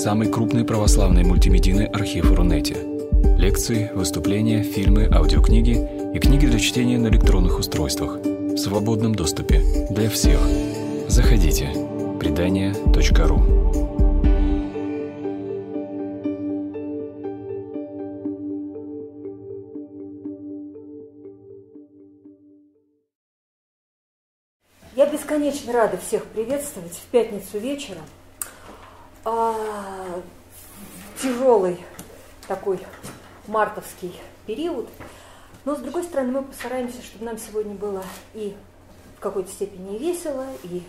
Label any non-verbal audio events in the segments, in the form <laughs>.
самый крупный православный мультимедийный архив Рунете. Лекции, выступления, фильмы, аудиокниги и книги для чтения на электронных устройствах в свободном доступе для всех. Заходите. Предания.ру Я бесконечно рада всех приветствовать в пятницу вечером. А, тяжелый такой мартовский период. Но, с другой стороны, мы постараемся, чтобы нам сегодня было и в какой-то степени весело, и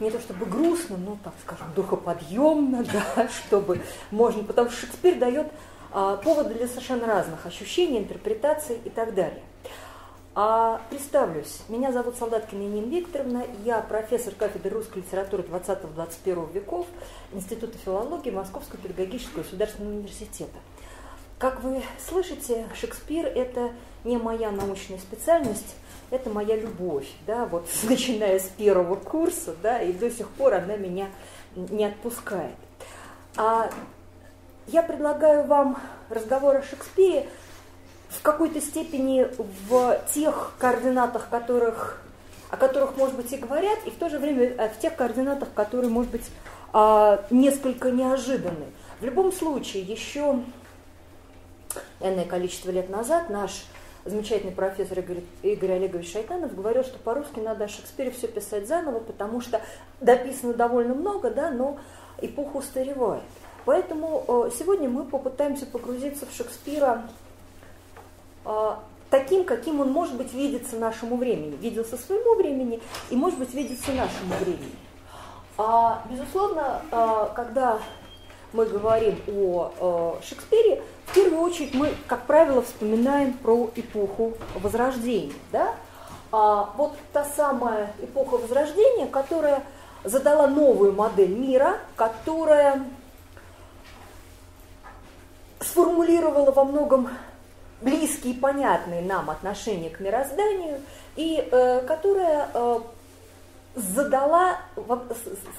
не то чтобы грустно, но, так скажем, духоподъемно, <laughs> да, чтобы можно, потому что Шекспир дает а, поводы для совершенно разных ощущений, интерпретаций и так далее. А, представлюсь, меня зовут Солдаткина Нина Викторовна, я профессор кафедры русской литературы 20-21 веков Института филологии Московского педагогического государственного университета. Как вы слышите, Шекспир – это не моя научная специальность, это моя любовь, да, вот <laughs> начиная с первого курса, да, и до сих пор она меня не отпускает. А я предлагаю вам разговор о Шекспире – в какой-то степени в тех координатах, которых, о которых, может быть, и говорят, и в то же время э, в тех координатах, которые, может быть, а, несколько неожиданны. В любом случае, еще энное количество лет назад наш замечательный профессор Игорь, Игорь Олегович Шайтанов говорил, что по-русски надо о Шекспире все писать заново, потому что дописано довольно много, да, но эпоха устаревает. Поэтому э, сегодня мы попытаемся погрузиться в Шекспира таким, каким он, может быть, видится нашему времени. Виделся своему времени и, может быть, видится нашему времени. А, безусловно, а, когда мы говорим о а, Шекспире, в первую очередь мы, как правило, вспоминаем про эпоху Возрождения. Да? А, вот та самая эпоха Возрождения, которая задала новую модель мира, которая сформулировала во многом близкие и понятные нам отношения к мирозданию, и э, которая э, задала,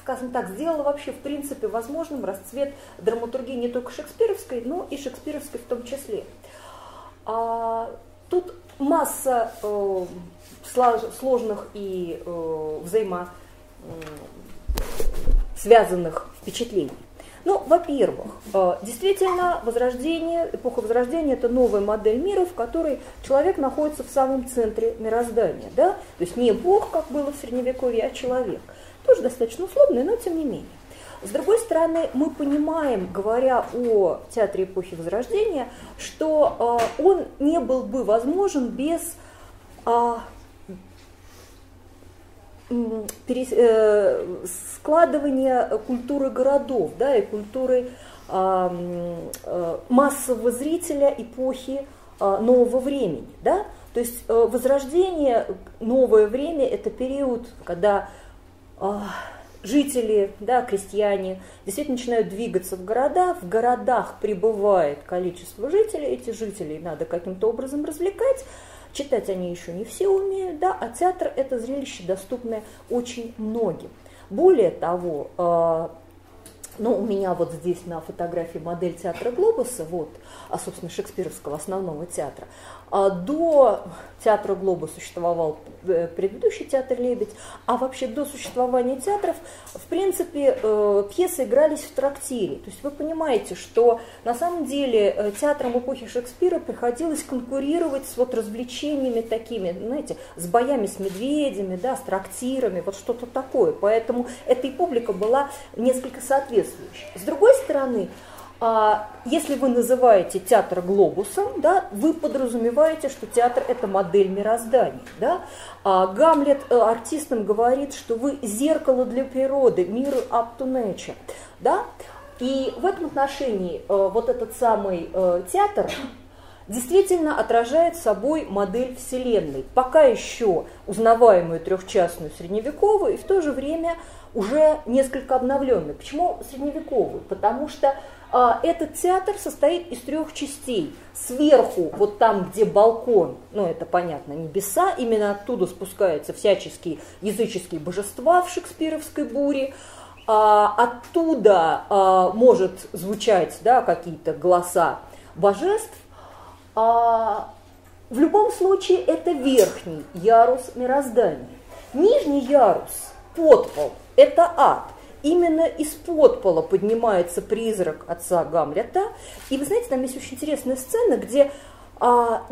скажем так, сделала вообще в принципе возможным расцвет драматургии не только шекспировской, но и шекспировской в том числе. А, тут масса э, сложных и э, взаимосвязанных впечатлений. Ну, во-первых, э, действительно, возрождение, эпоха возрождения – это новая модель мира, в которой человек находится в самом центре мироздания. Да? То есть не Бог, как было в Средневековье, а человек. Тоже достаточно условно, но тем не менее. С другой стороны, мы понимаем, говоря о театре эпохи Возрождения, что э, он не был бы возможен без Э, складывание культуры городов да, и культуры э, массового зрителя эпохи а, нового времени. Да? То есть э, возрождение, новое время – это период, когда а, жители, да, крестьяне действительно начинают двигаться в города, в городах прибывает количество жителей, эти жителей надо каким-то образом развлекать, Читать они еще не все умеют, да, а театр – это зрелище, доступное очень многим. Более того, э, ну, у меня вот здесь на фотографии модель театра Глобуса, вот, а, собственно, шекспировского основного театра. А до театра Глобус существовал э, предыдущий театр Лебедь, а вообще до существования театров, в принципе, э, пьесы игрались в трактире. То есть вы понимаете, что на самом деле э, театрам эпохи Шекспира приходилось конкурировать с вот развлечениями такими, знаете, с боями с медведями, да, с трактирами, вот что-то такое. Поэтому эта и публика была несколько соответствующей. С другой стороны, если вы называете театр глобусом, да, вы подразумеваете, что театр – это модель мироздания. Да? А Гамлет э, артистам говорит, что вы зеркало для природы, mirror up to nature. Да? И в этом отношении э, вот этот самый э, театр действительно отражает собой модель Вселенной, пока еще узнаваемую трехчастную средневековую и в то же время уже несколько обновленную. Почему средневековую? Потому что а, этот театр состоит из трех частей. Сверху, вот там, где балкон, ну это понятно, небеса, именно оттуда спускаются всяческие языческие божества в шекспировской буре. а, оттуда а, может звучать да, какие-то голоса божеств, а, в любом случае это верхний ярус мироздания. Нижний ярус, подпол, это ад. Именно из подпола поднимается призрак отца Гамлета. И вы знаете, там есть очень интересная сцена, где а,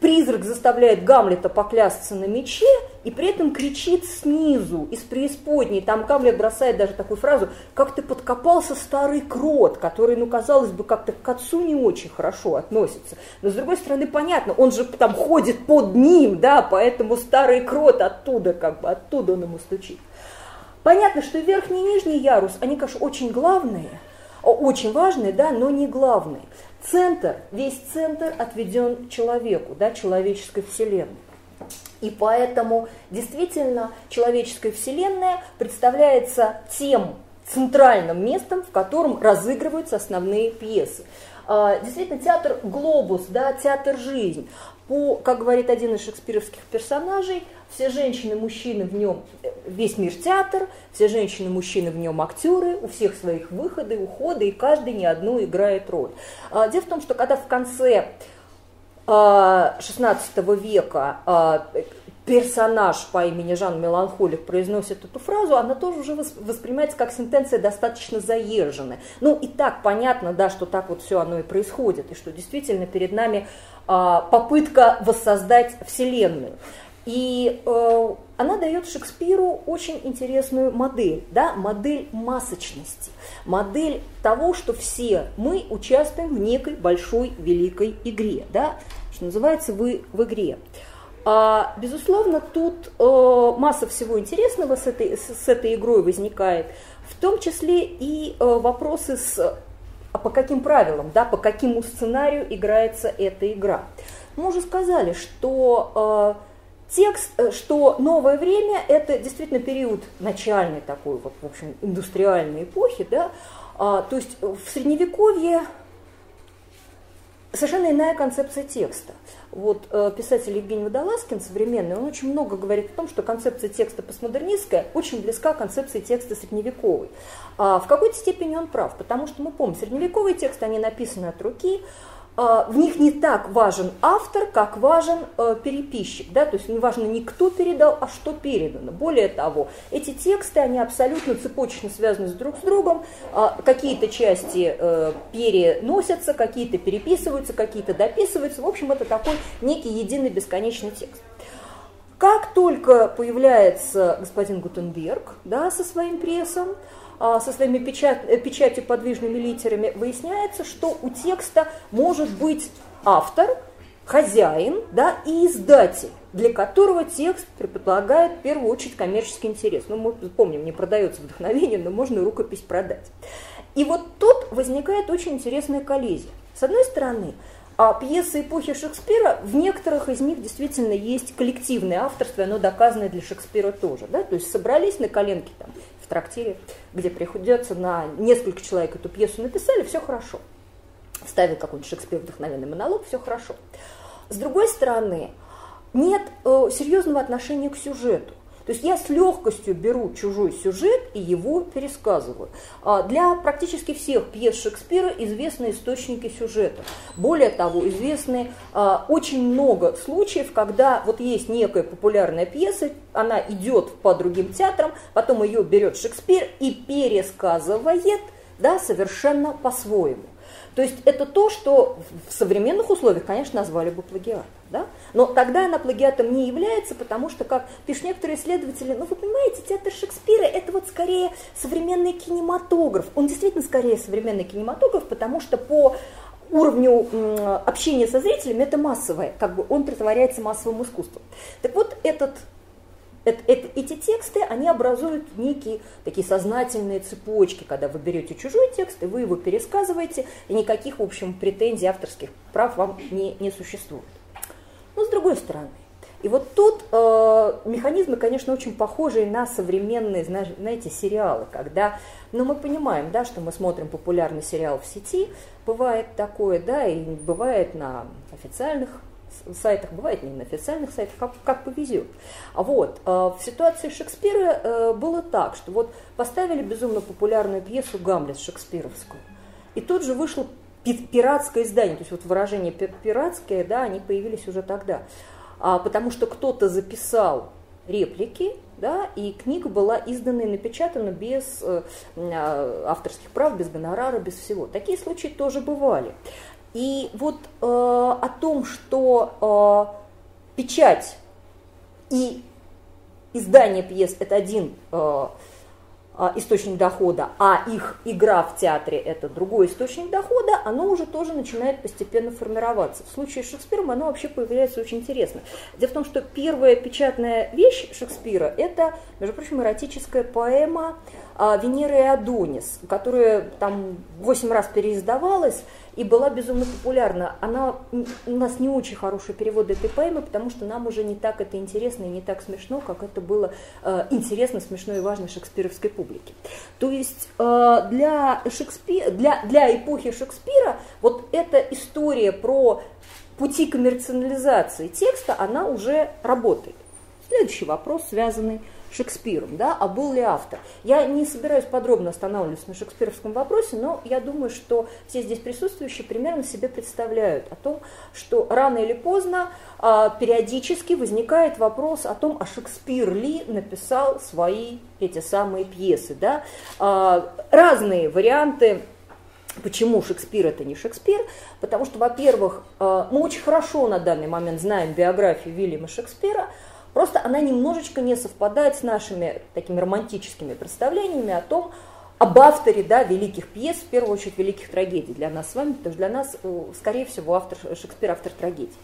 Призрак заставляет Гамлета поклясться на мече и при этом кричит снизу, из преисподней. Там Гамлет бросает даже такую фразу, как ты подкопался старый крот, который, ну, казалось бы, как-то к отцу не очень хорошо относится. Но, с другой стороны, понятно, он же там ходит под ним, да, поэтому старый крот оттуда, как бы, оттуда он ему стучит. Понятно, что верхний и нижний ярус, они, конечно, очень главные, очень важные, да, но не главные. Центр, весь центр отведен человеку, да, человеческой вселенной. И поэтому действительно человеческая вселенная представляется тем центральным местом, в котором разыгрываются основные пьесы. А, действительно, театр «Глобус», да, театр «Жизнь», по, как говорит один из шекспировских персонажей, все женщины, мужчины в нем, весь мир театр, все женщины, мужчины в нем актеры, у всех своих выходы, уходы, и каждый не одну играет роль. А, дело в том, что когда в конце XVI а, века а, персонаж по имени Жан Меланхолик произносит эту фразу, она тоже уже воспринимается как сентенция достаточно заезженная. Ну и так понятно, да, что так вот все оно и происходит, и что действительно перед нами а, попытка воссоздать Вселенную. И э, она дает Шекспиру очень интересную модель, да, модель масочности, модель того, что все мы участвуем в некой большой великой игре, да, что называется вы в игре. А, безусловно, тут э, масса всего интересного с этой, с, с этой игрой возникает, в том числе и э, вопросы с а по каким правилам, да, по какому сценарию играется эта игра. Мы уже сказали, что э, текст, э, что новое время – это действительно период начальной такой, вот, в общем, индустриальной эпохи, да, а, то есть в Средневековье совершенно иная концепция текста. Вот э, писатель Евгений Водолазкин, современный, он очень много говорит о том, что концепция текста постмодернистская очень близка концепции текста средневековой. А в какой-то степени он прав, потому что мы помним, средневековые тексты, они написаны от руки, в них не так важен автор, как важен э, переписчик. Да? То есть не важно не кто передал, а что передано. Более того, эти тексты, они абсолютно цепочечно связаны с друг с другом. А, какие-то части э, переносятся, какие-то переписываются, какие-то дописываются. В общем, это такой некий единый бесконечный текст. Как только появляется господин Гутенберг да, со своим прессом, а, со своими печать, э, печатью подвижными литерами, выясняется, что у текста может быть автор, хозяин да, и издатель, для которого текст предполагает в первую очередь коммерческий интерес. Ну, мы помним, не продается вдохновение, но можно рукопись продать. И вот тут возникает очень интересная коллизия. С одной стороны, а пьесы эпохи Шекспира, в некоторых из них действительно есть коллективное авторство, оно доказано для Шекспира тоже. Да? То есть собрались на коленке там, трактире, где приходится на несколько человек эту пьесу написали, все хорошо. Вставил какой-нибудь Шекспир вдохновенный монолог, все хорошо. С другой стороны, нет э, серьезного отношения к сюжету. То есть я с легкостью беру чужой сюжет и его пересказываю. А для практически всех пьес Шекспира известны источники сюжета. Более того, известны а, очень много случаев, когда вот есть некая популярная пьеса, она идет по другим театрам, потом ее берет Шекспир и пересказывает да, совершенно по-своему. То есть это то, что в современных условиях, конечно, назвали бы плагиатом. Да? Но тогда она плагиатом не является, потому что, как пишут некоторые исследователи, ну вы понимаете, театр Шекспира это вот скорее современный кинематограф. Он действительно скорее современный кинематограф, потому что по уровню общения со зрителями это массовое, как бы он притворяется массовым искусством. Так вот, этот это, это, эти тексты, они образуют некие такие сознательные цепочки, когда вы берете чужой текст, и вы его пересказываете, и никаких, в общем, претензий авторских прав вам не, не существует. Но с другой стороны, и вот тут э, механизмы, конечно, очень похожие на современные, знаете, сериалы, когда, ну, мы понимаем, да, что мы смотрим популярный сериал в сети, бывает такое, да, и бывает на официальных сайтах, бывает не на официальных сайтах, как, как повезет. А вот, э, в ситуации Шекспира э, было так, что вот поставили безумно популярную пьесу «Гамлет» шекспировскую, и тут же вышло пиратское издание, то есть вот выражение пиратское, да, они появились уже тогда, а, потому что кто-то записал реплики, да, и книга была издана и напечатана без э, а, авторских прав, без гонорара, без всего. Такие случаи тоже бывали. И вот э, о том, что э, печать и издание пьес это один э, источник дохода, а их игра в театре это другой источник дохода, оно уже тоже начинает постепенно формироваться. В случае с Шекспиром оно вообще появляется очень интересно. Дело в том, что первая печатная вещь Шекспира это, между прочим, эротическая поэма а, Венера и Адонис, которая там восемь раз переиздавалась и была безумно популярна. Она у нас не очень хороший перевод этой поэмы, потому что нам уже не так это интересно и не так смешно, как это было э, интересно, смешно и важно шекспировской публике. То есть э, для, Шекспира, для, для эпохи Шекспира вот эта история про пути коммерциализации текста, она уже работает. Следующий вопрос, связанный Шекспиром, да, а был ли автор. Я не собираюсь подробно останавливаться на шекспировском вопросе, но я думаю, что все здесь присутствующие примерно себе представляют о том, что рано или поздно а, периодически возникает вопрос о том, а Шекспир ли написал свои эти самые пьесы. Да? А, разные варианты Почему Шекспир это не Шекспир? Потому что, во-первых, а, мы очень хорошо на данный момент знаем биографию Вильяма Шекспира, Просто она немножечко не совпадает с нашими такими романтическими представлениями о том, об авторе да, великих пьес, в первую очередь великих трагедий для нас с вами, потому что для нас, э, скорее всего, автор, Шекспир автор трагедий.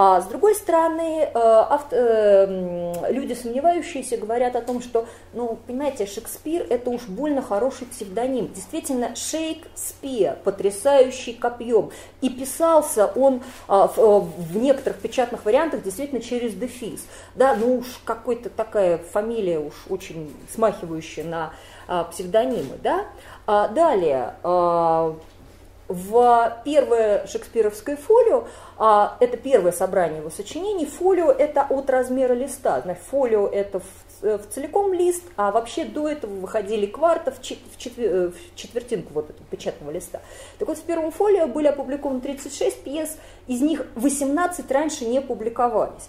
А с другой стороны, э, э, люди, сомневающиеся, говорят о том, что, ну, понимаете, Шекспир – это уж больно хороший псевдоним. Действительно, Шейкспир, потрясающий копьем. И писался он а, в, в некоторых печатных вариантах действительно через дефис. Да, ну уж какой-то такая фамилия уж очень смахивающая на а, псевдонимы. Да? А далее, в первое шекспировское фолио, а, это первое собрание его сочинений, фолио это от размера листа, значит, фолио это в, э, в целиком лист, а вообще до этого выходили кварта в, чет, в, четвер, э, в четвертинку вот этого печатного листа. Так вот, в первом фолио были опубликованы 36 пьес, из них 18 раньше не публиковались.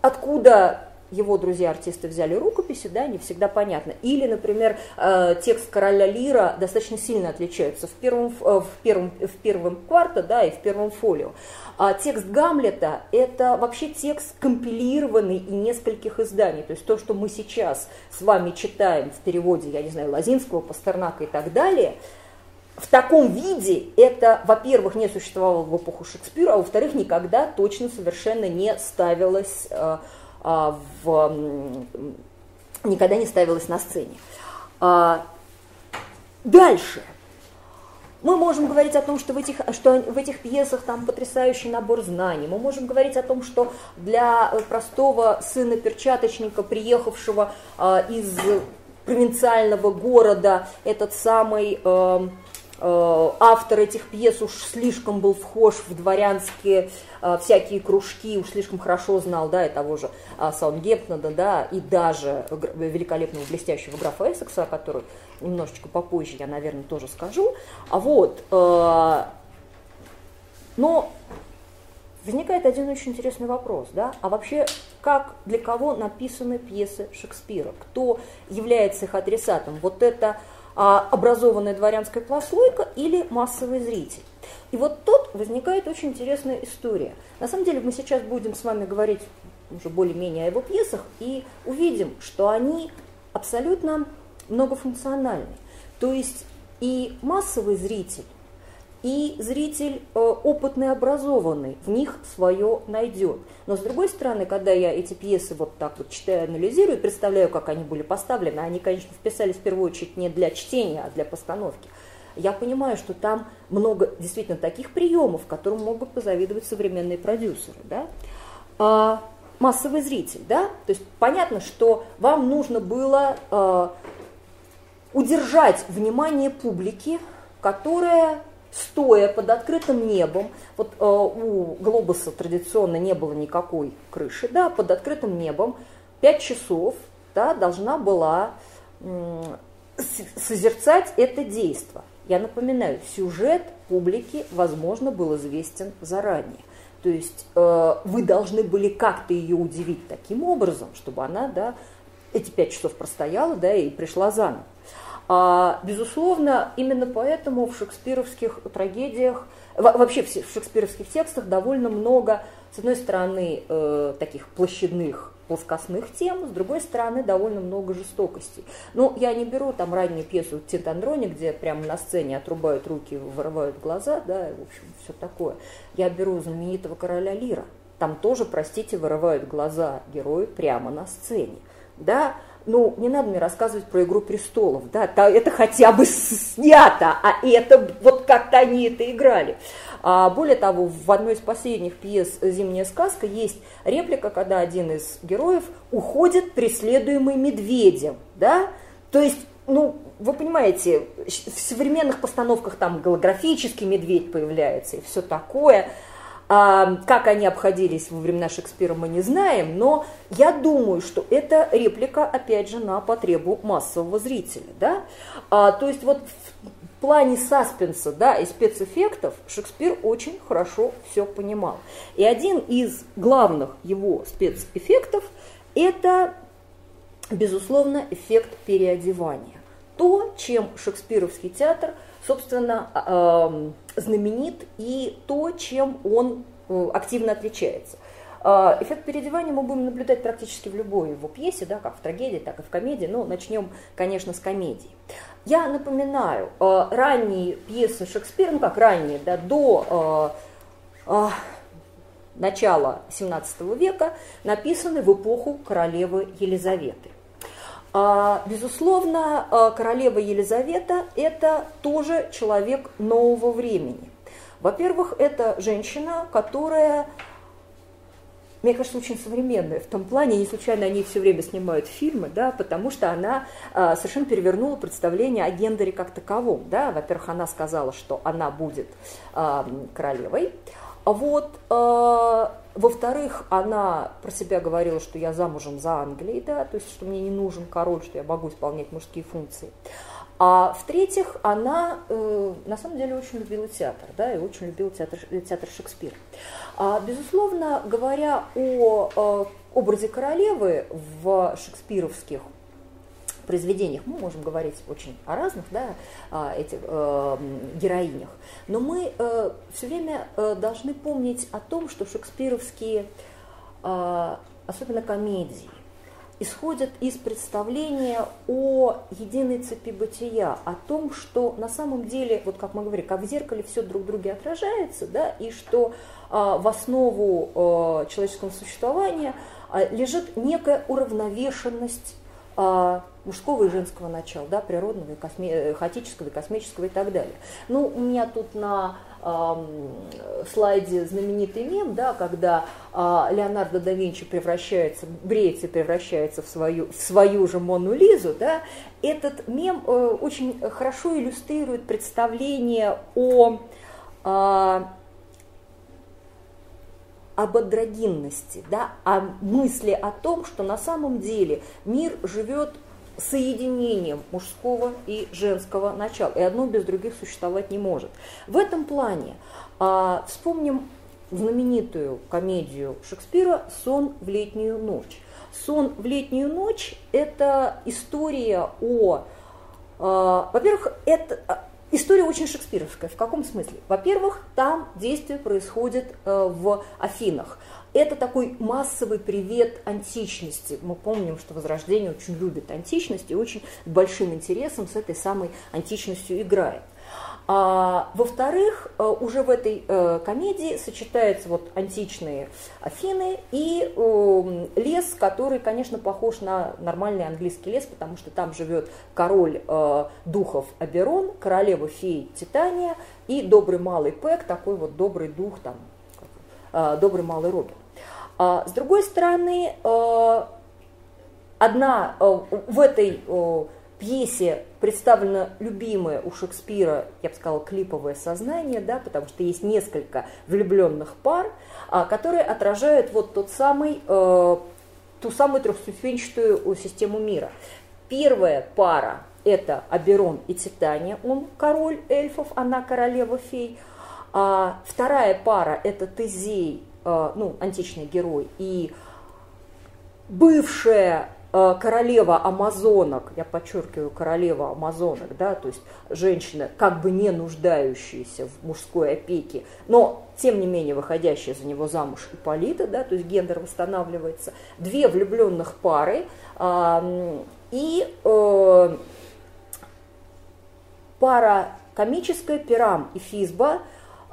Откуда его друзья-артисты взяли рукописи, да, не всегда понятно. Или, например, э, текст короля Лира достаточно сильно отличается в первом, э, в первом, в первом кварте, да, и в первом фолио. А текст Гамлета – это вообще текст компилированный и нескольких изданий. То есть то, что мы сейчас с вами читаем в переводе, я не знаю, Лазинского, Пастернака и так далее – в таком виде это, во-первых, не существовало в эпоху Шекспира, а во-вторых, никогда точно совершенно не ставилось э, в, никогда не ставилась на сцене. А, дальше. Мы можем говорить о том, что в, этих, что в этих пьесах там потрясающий набор знаний. Мы можем говорить о том, что для простого сына перчаточника, приехавшего э, из провинциального города, этот самый э, Э, автор этих пьес уж слишком был вхож в дворянские э, всякие кружки, уж слишком хорошо знал, да, и того же э, Саундгемптона, да, и даже великолепного блестящего графа Эссекса, который немножечко попозже я, наверное, тоже скажу. А вот, но возникает один очень интересный вопрос, да, а вообще как, для кого написаны пьесы Шекспира, кто является их адресатом? Вот это образованная дворянская прослойка или массовый зритель. И вот тут возникает очень интересная история. На самом деле мы сейчас будем с вами говорить уже более-менее о его пьесах и увидим, что они абсолютно многофункциональны. То есть и массовый зритель, и зритель э, опытный, образованный в них свое найдет. Но с другой стороны, когда я эти пьесы вот так вот читаю, анализирую, представляю, как они были поставлены, они, конечно, вписались в первую очередь не для чтения, а для постановки, я понимаю, что там много действительно таких приемов, которым могут позавидовать современные продюсеры. Да? А, массовый зритель, да? То есть понятно, что вам нужно было а, удержать внимание публики, которая стоя под открытым небом, вот э, у глобуса традиционно не было никакой крыши, да, под открытым небом 5 часов да, должна была э, созерцать это действо. Я напоминаю, сюжет публике, возможно, был известен заранее. То есть э, вы должны были как-то ее удивить таким образом, чтобы она да, эти пять часов простояла да, и пришла заново. А, безусловно, именно поэтому в шекспировских трагедиях, вообще в шекспировских текстах довольно много, с одной стороны, э, таких площадных плоскостных тем, с другой стороны, довольно много жестокостей. Ну, я не беру там раннюю пьесу Тинтандрони, где прямо на сцене отрубают руки, вырывают глаза, да, и, в общем, все такое. Я беру знаменитого короля Лира. Там тоже, простите, вырывают глаза герою прямо на сцене. Да, ну, не надо мне рассказывать про «Игру престолов», да, это хотя бы снято, а это вот как-то они это играли. А более того, в одной из последних пьес «Зимняя сказка» есть реплика, когда один из героев уходит преследуемый медведем, да, то есть, ну, вы понимаете, в современных постановках там голографический медведь появляется и все такое – как они обходились во времена Шекспира, мы не знаем, но я думаю, что это реплика, опять же, на потребу массового зрителя. Да? А, то есть вот в плане саспенса да, и спецэффектов Шекспир очень хорошо все понимал. И один из главных его спецэффектов – это, безусловно, эффект переодевания. То, чем шекспировский театр – собственно, а, знаменит и то, чем он э, активно отличается. А, эффект переодевания мы будем наблюдать практически в любой его пьесе, да, как в трагедии, так и в комедии, но начнем, конечно, с комедии. Я напоминаю, а, ранние пьесы Шекспира, ну как ранние, да, до начала XVII века написаны в эпоху королевы Елизаветы. А, безусловно, а, королева Елизавета – это тоже человек нового времени. Во-первых, это женщина, которая, мне кажется, очень современная в том плане, не случайно они все время снимают фильмы, да, потому что она а, совершенно перевернула представление о гендере как таковом. Да. Во-первых, она сказала, что она будет королевой, вот, во-вторых, она про себя говорила, что я замужем за Англией, да, то есть, что мне не нужен король, что я могу исполнять мужские функции. А в-третьих, она э, на самом деле очень любила театр, да, и очень любила театр, театр Шекспира. А, безусловно, говоря о э, образе королевы в шекспировских произведениях. Мы можем говорить очень о разных да, этих э, героинях, но мы э, все время э, должны помнить о том, что шекспировские, э, особенно комедии, исходят из представления о единой цепи бытия, о том, что на самом деле, вот как мы говорим, как в зеркале все друг в друге отражается, да, и что э, в основу э, человеческого существования э, лежит некая уравновешенность мужского и женского начала, да, природного, и косме... Э, хаотического, и космического и так далее. Ну, у меня тут на э, слайде знаменитый мем, да, когда э, Леонардо да Винчи превращается, бреется и превращается в свою, в свою же Мону Лизу, да, этот мем э, очень хорошо иллюстрирует представление о э, об андрогинности, да, о мысли о том, что на самом деле мир живет соединением мужского и женского начала, и одно без других существовать не может. В этом плане а, вспомним знаменитую комедию Шекспира «Сон в летнюю ночь». «Сон в летнюю ночь» – это история о… А, во-первых, это История очень шекспировская. В каком смысле? Во-первых, там действие происходит э, в Афинах. Это такой массовый привет античности. Мы помним, что Возрождение очень любит античность и очень большим интересом с этой самой античностью играет. А, во-вторых, э, уже в этой э, комедии сочетаются вот античные Афины и э, лес, который, конечно, похож на нормальный английский лес, потому что там живет король э, духов Аберон, королева фей Титания и добрый малый Пэк, такой вот добрый дух, там, добрый малый Робин. А, с другой стороны, одна в этой пьесе представлено любимое у Шекспира, я бы сказала, клиповое сознание, да, потому что есть несколько влюбленных пар, а, которые отражают вот тот самый, э, ту самую трехступенчатую систему мира. Первая пара – это Аберон и Титания, он король эльфов, она королева фей. А вторая пара – это Тезей, э, ну, античный герой, и бывшая королева амазонок, я подчеркиваю, королева амазонок, да, то есть женщина, как бы не нуждающаяся в мужской опеке, но тем не менее выходящая за него замуж Иполита, да, то есть гендер восстанавливается, две влюбленных пары э, и э, пара комическая Пирам и Физба,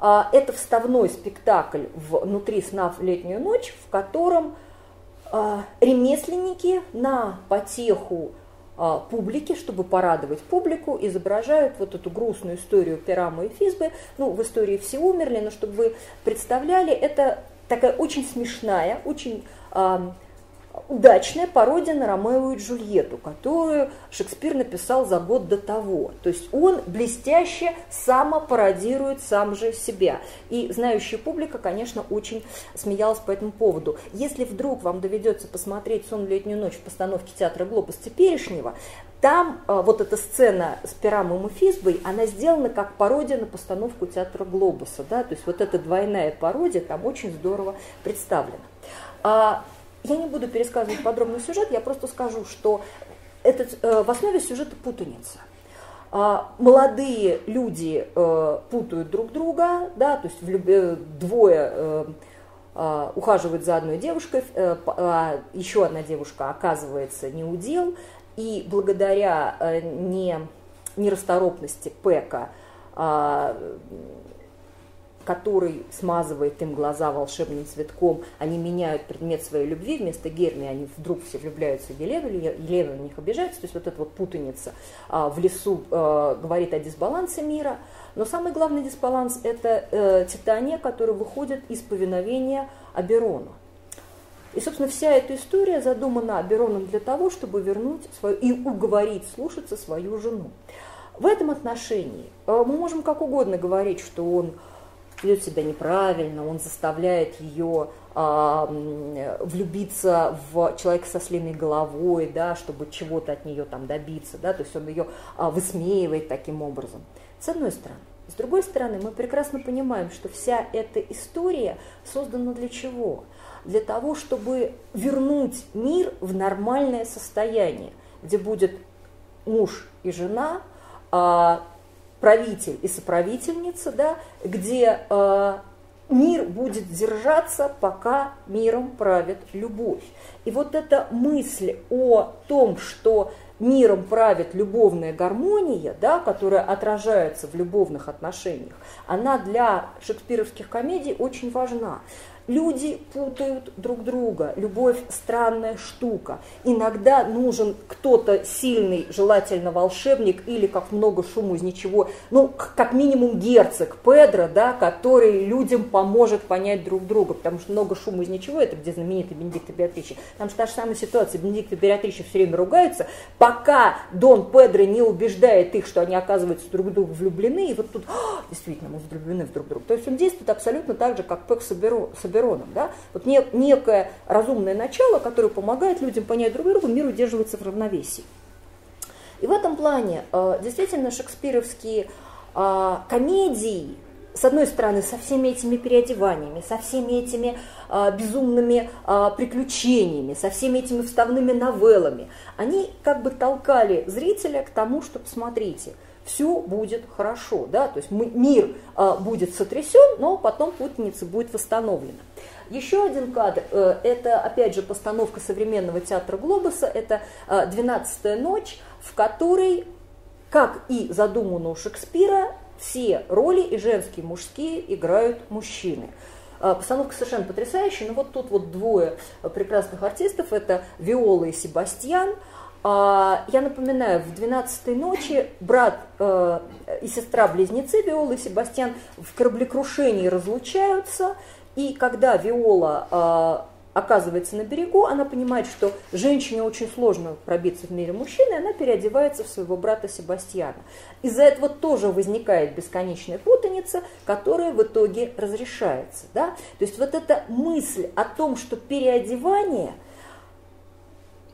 э, это вставной спектакль внутри сна в летнюю ночь, в котором ремесленники на потеху а, публики, чтобы порадовать публику, изображают вот эту грустную историю Пирама и Физбы. Ну, в истории все умерли, но чтобы вы представляли, это такая очень смешная, очень удачная пародия на Ромео и Джульетту, которую Шекспир написал за год до того. То есть он блестяще самопародирует сам же себя. И знающая публика, конечно, очень смеялась по этому поводу. Если вдруг вам доведется посмотреть «Сон в летнюю ночь» в постановке театра «Глобус» теперешнего, там э, вот эта сцена с Пирамом и Физбой, она сделана как пародия на постановку театра «Глобуса». Да? То есть вот эта двойная пародия там очень здорово представлена. Я не буду пересказывать подробный сюжет, я просто скажу, что этот, э, в основе сюжета путаница. А, молодые люди э, путают друг друга, да, то есть в любе, двое э, э, ухаживают за одной девушкой, э, а еще одна девушка оказывается неудел, и благодаря э, не, нерасторопности Пека а, который смазывает им глаза волшебным цветком, они меняют предмет своей любви, вместо Герми они вдруг все влюбляются в Елену, Елена на них обижается, то есть вот эта вот путаница а, в лесу а, говорит о дисбалансе мира, но самый главный дисбаланс – это э, Титания, который выходит из повиновения Аберона. И, собственно, вся эта история задумана Абероном для того, чтобы вернуть свою и уговорить слушаться свою жену. В этом отношении э, мы можем как угодно говорить, что он ведет себя неправильно, он заставляет ее а, влюбиться в человека со слиной головой, да, чтобы чего-то от нее там добиться, да, то есть он ее а, высмеивает таким образом. С одной стороны. С другой стороны, мы прекрасно понимаем, что вся эта история создана для чего? Для того, чтобы вернуть мир в нормальное состояние, где будет муж и жена, а, правитель и соправительница, да, где э, мир будет держаться, пока миром правит любовь. И вот эта мысль о том, что миром правит любовная гармония, да, которая отражается в любовных отношениях, она для шекспировских комедий очень важна. Люди путают друг друга. Любовь странная штука. Иногда нужен кто-то сильный, желательно волшебник, или как много шуму из ничего, ну, как минимум герцог Педро, да, который людям поможет понять друг друга, потому что много шума из ничего, это где знаменитый Бенедикт и Беатрича. Там же та же самая ситуация, Бенедикт и Беатрича все время ругаются, пока Дон Педро не убеждает их, что они оказываются друг в друга влюблены, и вот тут, действительно, мы влюблены в друг друга. То есть он действует абсолютно так же, как Пек Соберон Собероном. Да? Вот не, некое разумное начало, которое помогает людям понять друг друга, мир удерживается в равновесии. И в этом плане э, действительно шекспировские э, комедии, с одной стороны, со всеми этими переодеваниями, со всеми этими а, безумными приключениями, со всеми этими вставными новеллами, они как бы толкали зрителя к тому, что, посмотрите, все будет хорошо, да, то есть мир а, будет сотрясен, но потом путаница будет восстановлена. Еще один кадр, э, это опять же постановка современного театра Глобуса, это э, «Двенадцатая ночь», в которой, как и задумано у Шекспира, все роли, и женские, и мужские, играют мужчины. Э, постановка совершенно потрясающая, но вот тут вот двое прекрасных артистов, это Виола и Себастьян, а, я напоминаю, в 12 ночи брат э, и сестра-близнецы Виола и Себастьян в кораблекрушении разлучаются, и когда Виола оказывается на берегу, она понимает, что женщине очень сложно пробиться в мире мужчины, и она переодевается в своего брата Себастьяна. Из-за этого тоже возникает бесконечная путаница, которая в итоге разрешается. Да? То есть вот эта мысль о том, что переодевание –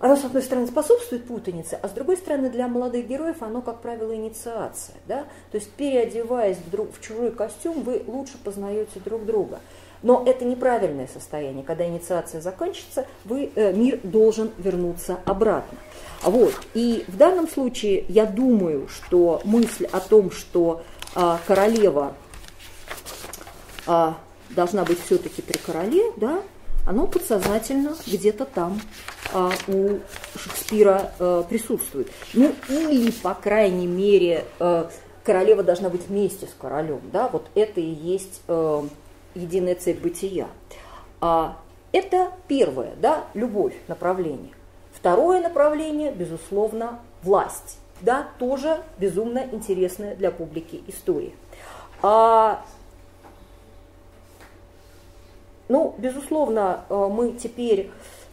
оно, с одной стороны, способствует путанице, а с другой стороны, для молодых героев оно, как правило, инициация. Да? То есть, переодеваясь в, друг, в чужой костюм, вы лучше познаете друг друга. Но это неправильное состояние. Когда инициация закончится, вы, э, мир должен вернуться обратно. Вот. И в данном случае я думаю, что мысль о том, что э, королева э, должна быть все-таки при короле, да, оно подсознательно где-то там а, у Шекспира а, присутствует. Ну или, по крайней мере, а, королева должна быть вместе с королем. Да? Вот это и есть а, единая цель бытия. А, это первое, да, любовь, направление. Второе направление, безусловно, власть. Да, тоже безумно интересная для публики история. А ну, безусловно, э, мы теперь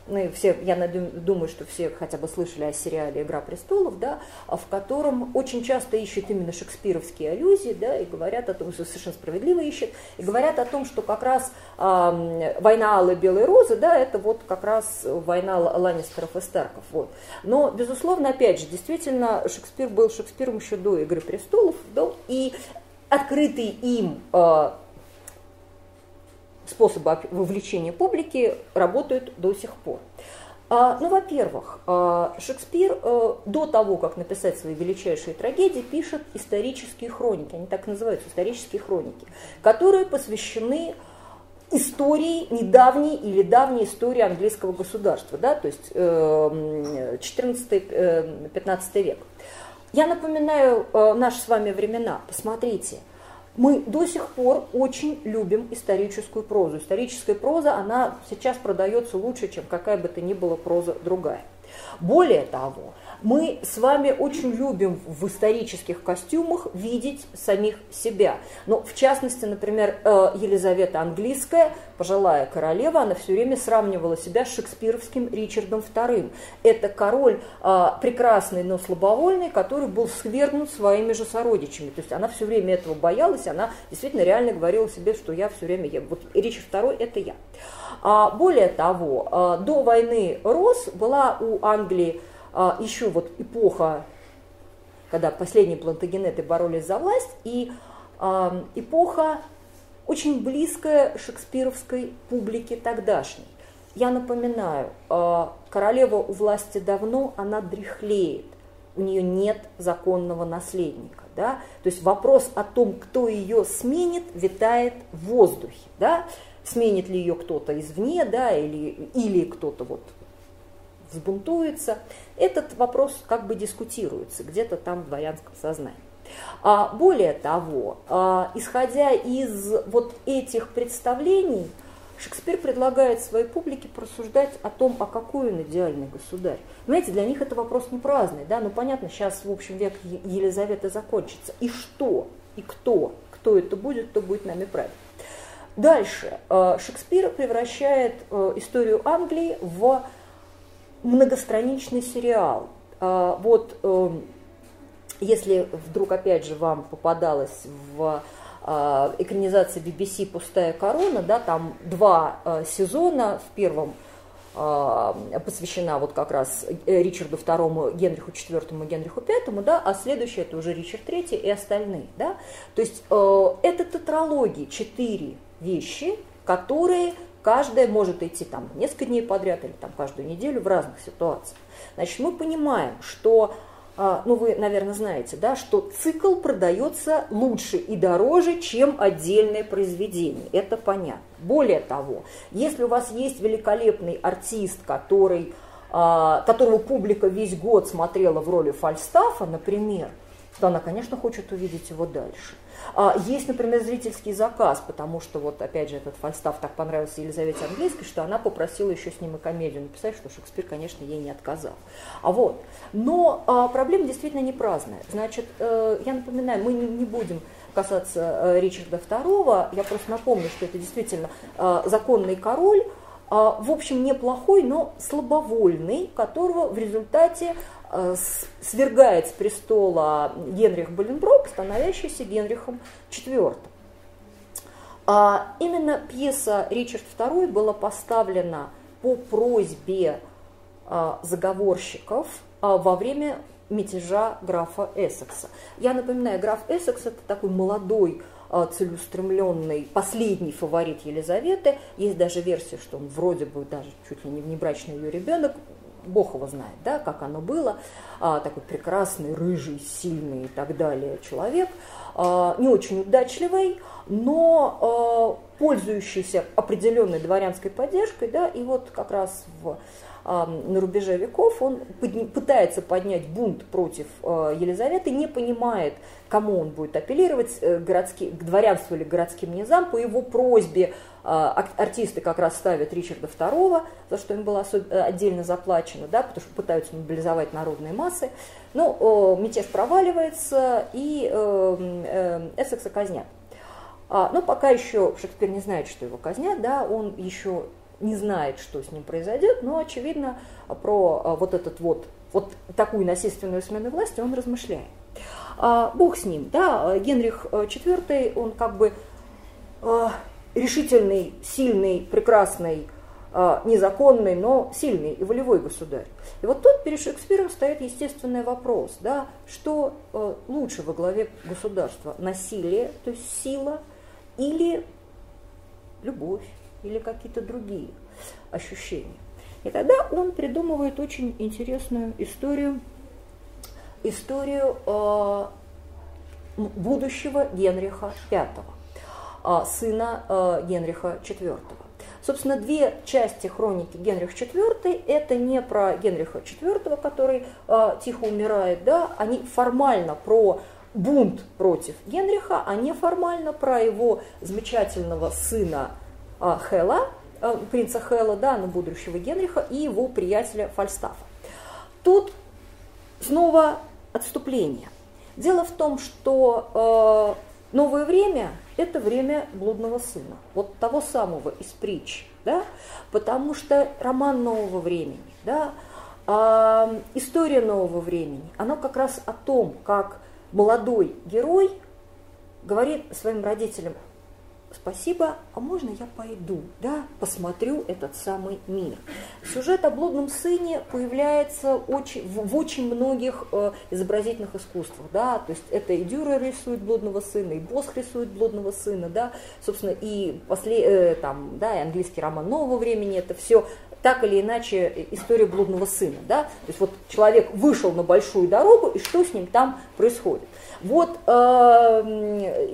мы все, я думаю, что все хотя бы слышали о сериале «Игра престолов», да, в котором очень часто ищут именно шекспировские аллюзии, да, и говорят о том, что совершенно справедливо ищут, и говорят о том, что как раз э, война Аллы Белой Розы, да, это вот как раз война Ланнистеров и Старков, вот. Но, безусловно, опять же, действительно, Шекспир был Шекспиром еще до «Игры престолов», да, и открытый им э, способы вовлечения публики работают до сих пор. А, ну, во-первых, а, Шекспир э, до того, как написать свои величайшие трагедии, пишет исторические хроники, они так и называются, исторические хроники, которые посвящены истории, недавней или давней истории английского государства, да, то есть 14-15 э, век. Я напоминаю э, наши с вами времена, посмотрите – мы до сих пор очень любим историческую прозу. Историческая проза, она сейчас продается лучше, чем какая бы то ни была проза другая. Более того, мы с вами очень любим в исторических костюмах видеть самих себя. Но в частности, например, э, Елизавета Английская, пожилая королева, она все время сравнивала себя с шекспировским Ричардом II. Это король э, прекрасный, но слабовольный, который был свергнут своими же сородичами. То есть она все время этого боялась, она действительно реально говорила себе, что я все время, я, вот Ричард II это я. А более того, э, до войны Рос была у Англии а, еще вот эпоха, когда последние плантагенеты боролись за власть, и а, эпоха очень близкая шекспировской публике тогдашней. Я напоминаю, а, королева у власти давно, она дряхлеет, у нее нет законного наследника. Да? То есть вопрос о том, кто ее сменит, витает в воздухе. Да? Сменит ли ее кто-то извне, да, или, или кто-то вот взбунтуется, этот вопрос как бы дискутируется где-то там в дворянском сознании. А более того, а, исходя из вот этих представлений, Шекспир предлагает своей публике просуждать о том, а какой он идеальный государь. Знаете, для них это вопрос не праздный, да, ну понятно, сейчас, в общем, век Елизаветы закончится. И что? И кто? Кто это будет, кто будет нами править? Дальше. А, Шекспир превращает а, историю Англии в многостраничный сериал. А, вот эм, если вдруг, опять же, вам попадалось в а, экранизации BBC «Пустая корона», да, там два а, сезона, в первом посвящена вот как раз Ричарду II, Генриху IV Генриху V, да, а следующая это уже Ричард III и остальные. Да? То есть э, это тетралогии, четыре вещи, которые Каждая может идти там несколько дней подряд или там каждую неделю в разных ситуациях. Значит, мы понимаем, что, а, ну вы, наверное, знаете, да, что цикл продается лучше и дороже, чем отдельное произведение. Это понятно. Более того, если у вас есть великолепный артист, который, а, которого публика весь год смотрела в роли Фальстафа, например, то она, конечно, хочет увидеть его дальше. А, есть, например, зрительский заказ, потому что вот опять же этот Фальстаф так понравился Елизавете Английской, что она попросила еще с ним и комедию написать, что Шекспир, конечно, ей не отказал. А вот. Но а, проблема действительно не праздная. Значит, э, я напоминаю, мы не, не будем касаться э, Ричарда II, я просто напомню, что это действительно э, законный король, в общем, неплохой, но слабовольный, которого в результате свергает с престола Генрих Боленброк, становящийся Генрихом IV. А именно пьеса «Ричард II» была поставлена по просьбе а, заговорщиков а, во время мятежа графа Эссекса. Я напоминаю, граф Эссекс это такой молодой а, целеустремленный, последний фаворит Елизаветы. Есть даже версия, что он вроде бы даже чуть ли не внебрачный ее ребенок. Бог его знает, да, как оно было. А, такой прекрасный, рыжий, сильный и так далее человек. А, не очень удачливый, но э, пользующийся определенной дворянской поддержкой, да, и вот как раз в, на рубеже веков он пытается поднять бунт против э, Елизаветы, не понимает, кому он будет апеллировать, э, городски, к дворянству или к городским низам, по его просьбе э, артисты как раз ставят Ричарда II, за что им было отдельно заплачено, да, потому что пытаются мобилизовать народные массы. Ну, э, мятеж проваливается, и э, э, Эссекса казнят. А, но пока еще Шекспир не знает, что его казнят, да, он еще не знает, что с ним произойдет, но, очевидно, про а, вот этот вот, вот такую насильственную смену власти он размышляет. А, бог с ним, да, Генрих IV, он как бы а, решительный, сильный, прекрасный, а, незаконный, но сильный и волевой государь. И вот тут перед Шекспиром стоит естественный вопрос, да, что а, лучше во главе государства, насилие, то есть сила – или любовь, или какие-то другие ощущения. И тогда он придумывает очень интересную историю, историю э, будущего Генриха V, э, сына э, Генриха IV. Собственно, две части хроники Генрих IV это не про Генриха IV, который э, тихо умирает, да, они формально про бунт против Генриха, а неформально про его замечательного сына Хела, а, принца Хела, да, на будущего Генриха, и его приятеля Фальстафа. Тут снова отступление. Дело в том, что э, новое время – это время блудного сына, вот того самого из притч, да, потому что роман нового времени, да, история нового времени, она как раз о том, как молодой герой говорит своим родителям, спасибо, а можно я пойду, да, посмотрю этот самый мир. Сюжет о блудном сыне появляется очень, в, в очень многих э, изобразительных искусствах, да, то есть это и Дюрер рисует блудного сына, и Босх рисует блудного сына, да, собственно, и после, э, там, да, и английский роман нового времени, это все так или иначе история блудного сына. Да? То есть вот человек вышел на большую дорогу, и что с ним там происходит. Вот э,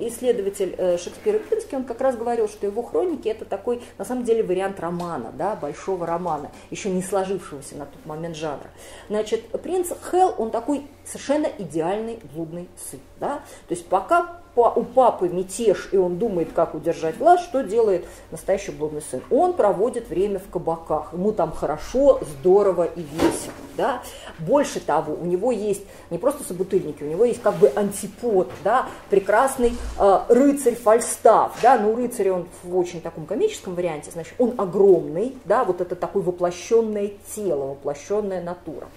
исследователь Шекспира Кинский, он как раз говорил, что его хроники это такой, на самом деле, вариант романа, да, большого романа, еще не сложившегося на тот момент жанра. Значит, принц Хелл, он такой совершенно идеальный блудный сын. Да? То есть пока у папы мятеж, и он думает, как удержать власть, что делает настоящий блудный сын? Он проводит время в кабаках. Ему там хорошо, здорово и весело. Да? Больше того, у него есть не просто собутыльники, у него есть как бы антипод, да? прекрасный э, рыцарь Фальстав. Да? Ну, рыцарь он в очень таком комическом варианте, значит, он огромный, да? вот это такое воплощенное тело, воплощенная натура.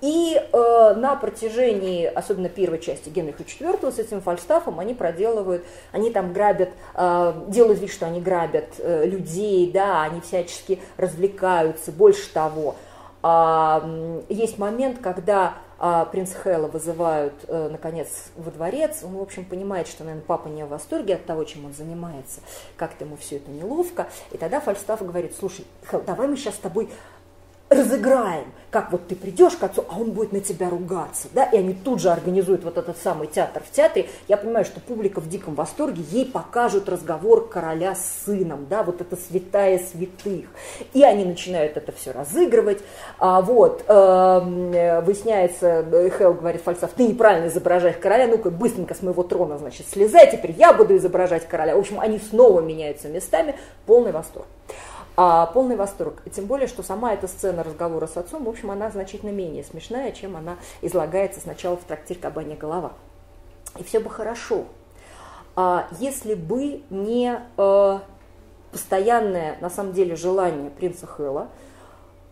И э, на протяжении, особенно первой части Генриха IV, с этим фальстафом они проделывают, они там грабят, э, делают вид, что они грабят э, людей, да, они всячески развлекаются, больше того. Э, есть момент, когда э, принц Хэлла вызывают, э, наконец, во дворец, он, в общем, понимает, что, наверное, папа не в восторге от того, чем он занимается, как-то ему все это неловко, и тогда Фальстаф говорит, слушай, Хэл, давай мы сейчас с тобой разыграем, как вот ты придешь к отцу, а он будет на тебя ругаться, да, и они тут же организуют вот этот самый театр в театре. Я понимаю, что публика в диком восторге, ей покажут разговор короля с сыном, да, вот это святая святых. И они начинают это все разыгрывать, а, вот, э, выясняется, Хелл говорит Фальсов, ты неправильно изображаешь короля, ну-ка быстренько с моего трона, значит, слезай, теперь я буду изображать короля. В общем, они снова меняются местами, полный восторг а, полный восторг. Тем более, что сама эта сцена разговора с отцом, в общем, она значительно менее смешная, чем она излагается сначала в трактир «Кабанья голова». И все бы хорошо, а, если бы не э, постоянное, на самом деле, желание принца Хэла.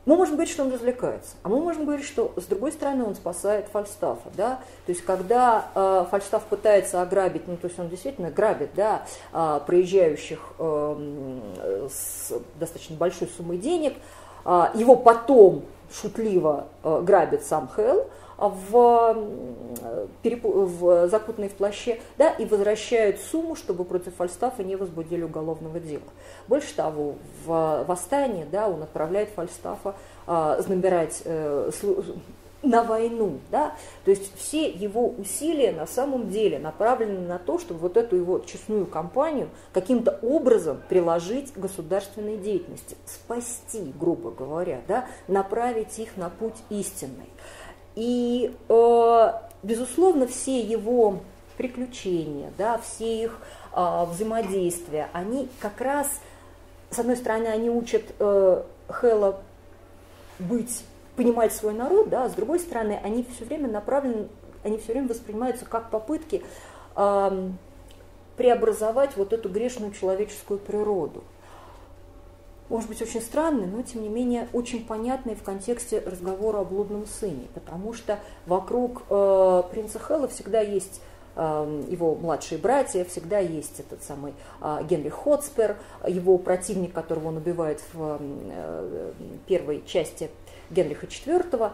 Мы можем говорить, что он развлекается, а мы можем говорить, что с другой стороны он спасает Фальстафа, да, то есть когда э, Фальстаф пытается ограбить, ну то есть он действительно грабит, да, э, проезжающих э, с достаточно большой суммой денег, э, его потом шутливо э, грабит сам Хэл, в, в закутанные в плаще, да, и возвращают сумму, чтобы против Фальстафа не возбудили уголовного дела. Больше того, в восстание, да, он отправляет Фальстафа а, набирать э, на войну, да, то есть все его усилия на самом деле направлены на то, чтобы вот эту его честную кампанию каким-то образом приложить к государственной деятельности, спасти, грубо говоря, да, направить их на путь истинный. И, э, безусловно, все его приключения, да, все их э, взаимодействия, они как раз, с одной стороны, они учат э, Хэлла быть, понимать свой народ, да, а с другой стороны, они все время направлены, они все время воспринимаются как попытки э, преобразовать вот эту грешную человеческую природу может быть очень странный, но тем не менее очень понятный в контексте разговора о блудном сыне, потому что вокруг э, принца Хэлла всегда есть э, его младшие братья, всегда есть этот самый э, Генри Хотспер, его противник, которого он убивает в э, первой части Генриха IV. То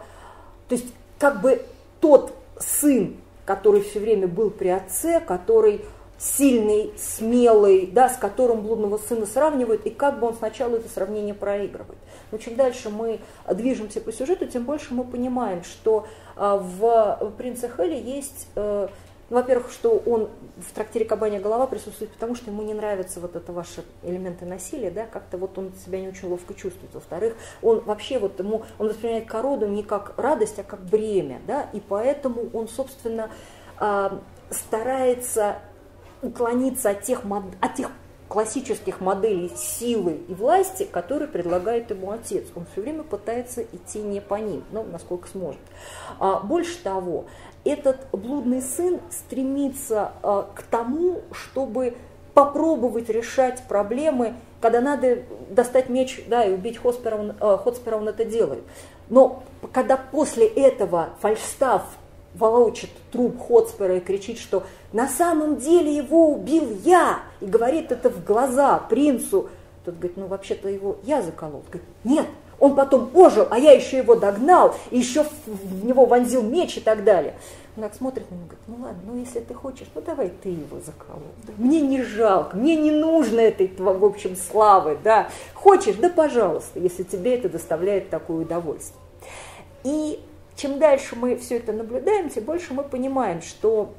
есть как бы тот сын, который все время был при отце, который сильный, смелый, да, с которым блудного сына сравнивают, и как бы он сначала это сравнение проигрывает. Но чем дальше мы движемся по сюжету, тем больше мы понимаем, что а, в «Принце Хэлли» есть, э, во-первых, что он в трактире «Кабанья голова» присутствует, потому что ему не нравятся вот это ваши элементы насилия, да, как-то вот он себя не очень ловко чувствует. Во-вторых, он вообще вот ему, он воспринимает короду не как радость, а как бремя, да, и поэтому он, собственно, а, старается уклониться от тех, от тех классических моделей силы и власти, которые предлагает ему отец. Он все время пытается идти не по ним, ну, насколько сможет. А, больше того, этот блудный сын стремится а, к тому, чтобы попробовать решать проблемы, когда надо достать меч да, и убить Хоспера, он, а, Хотспера, он это делает. Но когда после этого Фальстаф волочит труп Хотспера и кричит, что на самом деле его убил я, и говорит это в глаза принцу. Тот говорит, ну вообще-то его я заколол. Говорит, нет, он потом ожил, а я еще его догнал, и еще в него вонзил меч и так далее. Он так смотрит на него говорит, ну ладно, ну если ты хочешь, ну давай ты его заколол. Мне не жалко, мне не нужно этой, в общем, славы, да. Хочешь, да пожалуйста, если тебе это доставляет такое удовольствие. И чем дальше мы все это наблюдаем, тем больше мы понимаем, что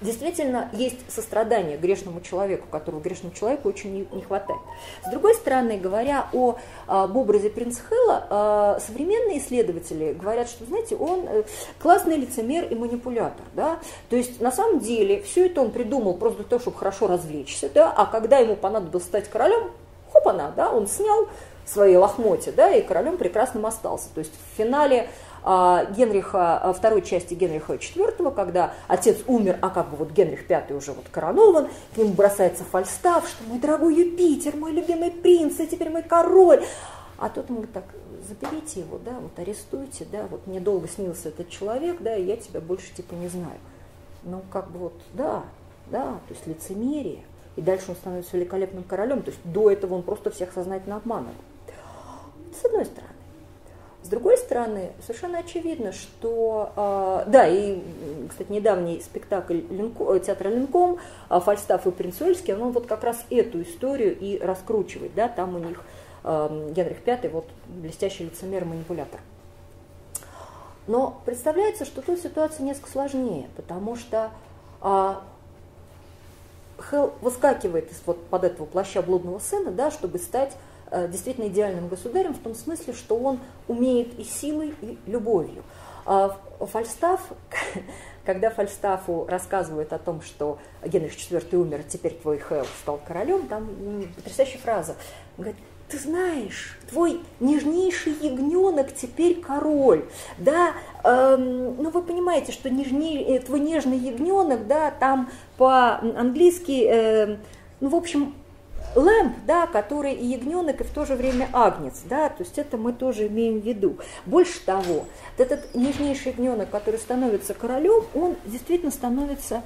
действительно есть сострадание грешному человеку, которого грешному человеку очень не, хватает. С другой стороны, говоря о, об образе принца Хэлла, а, современные исследователи говорят, что, знаете, он э, классный лицемер и манипулятор. Да? То есть, на самом деле, все это он придумал просто для того, чтобы хорошо развлечься, да? а когда ему понадобилось стать королем, хоп она, да, он снял свои лохмотья, да, и королем прекрасным остался. То есть в финале а, Генриха, а, второй части Генриха IV, когда отец умер, а как бы вот Генрих V уже вот коронован, к нему бросается Фальстав, что мой дорогой Юпитер, мой любимый принц, и теперь мой король. А тот ему так, заберите его, да, вот арестуйте, да, вот мне долго снился этот человек, да, и я тебя больше типа не знаю. Ну, как бы вот, да, да, то есть лицемерие. И дальше он становится великолепным королем, то есть до этого он просто всех сознательно обманывал. С одной стороны. С другой стороны, совершенно очевидно, что, э, да, и, кстати, недавний спектакль Линко, э, театра Линком э, «Фальстаф и принц Уэльский», он вот как раз эту историю и раскручивает, да, там у них э, Генрих V, вот блестящий лицемер и манипулятор. Но представляется, что тут ситуация несколько сложнее, потому что э, Хелл выскакивает из вот под этого плаща блудного сына, да, чтобы стать действительно идеальным государем в том смысле, что он умеет и силой, и любовью. А Фальстаф, <laughs> когда Фальстафу рассказывают о том, что Генрих IV умер, теперь твой Хэл стал королем, там потрясающая фраза. Он говорит, ты знаешь, твой нежнейший ягненок теперь король, да, эм, ну вы понимаете, что нежней, э, твой нежный ягненок, да, там по-английски, э, ну в общем, лэмп, да, который и ягненок, и в то же время агнец, да, то есть это мы тоже имеем в виду. Больше того, этот нежнейший ягненок, который становится королем, он действительно становится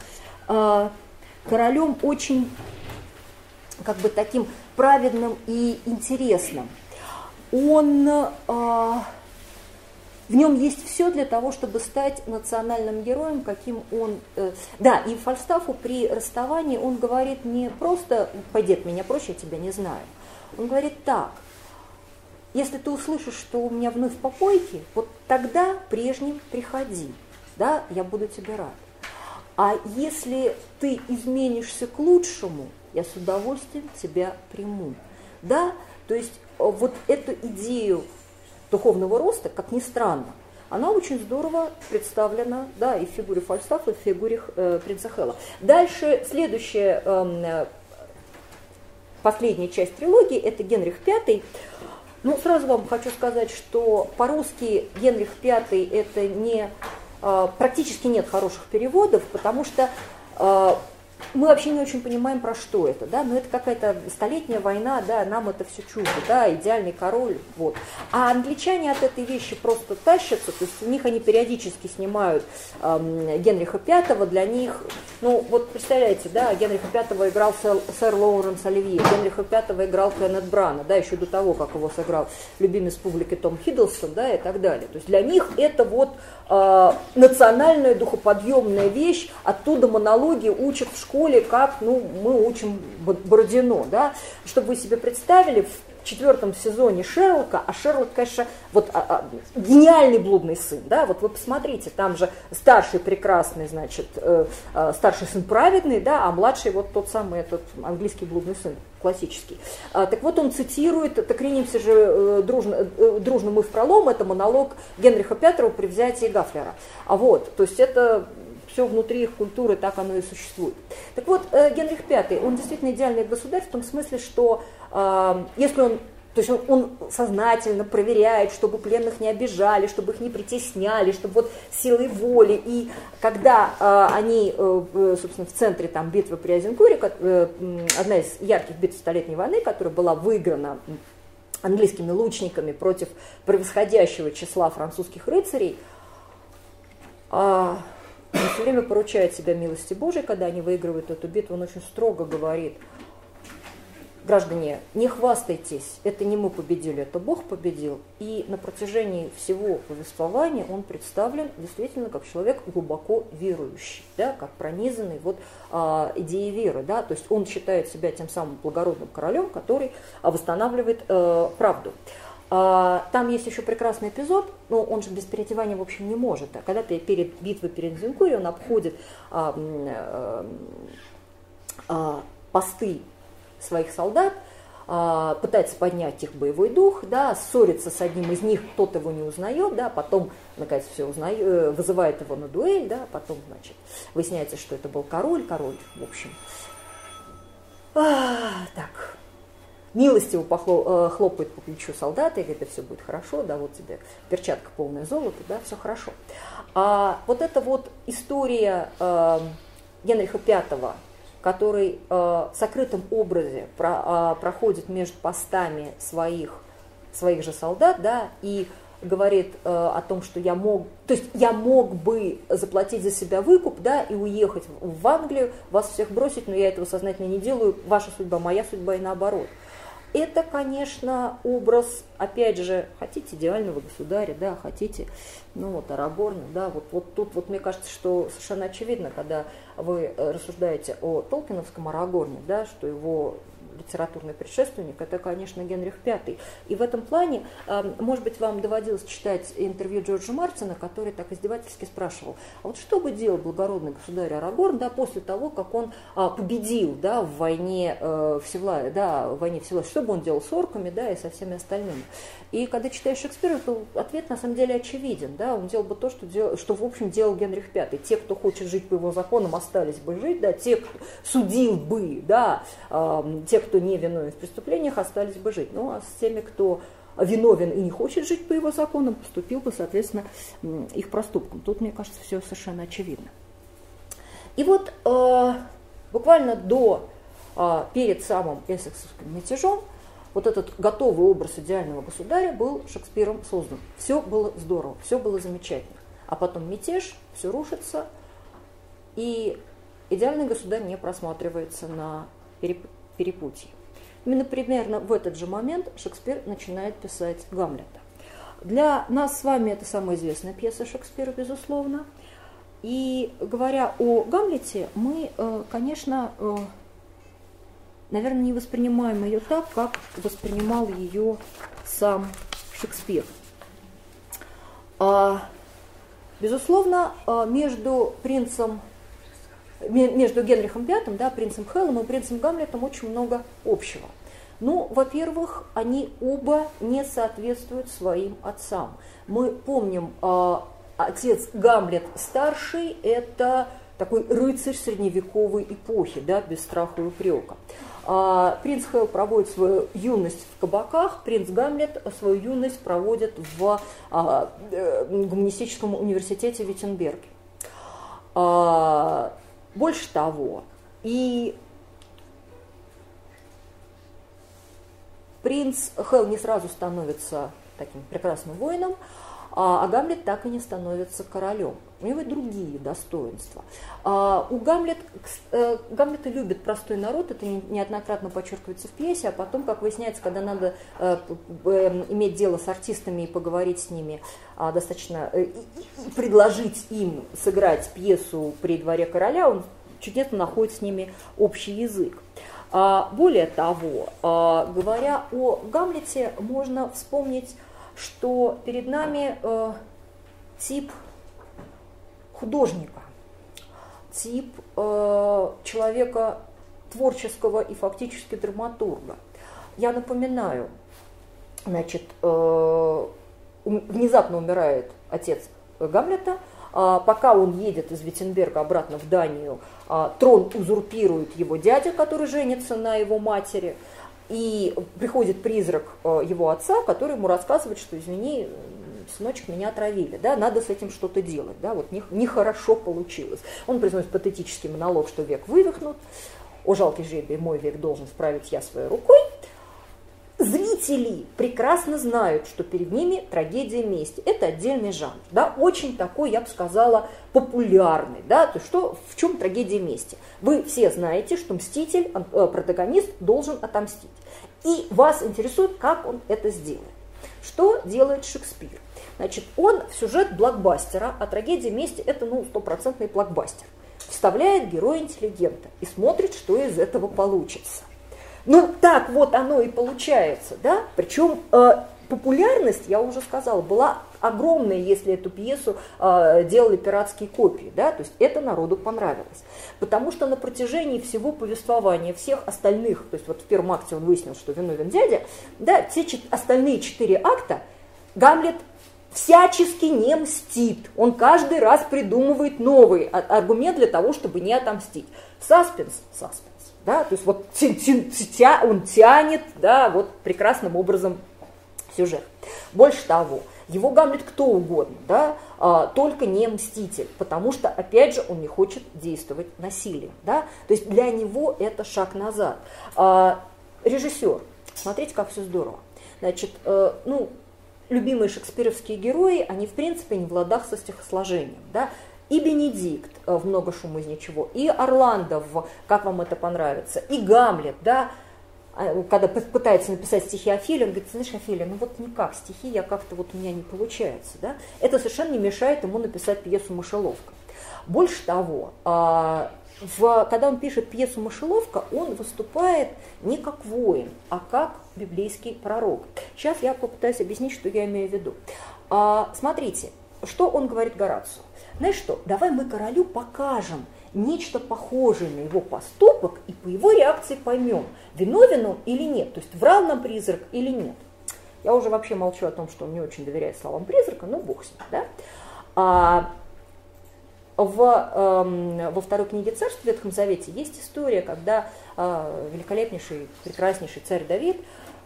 э, королем очень как бы таким праведным и интересным. Он э, в нем есть все для того, чтобы стать национальным героем, каким он... Э, да, и Фальстафу при расставании он говорит не просто «пойди от меня прочь, я тебя не знаю». Он говорит так, если ты услышишь, что у меня вновь попойки, вот тогда прежним приходи, да, я буду тебе рад. А если ты изменишься к лучшему, я с удовольствием тебя приму. Да, то есть э, вот эту идею духовного роста, как ни странно, она очень здорово представлена да, и в фигуре Фальстафа, и в фигуре э, принца Хэлла. Дальше следующая, э, последняя часть трилогии, это Генрих V. Ну, сразу вам хочу сказать, что по-русски Генрих V это не, э, практически нет хороших переводов, потому что э, мы вообще не очень понимаем, про что это, да, но это какая-то столетняя война, да, нам это все чуждо, да, идеальный король, вот. А англичане от этой вещи просто тащатся, то есть у них они периодически снимают эм, Генриха Пятого, для них, ну, вот представляете, да, Генриха Пятого играл сэр, сэр Лоуренс Оливье, Генриха Пятого играл Кеннет Брана, да, еще до того, как его сыграл любимец публики Том Хиддлстон, да, и так далее. То есть для них это вот э, национальная духоподъемная вещь, оттуда монологи учат в школе, школе, как ну, мы учим Бородино. Да? Чтобы вы себе представили, в четвертом сезоне Шерлока, а Шерлок, конечно, вот а, а, гениальный блудный сын, да, вот вы посмотрите, там же старший прекрасный, значит, э, э, старший сын праведный, да, а младший вот тот самый этот английский блудный сын, классический. А, так вот он цитирует, так ринемся же э, дружно, э, дружно мы в пролом, это монолог Генриха Петрова при взятии Гафлера. А вот, то есть это все внутри их культуры, так оно и существует. Так вот, э, Генрих V, он действительно идеальный государь в том смысле, что э, если он то есть он, он сознательно проверяет, чтобы пленных не обижали, чтобы их не притесняли, чтобы вот силой воли. И когда э, они, э, э собственно, в центре там, битвы при Азенкуре, э, одна из ярких битв Столетней войны, которая была выиграна английскими лучниками против превосходящего числа французских рыцарей, э, он все время поручает себя милости Божией, когда они выигрывают эту битву, он очень строго говорит, граждане, не хвастайтесь, это не мы победили, это Бог победил. И на протяжении всего повествования он представлен действительно как человек глубоко верующий, да, как пронизанный вот, а, идеей веры. Да, то есть он считает себя тем самым благородным королем, который восстанавливает а, правду. А, там есть еще прекрасный эпизод, но он же без переодевания, в общем, не может. А когда перед битвой перед Зинкурией, он обходит а, посты своих солдат, пытается поднять их боевой дух, да, ссорится с одним из них, тот его не узнает, да, потом, наконец, все узнает, э, вызывает его на дуэль, да, потом, значит, выясняется, что это был король, король, в общем. А, так, милостиво похло, э, хлопает по плечу солдата и говорит, это все будет хорошо, да, вот тебе перчатка полная золота, да, все хорошо. А вот эта вот история э, Генриха V, который э, в сокрытом образе про, проходит между постами своих, своих же солдат, да, и говорит э, о том, что я мог, то есть я мог бы заплатить за себя выкуп, да, и уехать в Англию, вас всех бросить, но я этого сознательно не делаю, ваша судьба, моя судьба и наоборот. Это, конечно, образ, опять же, хотите идеального государя, да, хотите, ну вот, Арагорна, да, вот, вот тут вот мне кажется, что совершенно очевидно, когда вы э, рассуждаете о Толкиновском Арагорне, да, что его литературный предшественник, это, конечно, Генрих V. И в этом плане, может быть, вам доводилось читать интервью Джорджа Мартина, который так издевательски спрашивал, а вот что бы делал благородный государь Арагорн, да, после того, как он а, победил, да, в войне э, Всевлада, да, в войне Всевлада, что бы он делал с орками, да, и со всеми остальными. И когда читаешь Шекспира, то ответ на самом деле очевиден, да, он делал бы то, что, делал, что в общем делал Генрих V. Те, кто хочет жить по его законам, остались бы жить, да, те, кто судил бы, да, э, те, кто не виновен в преступлениях, остались бы жить. Ну, а с теми, кто виновен и не хочет жить по его законам, поступил бы, соответственно, их проступком. Тут, мне кажется, все совершенно очевидно. И вот э, буквально до а, перед самым эссексовским мятежом вот этот готовый образ идеального государя был Шекспиром создан. Все было здорово, все было замечательно. А потом мятеж, все рушится, и идеальный государь не просматривается на перепутье. Именно примерно в этот же момент Шекспир начинает писать Гамлета. Для нас с вами это самая известная пьеса Шекспира, безусловно. И говоря о Гамлете, мы, э, конечно, э, наверное, не воспринимаем ее так, как воспринимал ее сам Шекспир. А, безусловно, а, между принцем, между Генрихом V, да, принцем Хеллом и принцем Гамлетом очень много общего. Ну, во-первых, они оба не соответствуют своим отцам. Мы помним, а, отец Гамлет старший – это такой рыцарь средневековой эпохи, да, без страха и упрека. А, принц Хелл проводит свою юность в кабаках, принц Гамлет свою юность проводит в а, э, гуманистическом университете Виттенберге. А, больше того, и принц Хелл не сразу становится таким прекрасным воином, а, а Гамлет так и не становится королем. У него другие достоинства. А, у Гамлет, э, Гамлета любит простой народ, это неоднократно подчеркивается в пьесе, а потом, как выясняется, когда надо э, иметь дело с артистами и поговорить с ними, а, достаточно э, предложить им сыграть пьесу при дворе короля, он чудесно находит с ними общий язык. Более того, говоря о Гамлете, можно вспомнить что перед нами э, тип художника, тип э, человека творческого и фактически драматурга. Я напоминаю, значит, э, внезапно умирает отец Гамлета, а пока он едет из Виттенберга обратно в Данию, а, трон узурпирует его дядя, который женится на его матери – и приходит призрак э, его отца, который ему рассказывает, что, извини, сыночек, меня отравили, да, надо с этим что-то делать, да, вот нехорошо получилось. Он произносит патетический монолог, что век вывихнут, о жалкий жребий, мой век должен справить я своей рукой, Зрители прекрасно знают, что перед ними трагедия мести. Это отдельный жанр, да, очень такой, я бы сказала, популярный, да, то что, в чем трагедия мести? Вы все знаете, что мститель, э, протагонист должен отомстить. И вас интересует, как он это сделает. Что делает Шекспир? Значит, он в сюжет блокбастера, а трагедия мести это, ну, стопроцентный блокбастер. Вставляет героя-интеллигента и смотрит, что из этого получится. Ну, так вот оно и получается, да? Причем э, популярность, я уже сказала, была огромная, если эту пьесу э, делали пиратские копии, да, то есть это народу понравилось. Потому что на протяжении всего повествования всех остальных, то есть вот в первом акте он выяснил, что виновен дядя, да, все чет- остальные четыре акта Гамлет всячески не мстит. Он каждый раз придумывает новый аргумент для того, чтобы не отомстить. Саспенс, саспенс да, то есть вот он тянет, да, вот прекрасным образом сюжет. Больше того, его Гамлет кто угодно, да, а, только не мститель, потому что, опять же, он не хочет действовать насилием, да, то есть для него это шаг назад. А, режиссер, смотрите, как все здорово. Значит, э, ну, любимые шекспировские герои, они, в принципе, не в ладах со стихосложением, да, и Бенедикт э, в «Много шума из ничего», и Орландо в «Как вам это понравится», и Гамлет, да, а, когда пытается написать стихи Офелии, он говорит, знаешь, Офелия, ну вот никак, стихи я как-то вот у меня не получается, да, это совершенно не мешает ему написать пьесу «Мышеловка». Больше того, а, в, когда он пишет пьесу «Мышеловка», он выступает не как воин, а как библейский пророк. Сейчас я попытаюсь объяснить, что я имею в виду. А, смотрите, что он говорит Горацию. Знаешь что, давай мы королю покажем нечто похожее на его поступок, и по его реакции поймем, виновен он или нет, то есть врал нам призрак или нет. Я уже вообще молчу о том, что он не очень доверяет словам призрака, но бог с ним. Да? А, в, э, во второй книге Царств в Ветхом Завете есть история, когда э, великолепнейший, прекраснейший царь Давид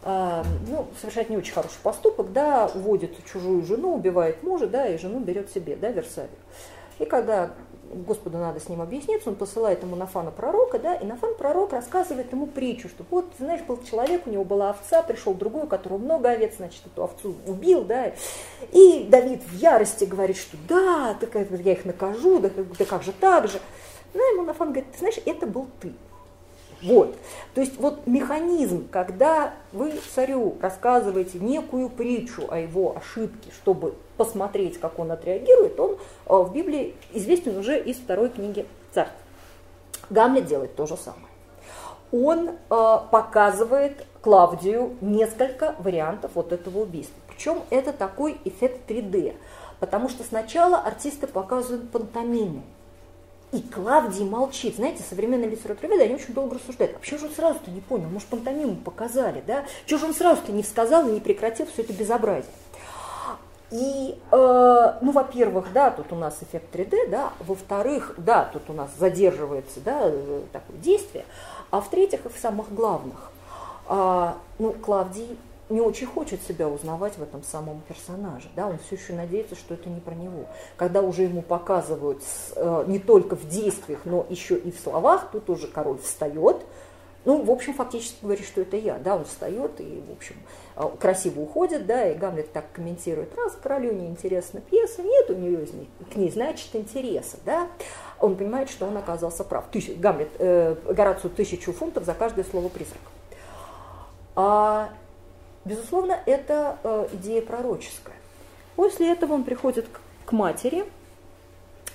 ну, совершает не очень хороший поступок, да, уводит чужую жену, убивает мужа, да, и жену берет себе, да, Версавию. И когда Господу надо с ним объясниться, он посылает ему Нафана пророка, да, и Нафан пророк рассказывает ему притчу, что вот, знаешь, был человек, у него была овца, пришел другой, у которого много овец, значит, эту овцу убил, да, и Давид в ярости говорит, что да, так я их накажу, да, да как же так же. Ну, ему Нафан говорит, ты знаешь, это был ты. Вот. То есть вот механизм, когда вы царю рассказываете некую притчу о его ошибке, чтобы посмотреть, как он отреагирует, он э, в Библии известен уже из второй книги царств. Гамлет делает то же самое. Он э, показывает Клавдию несколько вариантов вот этого убийства. Причем это такой эффект 3D, потому что сначала артисты показывают пантомиму, и Клавдий молчит. Знаете, современные литературоведы, они очень долго рассуждают. А почему же он сразу-то не понял? Может, пантомиму показали, да? Чего же он сразу-то не сказал и не прекратил все это безобразие? И, э, ну, во-первых, да, тут у нас эффект 3D, да, во-вторых, да, тут у нас задерживается, да, э, такое действие, а в-третьих, и в самых главных, э, ну, Клавдий не очень хочет себя узнавать в этом самом персонаже. Да? Он все еще надеется, что это не про него. Когда уже ему показывают э, не только в действиях, но еще и в словах, тут уже король встает. Ну, в общем, фактически говорит, что это я. Да? Он встает и, в общем, э, красиво уходит, да, и Гамлет так комментирует, раз королю не интересна пьеса, нет у нее к ней, значит, интереса, да. Он понимает, что он оказался прав. Тысяч, Гамлет, э, Горацию тысячу фунтов за каждое слово призрак. А Безусловно, это э, идея пророческая. После этого он приходит к, к матери,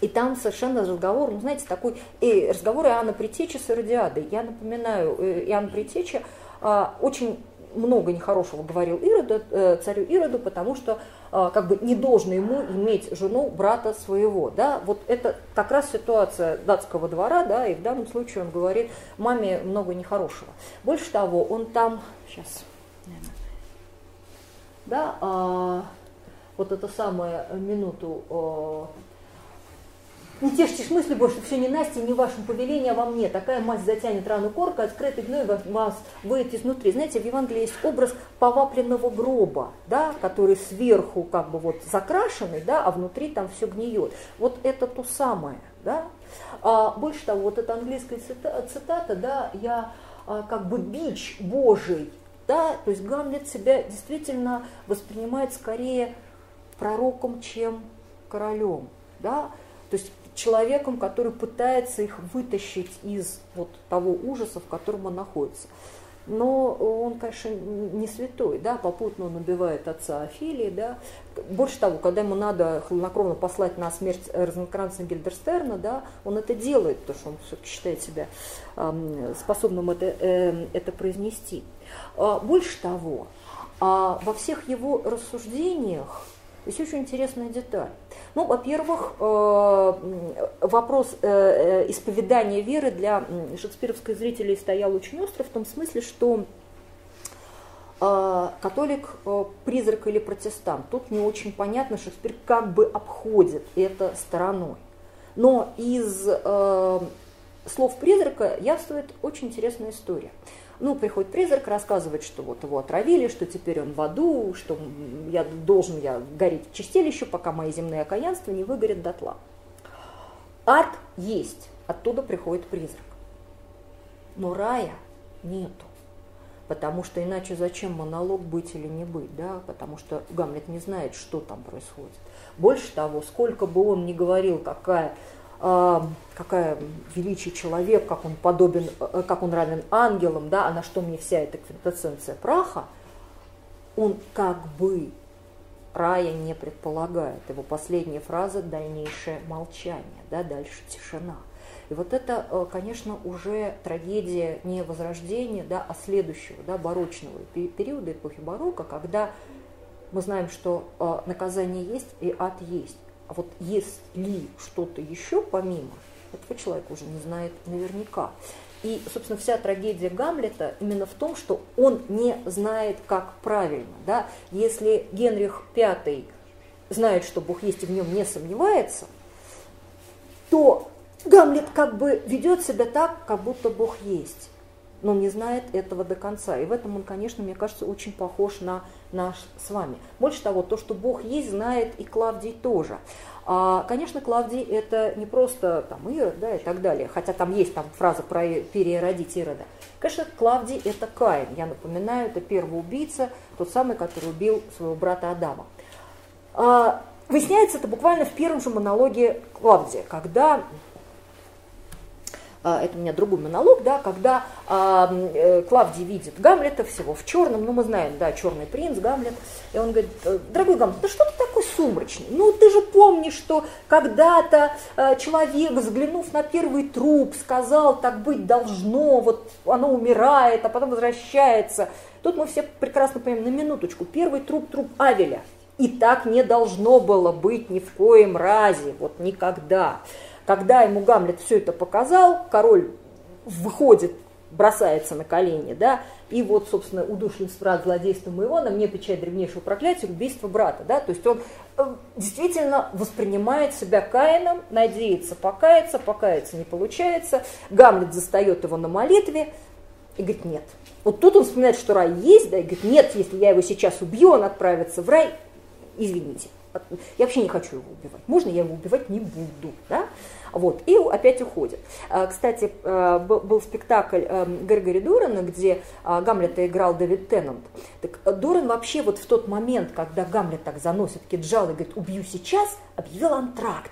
и там совершенно разговор, ну, знаете, такой э, разговор Иоанна Притечи с Иродиадой. Я напоминаю, э, Иоанн Притеча э, очень много нехорошего говорил Ироду, э, царю Ироду, потому что э, как бы не должно ему иметь жену брата своего. Да? Вот это как раз ситуация датского двора, да, и в данном случае он говорит маме много нехорошего. Больше того, он там, сейчас, наверное, да, а, вот это самое минуту а, не тешьтесь мысли больше, все не Настя, не вашим повелением, а во мне. Такая мать затянет рану корка, скрытый гной вас выйдет изнутри. Знаете, в Евангелии есть образ повапленного гроба, да, который сверху как бы вот закрашенный, да, а внутри там все гниет. Вот это то самое. Да? А, больше того, вот эта английская цитата, да, я а, как бы бич Божий да? То есть Гамлет себя действительно воспринимает скорее пророком, чем королем. Да? То есть человеком, который пытается их вытащить из вот того ужаса, в котором он находится. Но он, конечно, не святой, да, попутно он убивает отца Афилии, да. Больше того, когда ему надо хладнокровно послать на смерть Розенкранца Гильдерстерна, да, он это делает, потому что он все-таки считает себя э, способным это, э, это произнести. А, больше того, а, во всех его рассуждениях есть очень интересная деталь. Ну, во-первых, э, вопрос э, э, исповедания веры для шекспировской зрителей стоял очень остро в том смысле, что католик, призрак или протестант. Тут не очень понятно, Шекспир как бы обходит это стороной. Но из слов призрака явствует очень интересная история. Ну, приходит призрак, рассказывает, что вот его отравили, что теперь он в аду, что я должен я гореть в чистилище, пока мои земные окаянства не выгорят дотла. Ад есть, оттуда приходит призрак. Но рая нету. Потому что иначе зачем монолог быть или не быть, да? Потому что Гамлет не знает, что там происходит. Больше того, сколько бы он ни говорил, какая какая величие человек, как он подобен, э, как он равен ангелам, да, а на что мне вся эта квинтэссенция праха, он как бы рая не предполагает. Его последняя фраза – дальнейшее молчание, да, дальше тишина. И вот это, э, конечно, уже трагедия не возрождения, да, а следующего, да, барочного периода эпохи барокко, когда мы знаем, что э, наказание есть и ад есть. А вот есть ли что-то еще помимо, этого человек уже не знает наверняка. И, собственно, вся трагедия Гамлета именно в том, что он не знает, как правильно. Да? Если Генрих V знает, что Бог есть и в нем не сомневается, то Гамлет как бы ведет себя так, как будто Бог есть. но не знает этого до конца. И в этом он, конечно, мне кажется, очень похож на наш с вами. Больше того, то, что Бог есть, знает и Клавдий тоже. А, конечно, Клавдий это не просто там Ирод, да, и так далее, хотя там есть там фраза про переродить Ирода. Конечно, Клавдий это Каин, я напоминаю, это первый убийца, тот самый, который убил своего брата Адама. А, выясняется это буквально в первом же монологе Клавдия, когда это у меня другой монолог, да, когда а, э, Клавдий видит Гамлета всего в черном, ну мы знаем, да, черный принц, Гамлет, и он говорит, «Э, дорогой Гамлет, да что ты такой сумрачный? Ну ты же помнишь, что когда-то э, человек, взглянув на первый труп, сказал, так быть должно, вот оно умирает, а потом возвращается. Тут мы все прекрасно понимаем, на минуточку, первый труп, труп Авеля, и так не должно было быть ни в коем разе, вот никогда. Когда ему Гамлет все это показал, король выходит, бросается на колени, да, и вот, собственно, удушен враг злодейства моего, на мне печать древнейшего проклятия, убийство брата, да, то есть он э, действительно воспринимает себя Каином, надеется покаяться, покаяться не получается, Гамлет застает его на молитве и говорит, нет. Вот тут он вспоминает, что рай есть, да, и говорит, нет, если я его сейчас убью, он отправится в рай, извините. Я вообще не хочу его убивать. Можно я его убивать не буду, да? Вот, и опять уходит. А, кстати, а, был спектакль эм, Грегори Дурана, где а, Гамлета играл Дэвид Теннант. Так э, Дуран вообще вот в тот момент, когда Гамлет так заносит кинжал и говорит «убью сейчас», объявил антракт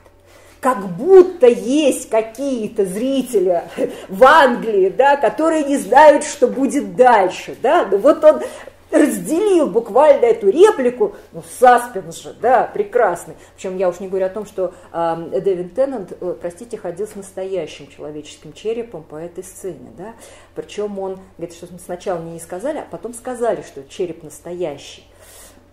как будто есть какие-то зрители <laughs> в Англии, да, которые не знают, что будет дальше. Да? Ну, вот он разделил буквально эту реплику, ну, саспенс же, да, прекрасный. Причем я уж не говорю о том, что э, Дэвин Теннант, э, простите, ходил с настоящим человеческим черепом по этой сцене, да. Причем он говорит, что сначала мне не сказали, а потом сказали, что череп настоящий.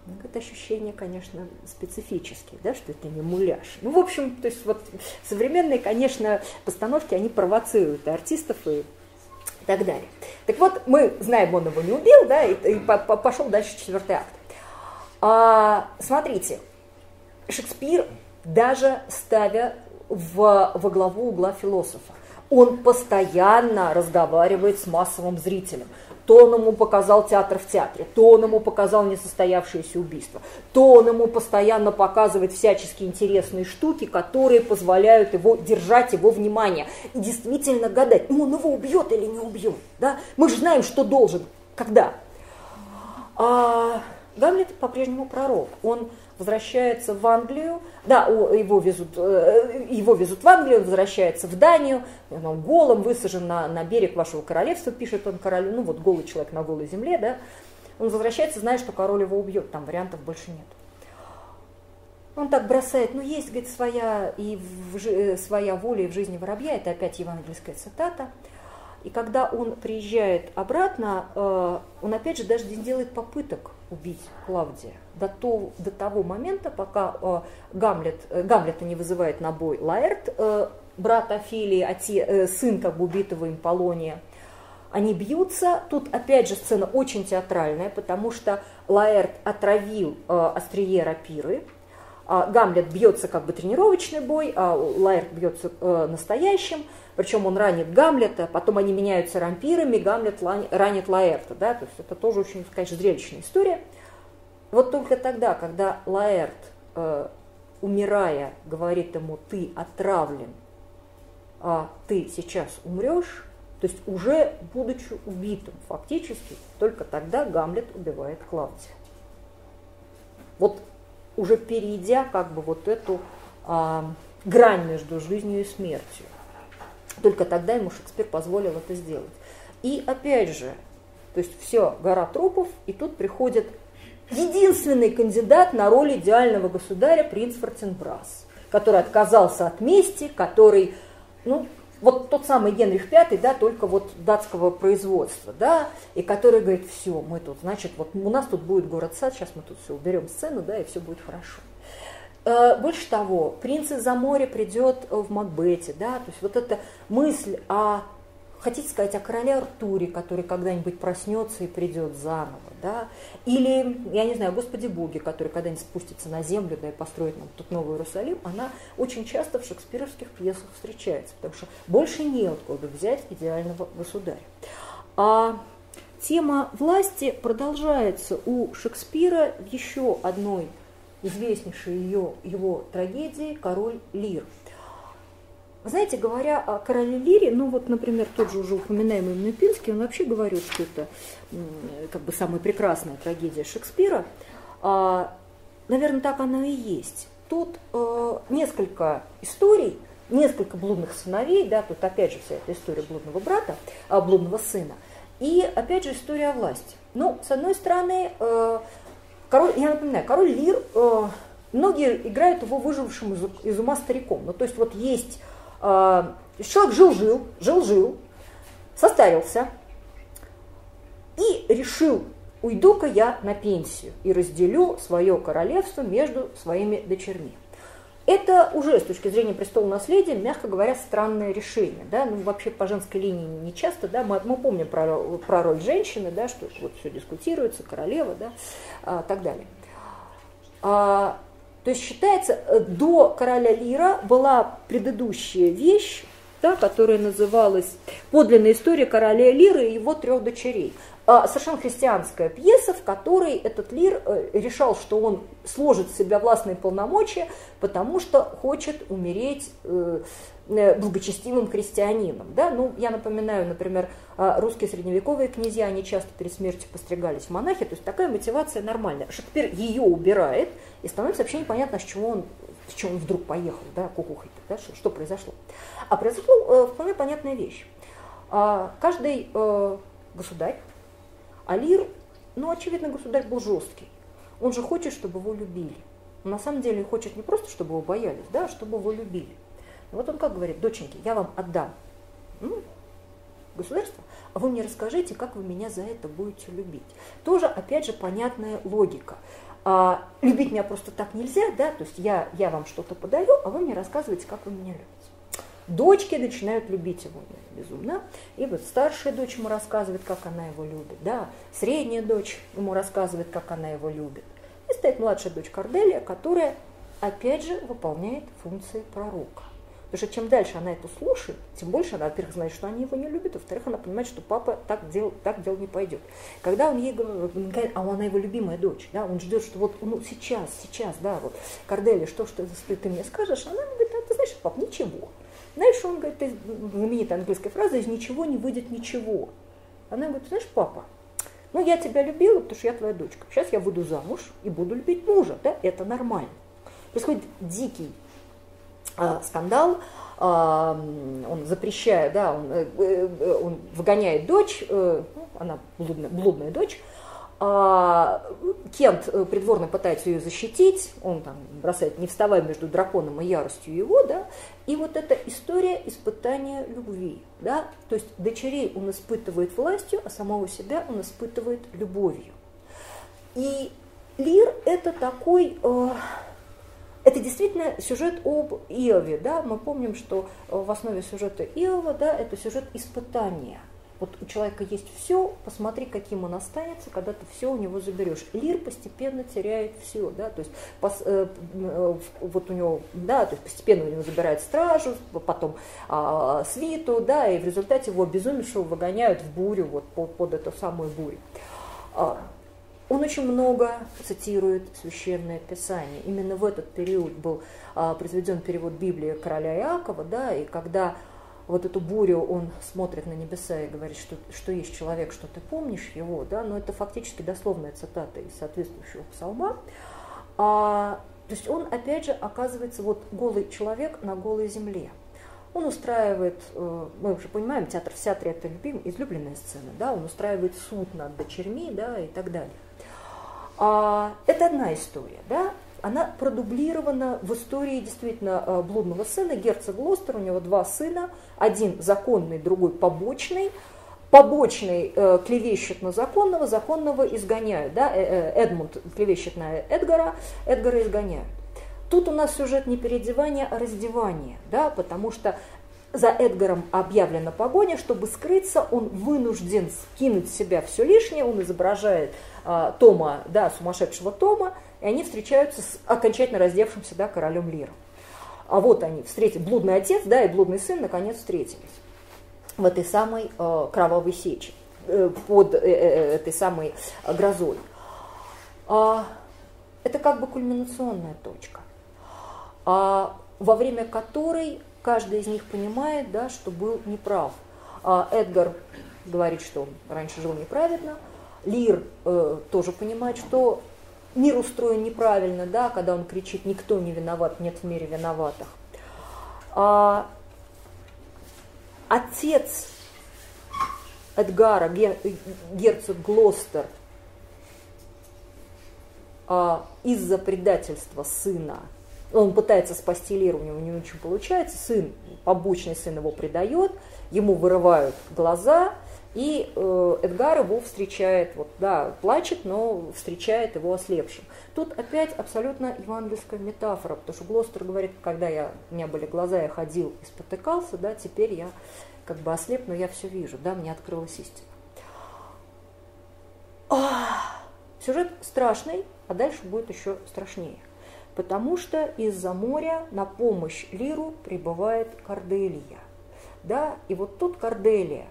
Ну, это ощущение, конечно, специфические, да, что это не муляж. Ну, в общем, то есть вот современные, конечно, постановки, они провоцируют и артистов, и и так далее. Так вот, мы знаем, он его не убил, да, и, и по, по, пошел дальше четвертый акт. А, смотрите, Шекспир, даже ставя в, во главу угла философа, он постоянно разговаривает с массовым зрителем то он ему показал театр в театре, то он ему показал несостоявшееся убийство, то он ему постоянно показывает всяческие интересные штуки, которые позволяют его держать его внимание и действительно гадать, ну он его убьет или не убьет. Да? Мы же знаем, что должен, когда. А Гамлет по-прежнему пророк. Он возвращается в Англию, да, его везут, э, его везут в Англию, возвращается в Данию, он голым высажен на, на берег вашего королевства, пишет он королю, ну вот голый человек на голой земле, да, он возвращается, зная, что король его убьет, там вариантов больше нет. Он так бросает, ну есть, говорит, своя, и в, э, своя воля и в жизни воробья, это опять евангельская цитата – и когда он приезжает обратно, э, он опять же даже не делает попыток убить Клавдия. До, то, до того момента, пока э, Гамлет, э, Гамлета не вызывает на бой Лаэрт, брат Офелии, оте, сын как бы убитого им Полония. Они бьются. Тут опять же сцена очень театральная, потому что Лаэрт отравил острие рапиры, а Гамлет бьется как бы тренировочный бой, а Лаэрт бьется настоящим причем он ранит Гамлета, потом они меняются рампирами, Гамлет ранит Лаэрта, да, то есть это тоже очень, конечно, зрелищная история. Вот только тогда, когда Лаэрт, э, умирая, говорит ему, ты отравлен, а ты сейчас умрешь, то есть уже будучи убитым фактически, только тогда Гамлет убивает Клавдия. Вот уже перейдя как бы вот эту а, грань между жизнью и смертью. Только тогда ему Шекспир позволил это сделать. И опять же, то есть все, гора трупов, и тут приходит единственный кандидат на роль идеального государя, принц Фортенбрас, который отказался от мести, который, ну, вот тот самый Генрих V, да, только вот датского производства, да, и который говорит, все, мы тут, значит, вот у нас тут будет город-сад, сейчас мы тут все уберем сцену, да, и все будет хорошо. Э, больше того, принц из-за моря придет в Макбете, да, то есть вот эта мысль о, хотите сказать, о короле Артуре, который когда-нибудь проснется и придет заново, да, или, я не знаю, о Господе Боге, который когда-нибудь спустится на землю, да, и построит нам тут Новый Иерусалим, она очень часто в шекспировских пьесах встречается, потому что больше неоткуда взять идеального государя. А тема власти продолжается у Шекспира в еще одной известнейшей ее, его трагедии «Король Лир». Вы знаете, говоря о короле Лире, ну вот, например, тот же уже упоминаемый Мюпинский, он вообще говорит, что это как бы самая прекрасная трагедия Шекспира. А, наверное, так оно и есть. Тут э, несколько историй, несколько блудных сыновей, да, тут опять же вся эта история блудного брата, а, блудного сына, и опять же история власти. Ну, с одной стороны, э, король, я напоминаю, король Лир, э, многие играют его выжившим из, из ума стариком. Ну, то есть вот есть э, человек жил-жил, жил-жил, состарился и решил, уйду-ка я на пенсию и разделю свое королевство между своими дочерьми. Это уже с точки зрения престола наследия, мягко говоря, странное решение. Да? Ну, вообще по женской линии не часто. Да? Мы, мы помним про, про роль женщины, да, что вот все дискутируется, королева, да, а, так далее. А, то есть считается, э, до короля Лира была предыдущая вещь, да, которая называлась «Подлинная история короля Лира и его трех дочерей». А, совершенно христианская пьеса, в которой этот Лир э, решал, что он сложит в себя властные полномочия, потому что хочет умереть э, благочестивым христианином. Да? Ну, я напоминаю, например, а, русские средневековые князья, они часто перед смертью постригались в монахи, то есть такая мотивация нормальная. Шекспир ее убирает, и становится вообще непонятно, с чего он, с чего он вдруг поехал, да, кукухой, да, что, что произошло. А произошло э, вполне понятная вещь. А, каждый э, государь, Алир, ну, очевидно, государь был жесткий. Он же хочет, чтобы его любили. Он на самом деле хочет не просто, чтобы его боялись, да, а чтобы его любили. Вот он как говорит, доченьки, я вам отдам ну, государство, а вы мне расскажите, как вы меня за это будете любить. Тоже, опять же, понятная логика. А, любить меня просто так нельзя, да, то есть я, я вам что-то подаю, а вы мне рассказываете, как вы меня любите. Дочки начинают любить его безумно, и вот старшая дочь ему рассказывает, как она его любит, да, средняя дочь ему рассказывает, как она его любит. И стоит младшая дочь Корделия, которая, опять же, выполняет функции пророка. Потому что чем дальше она это слушает, тем больше она, во-первых, знает, что они его не любят, во-вторых, она понимает, что папа так дел, так дел не пойдет. Когда он ей говорит, а она его любимая дочь, да, он ждет, что вот ну, сейчас, сейчас, да, вот, Кордели, что, что ты мне скажешь, она говорит, а ты знаешь, пап, ничего. Знаешь, он говорит, знаменитая английская фраза, из ничего не выйдет ничего. Она говорит, знаешь, папа, ну я тебя любила, потому что я твоя дочка. Сейчас я выйду замуж и буду любить мужа, да, это нормально. Происходит дикий а, скандал, а, он запрещает, да, он, э, э, он выгоняет дочь, э, ну, она блудная, блудная дочь, а Кент придворный пытается ее защитить, он там бросает «не вставай между драконом и яростью его», да, и вот эта история испытания любви, да, то есть дочерей он испытывает властью, а самого себя он испытывает любовью. И Лир это такой это действительно сюжет об Иове, да, мы помним, что э, в основе сюжета Иова, да, это сюжет испытания. Вот у человека есть все, посмотри, каким он останется, когда ты все у него заберешь. Лир постепенно теряет все, да, то есть пос, э, э, вот у него, да, то есть постепенно у него забирают стражу, потом э, свиту, да, и в результате его обезумевшего выгоняют в бурю, вот под, под эту самую бурю. А, он очень много цитирует священное писание. Именно в этот период был а, произведен перевод Библии короля Иакова, да, и когда вот эту бурю он смотрит на небеса и говорит, что, что есть человек, что ты помнишь его, да, но это фактически дословная цитата из соответствующего псалма. А, то есть он, опять же, оказывается вот голый человек на голой земле. Он устраивает, э, мы уже понимаем, театр в театре это любим, излюбленная сцена, да, он устраивает суд над дочерьми, да, и так далее. А, это одна история, да? Она продублирована в истории действительно э, блудного сына, герцог Глостер, у него два сына, один законный, другой побочный. Побочный э, клевещет на законного, законного изгоняют. Да? Э, э, Эдмунд клевещет на Эдгара, Эдгара изгоняют. Тут у нас сюжет не переодевания, а раздевания, да, потому что за Эдгаром объявлена погоня, чтобы скрыться, он вынужден скинуть с себя все лишнее, он изображает а, Тома, да, сумасшедшего Тома, и они встречаются с окончательно раздевшимся, да, королем Лиром. А вот они встретились, блудный отец, да, и блудный сын наконец встретились в этой самой э, кровавой сече. под этой самой грозой. А, это как бы кульминационная точка, а, во время которой каждый из них понимает, да, что был неправ. А Эдгар говорит, что раньше жил неправильно, Лир э, тоже понимает, что мир устроен неправильно, да, когда он кричит «никто не виноват, нет в мире виноватых». А, отец Эдгара, герцог Глостер, а, из-за предательства сына, он пытается спасти Лиру, у него не очень получается, сын, побочный сын его предает, ему вырывают глаза, и э, Эдгар его встречает, вот, да, плачет, но встречает его ослепшим. Тут опять абсолютно евангельская метафора, потому что Глостер говорит, когда я, у меня были глаза, я ходил и спотыкался, да, теперь я как бы ослеп, но я все вижу, да, мне открылась истина. Сюжет страшный, а дальше будет еще страшнее. Потому что из-за моря на помощь Лиру прибывает Корделия. Да, и вот тут Корделия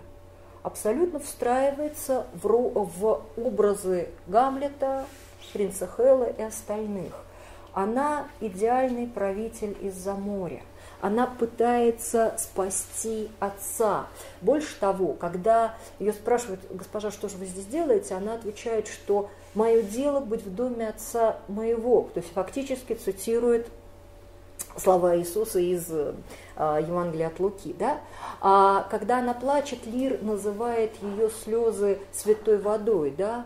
абсолютно встраивается в, в образы Гамлета, принца Хэлла и остальных. Она идеальный правитель из-за моря – она пытается спасти отца. Больше того, когда ее спрашивают, госпожа, что же вы здесь делаете, она отвечает, что мое дело быть в доме отца моего. То есть фактически цитирует слова Иисуса из э, Евангелия от Луки. Да? А когда она плачет, Лир называет ее слезы святой водой. Да?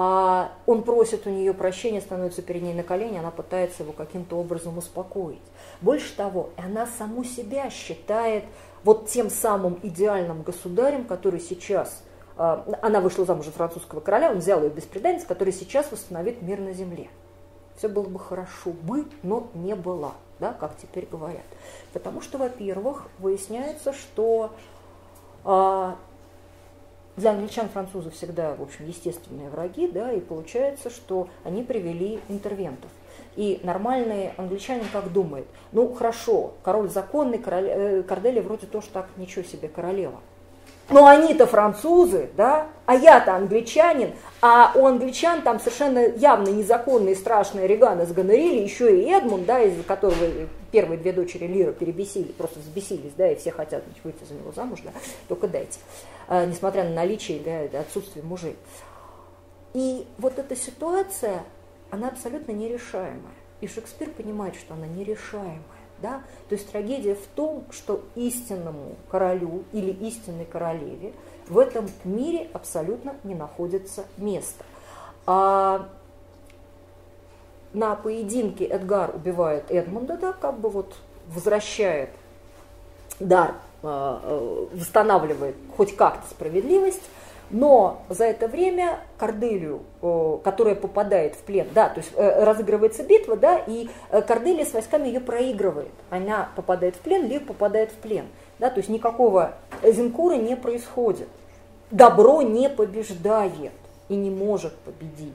А он просит у нее прощения, становится перед ней на колени, она пытается его каким-то образом успокоить. Больше того, она саму себя считает вот тем самым идеальным государем, который сейчас, а, она вышла замуж за французского короля, он взял ее беспреданниц, который сейчас восстановит мир на земле. Все было бы хорошо бы, но не было, да, как теперь говорят. Потому что, во-первых, выясняется, что а, для англичан французы всегда, в общем, естественные враги, да, и получается, что они привели интервентов. И нормальный англичанин как думает, ну хорошо, король законный, король, э, Кордели вроде тоже так, ничего себе, королева. Но они-то французы, да, а я-то англичанин, а у англичан там совершенно явно незаконные страшные Реганы сгонорили, еще и Эдмунд, да, из которого первые две дочери Лира перебесили, просто взбесились, да, и все хотят значит, выйти за него замуж, да, только дайте, а, несмотря на наличие, да, отсутствие мужей. И вот эта ситуация, она абсолютно нерешаемая. И Шекспир понимает, что она нерешаемая. Да? То есть трагедия в том, что истинному королю или истинной королеве в этом мире абсолютно не находится места. А на поединке Эдгар убивает Эдмунда, да, как бы вот возвращает дар, а, а, восстанавливает хоть как-то справедливость, но за это время Корделию, которая попадает в плен, да, то есть э, разыгрывается битва, да, и э, Корделия с войсками ее проигрывает. Она попадает в плен, Лир попадает в плен. Да, то есть никакого Зинкура не происходит. Добро не побеждает и не может победить.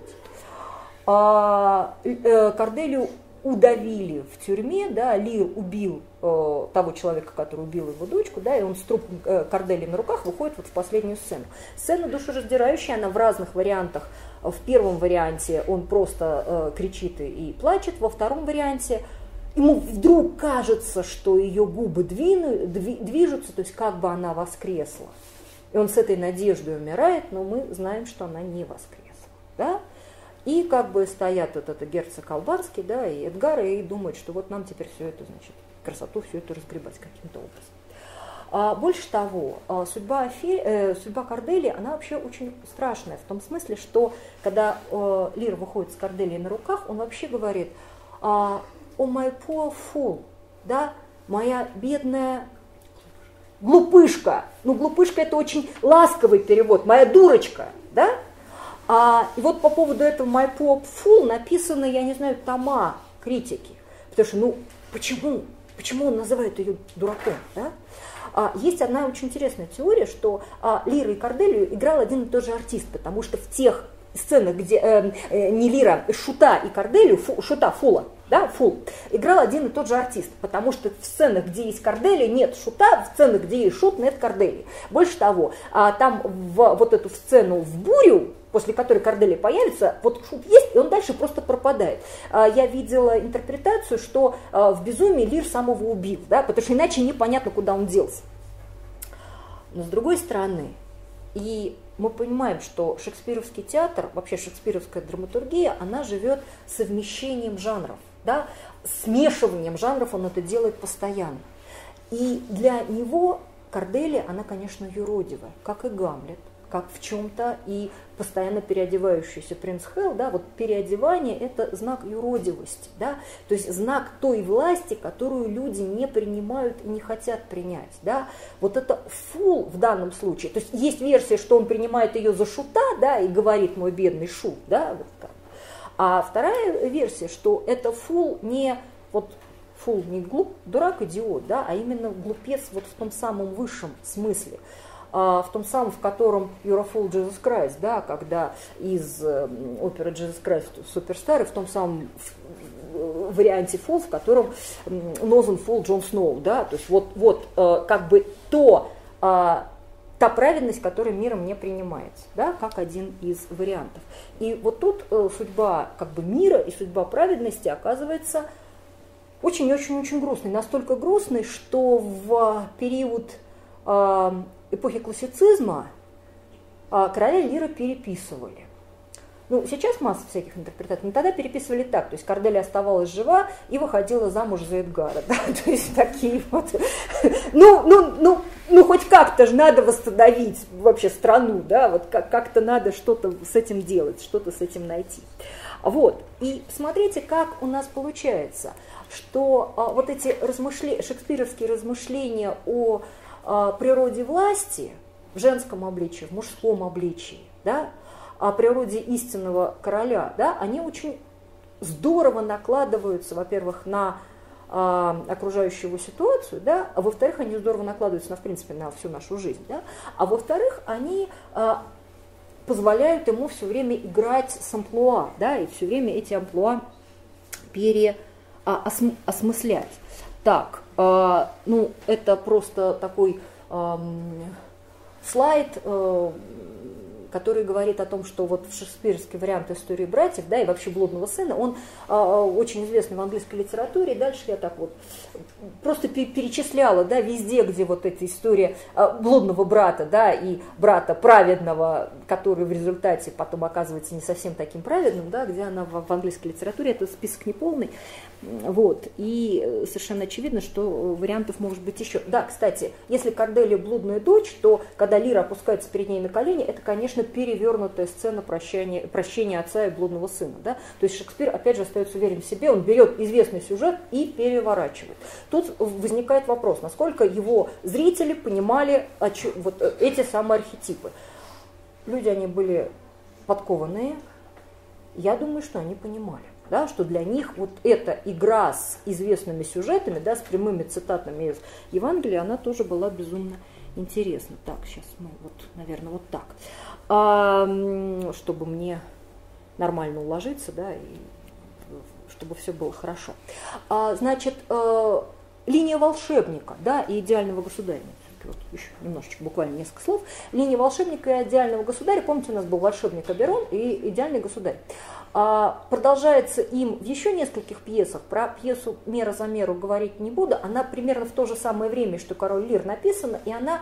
А, э, Корделию удавили в тюрьме, да, Лир убил э, того человека, который убил его дочку, да, и он с трупом э, Кордели на руках выходит вот в последнюю сцену. Сцена душераздирающая, она в разных вариантах. В первом варианте он просто э, кричит и плачет, во втором варианте ему вдруг кажется, что ее губы двину, дви, движутся, то есть как бы она воскресла. И он с этой надеждой умирает, но мы знаем, что она не воскресла. Да? И как бы стоят вот это герцог Албанский, да, и Эдгар, и думают, что вот нам теперь все это, значит, красоту, все это разгребать каким-то образом. А больше того, а, судьба, Офе, э, судьба Кордели, она вообще очень страшная, в том смысле, что когда э, Лир выходит с Корделией на руках, он вообще говорит, «О my poor fool», да, моя бедная глупышка. Ну, глупышка это очень ласковый перевод, моя дурочка, да, а, и вот по поводу этого My Pop Full написаны, я не знаю, тома критики. Потому что, ну, почему? Почему он называет ее дураком? Да? А, есть одна очень интересная теория, что а, Лира и Корделию играл один и тот же артист, потому что в тех сценах, где э, э, не Лира, Шута и Корделию, фу, Шута, Фула, да, Фул, играл один и тот же артист, потому что в сценах, где есть Корделия, нет Шута, в сценах, где есть Шут, нет Корделии. Больше того, а, там в вот эту сцену в бурю, после которой Корделия появится, вот шут есть, и он дальше просто пропадает. А, я видела интерпретацию, что а, в «Безумии» Лир самого убил, да, потому что иначе непонятно, куда он делся. Но с другой стороны, и мы понимаем, что шекспировский театр, вообще шекспировская драматургия, она живет совмещением жанров, да, смешиванием жанров он это делает постоянно. И для него Корделия, она, конечно, юродивая, как и Гамлет, как в чем-то и постоянно переодевающийся принц Хелл, да, вот переодевание – это знак юродивости, да, то есть знак той власти, которую люди не принимают и не хотят принять, да, вот это фул в данном случае, то есть есть версия, что он принимает ее за шута, да, и говорит мой бедный шут, да, вот так. а вторая версия, что это фул не вот фул не глуп, дурак, идиот, да, а именно глупец вот в том самом высшем смысле. А, в том самом, в котором You're a Fool Jesus да, когда из э, оперы Jesus Christ Суперстар, в том самом варианте Фол, в котором Нозен Фол Джон Сноу, да, то есть вот, вот э, как бы то, а, та праведность, которая миром не принимается, да, как один из вариантов. И вот тут э, судьба как бы мира и судьба праведности оказывается очень-очень-очень грустной. Настолько грустной, что в период эпохи классицизма а, короля Лира переписывали. Ну, сейчас масса всяких интерпретаций, но тогда переписывали так, то есть Корделия оставалась жива и выходила замуж за Эдгара, <laughs> да, то есть такие вот, ну, ну, ну, ну, хоть как-то же надо восстановить вообще страну, да, вот как- как-то надо что-то с этим делать, что-то с этим найти. Вот, и смотрите, как у нас получается, что а, вот эти размышления, шекспировские размышления о о природе власти в женском обличии, в мужском обличии, да, о природе истинного короля, да, они очень здорово накладываются, во-первых, на э, окружающую его ситуацию, да, а во-вторых, они здорово накладываются на, в принципе, на всю нашу жизнь, да, а во-вторых, они э, позволяют ему все время играть с амплуа, да, и все время эти амплуа переосмыслять. Так, э, ну, это просто такой э, слайд, э, который говорит о том, что вот шекспировский вариант истории братьев, да, и вообще блудного сына, он э, очень известный в английской литературе. Дальше я так вот просто перечисляла, да, везде, где вот эта история э, блудного брата, да, и брата праведного, который в результате потом оказывается не совсем таким праведным, да, где она в, в английской литературе, это список неполный, вот, и э, совершенно очевидно, что вариантов может быть еще. Да, кстати, если Корделия блудная дочь, то когда Лира опускается перед ней на колени, это, конечно, перевернутая сцена прощания, прощения отца и блудного сына. Да? То есть Шекспир, опять же, остается уверен в себе, он берет известный сюжет и переворачивает. Тут возникает вопрос, насколько его зрители понимали вот э, эти самые архетипы. Люди, они были подкованные, я думаю, что они понимали да, что для них вот эта игра с известными сюжетами, да, с прямыми цитатами из Евангелия, она тоже была безумно интересна. Так, сейчас мы вот, наверное, вот так. Чтобы мне нормально уложиться, да, и чтобы все было хорошо. А, значит, а, линия волшебника, да, и идеального государя вот еще немножечко, буквально несколько слов. Линия волшебника и идеального государя. Помните, у нас был волшебник Аберон и идеальный государь. А, продолжается им в еще нескольких пьесах. Про пьесу «Мера за меру» говорить не буду. Она примерно в то же самое время, что «Король Лир» написана, и она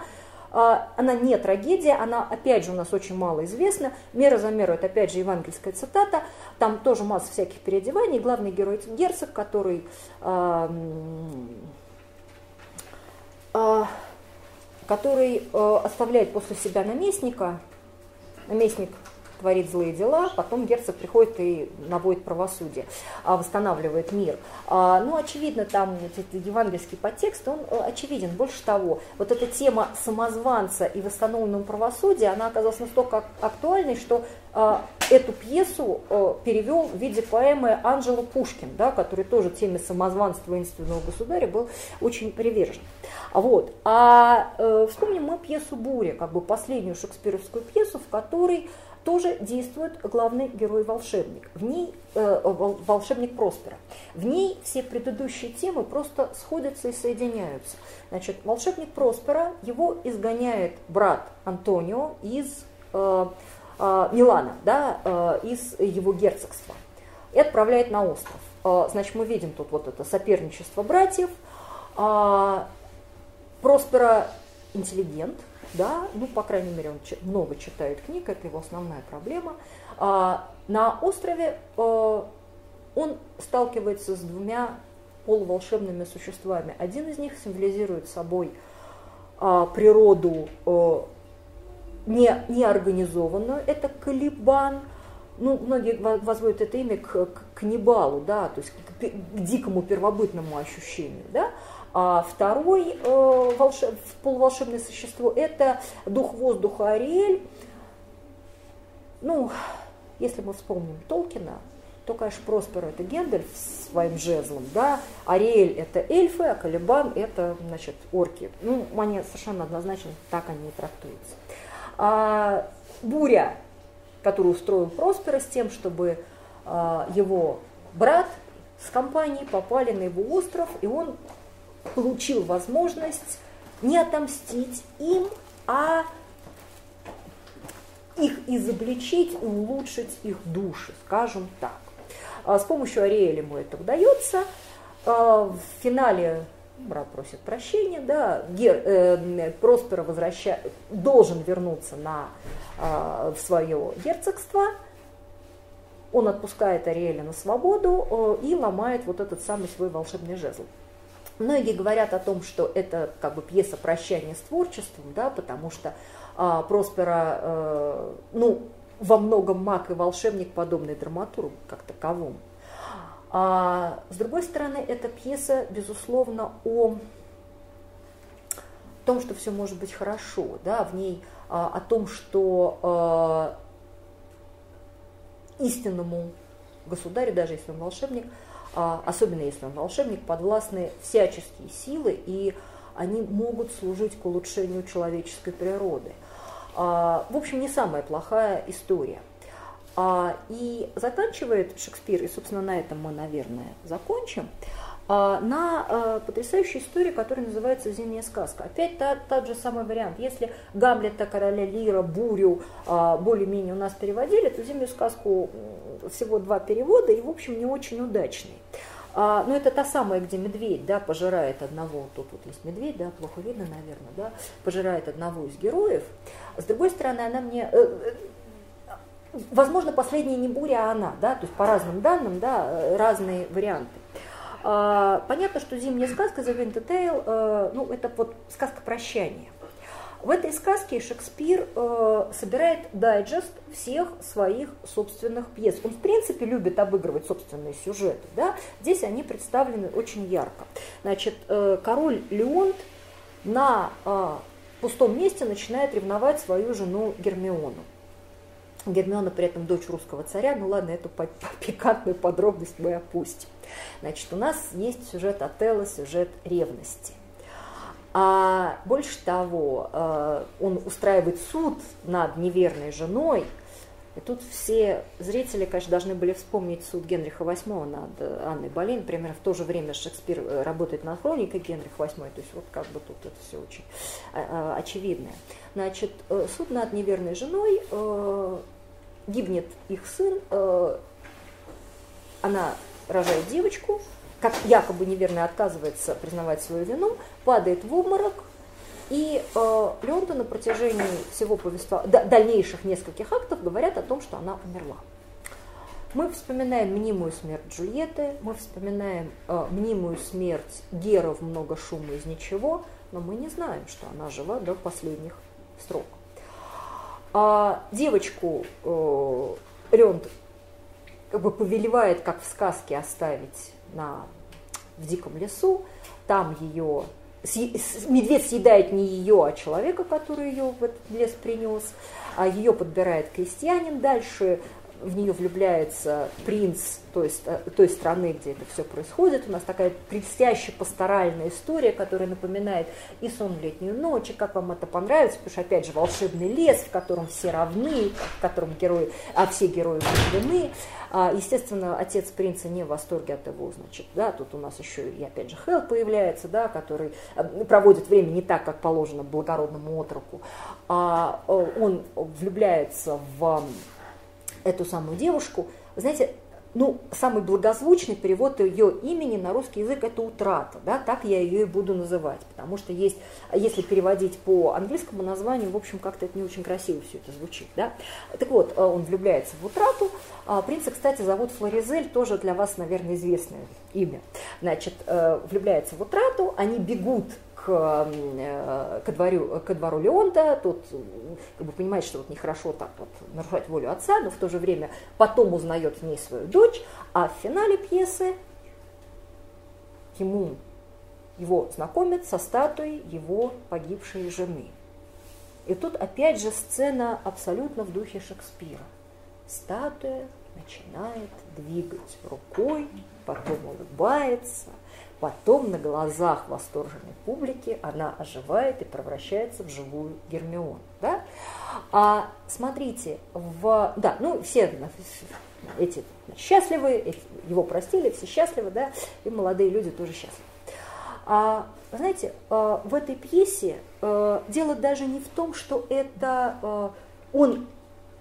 она не трагедия, она опять же у нас очень мало известна. Мера за меру это опять же евангельская цитата, там тоже масса всяких переодеваний. Главный герой герцог, который э, э, который э, оставляет после себя наместника, наместник творит злые дела, потом герцог приходит и наводит правосудие, а, восстанавливает мир. А, ну, очевидно, там этот евангельский подтекст, он э, очевиден. Больше того, вот эта тема самозванца и восстановленного правосудия, она оказалась настолько актуальной, что а, эту пьесу э, перевел в виде поэмы Анжела Пушкин, да, который тоже теме самозванства воинственного государя был очень привержен. Вот. А э, вспомним мы пьесу «Буря», как бы последнюю шекспировскую пьесу, в которой тоже действует главный герой-волшебник. В ней э, волшебник Проспера. В ней все предыдущие темы просто сходятся и соединяются. Значит, волшебник Проспера, его изгоняет брат Антонио из э, э, Милана, да, э, из его герцогства и отправляет на остров. Э, значит, мы видим тут вот это соперничество братьев. Э, Проспера интеллигент, да, ну, по крайней мере, он много читает книг, это его основная проблема. А на острове э, он сталкивается с двумя полуволшебными существами. Один из них символизирует собой э, природу э, не, неорганизованную, это Калибан, ну, многие возводят это имя к, к каннибалу, да, то есть к, к дикому первобытному ощущению, да, а второй э, волшеб, полуволшебное существо – это дух воздуха Ариэль. Ну, если мы вспомним Толкина, то, конечно, Проспер – это Гендальф своим жезлом, да, Ариэль – это эльфы, а Калибан – это, значит, орки. Ну, они совершенно однозначно так они и трактуются. А, буря, которую устроил Проспера с тем, чтобы а, его брат с компанией попали на его остров, и он получил возможность не отомстить им, а их изобличить улучшить их души, скажем так. А с помощью Ариэля ему это удается. А в финале брат просит прощения, да, Гер, э, Проспера возвраща, должен вернуться на, э, в свое герцогство, он отпускает Ариэля на свободу э, и ломает вот этот самый свой волшебный жезл. Многие говорят о том, что это как бы пьеса прощания с творчеством, да, потому что а, Проспера, э, ну, во многом маг и волшебник, подобный драматургу как таковому. А, с другой стороны, эта пьеса, безусловно, о том, что все может быть хорошо, да, в ней а, о том, что а, истинному государю, даже если он волшебник, особенно если он волшебник, подвластны всяческие силы, и они могут служить к улучшению человеческой природы. А, в общем, не самая плохая история. А, и заканчивает Шекспир, и, собственно, на этом мы, наверное, закончим, а, на а, потрясающей истории, которая называется «Зимняя сказка». Опять та, тот же самый вариант. Если Гамлета, Короля Лира, Бурю а, более-менее у нас переводили, то «Зимнюю сказку» всего два перевода и, в общем, не очень удачный. А, но это та самая, где медведь, да, пожирает одного, тут вот есть медведь, да, плохо видно, наверное, да, пожирает одного из героев. С другой стороны, она мне, э, э, возможно, последняя не буря, а она, да, то есть по разным данным, да, разные варианты. А, понятно, что зимняя сказка The Winter Tale, э, ну, это вот сказка прощания. В этой сказке Шекспир э, собирает дайджест всех своих собственных пьес. Он, в принципе, любит обыгрывать собственные сюжеты. Да? Здесь они представлены очень ярко. Значит, э, король Леонт на пустом месте начинает ревновать свою жену Гермиону. Гермиона при этом дочь русского царя, ну ладно, эту <laughs> пикантную подробность мы опустим. Значит, у нас есть сюжет Отелла, сюжет ревности. А больше того, э, он устраивает суд над неверной женой, и тут все зрители, конечно, должны были вспомнить суд Генриха VIII над Анной Болейн. Примерно в то же время Шекспир э, работает над хроникой Генриха VIII. То есть вот как бы тут это все очень э, очевидное. Значит, суд над неверной женой, гибнет их сын, она рожает девочку, как якобы неверно отказывается признавать свою вину, падает в обморок, и э, Леонта на протяжении всего повества, дальнейших нескольких актов говорят о том, что она умерла. Мы вспоминаем мнимую смерть Джульетты, мы вспоминаем э, мнимую смерть в много шума из ничего, но мы не знаем, что она жива до последних строк. А девочку э, Леонт как бы повелевает, как в сказке, оставить на, в диком лесу. Там ее медведь съедает не ее, а человека, который ее в этот лес принес. А ее подбирает крестьянин. Дальше в нее влюбляется принц той, той страны, где это все происходит. У нас такая блестящая пасторальная история, которая напоминает и сон в летнюю ночь, и как вам это понравится, потому что, опять же, волшебный лес, в котором все равны, в котором герои, а все герои влюблены. А, естественно, отец принца не в восторге от его, значит, да, тут у нас еще и, опять же, Хелл появляется, да, который э, проводит время не так, как положено благородному отроку, а э, он влюбляется в эту самую девушку. Знаете, ну, самый благозвучный перевод ее имени на русский язык – это «утрата», да, так я ее и буду называть, потому что есть, если переводить по английскому названию, в общем, как-то это не очень красиво все это звучит, да. Так вот, э, он влюбляется в «утрату», а принца, кстати, зовут Флоризель, тоже для вас, наверное, известное имя. Значит, э, влюбляется в «утрату», они бегут к, э, ко, двору, ко двору Леонта, тут как бы понимает, что вот нехорошо так вот нарушать волю отца, но в то же время потом узнает в ней свою дочь, а в финале пьесы ему его знакомят со статуей его погибшей жены. И тут опять же сцена абсолютно в духе Шекспира. Статуя начинает двигать рукой, потом улыбается, Потом на глазах восторженной публики она оживает и превращается в живую Гермиону. Да? А смотрите, в, да, ну все эти счастливы, его простили, все счастливы, да, и молодые люди тоже счастливы. А, знаете, а, в этой пьесе а, дело даже не в том, что это а, он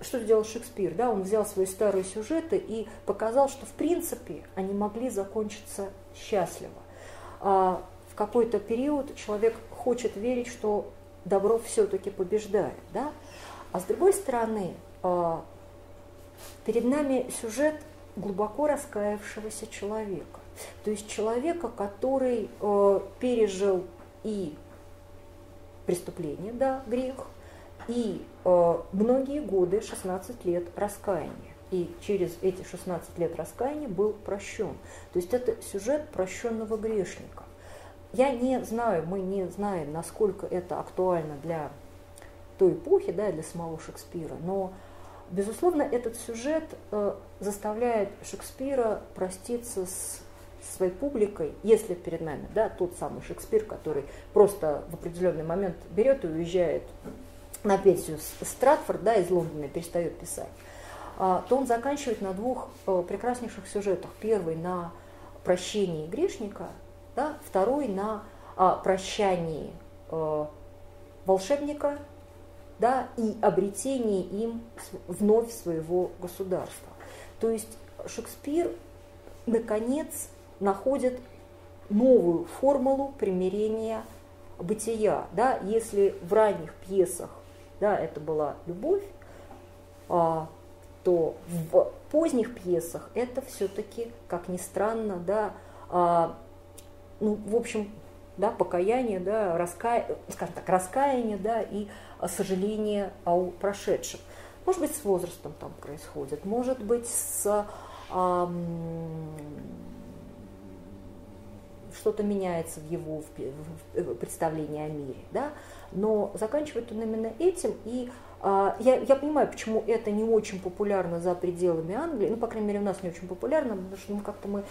что сделал Шекспир? Да, он взял свои старые сюжеты и показал, что в принципе они могли закончиться счастливо. А, в какой-то период человек хочет верить, что добро все-таки побеждает. Да? А с другой стороны, а, перед нами сюжет глубоко раскаявшегося человека. То есть человека, который а, пережил и преступление, да, грех, и многие годы, 16 лет раскаяния и через эти 16 лет раскаяния был прощен. То есть это сюжет прощенного грешника. Я не знаю, мы не знаем, насколько это актуально для той эпохи, да, для самого Шекспира, но, безусловно, этот сюжет э, заставляет Шекспира проститься с своей публикой, если перед нами, да, тот самый Шекспир, который просто в определенный момент берет и уезжает на пенсию в Стратфорд, да, из Лондона перестает писать. А, то он заканчивает на двух э, прекраснейших сюжетах. Первый на прощении грешника, да, второй на а, прощании э, волшебника да, и обретении им вновь своего государства. То есть Шекспир, наконец, находит новую формулу примирения бытия. Да? Если в ранних пьесах да, это была любовь, а, то в поздних пьесах это все-таки, как ни странно, да, а, ну, в общем, да, покаяние, да, раска... скажем так, раскаяние, да, и сожаление о прошедшем. Может быть, с возрастом там происходит, может быть, с эм, что-то меняется в его в представлении о мире, да, но заканчивает он именно этим, и а, я, я понимаю, почему это не очень популярно за пределами Англии, ну, по крайней мере, у нас не очень популярно, потому что мы как-то мы,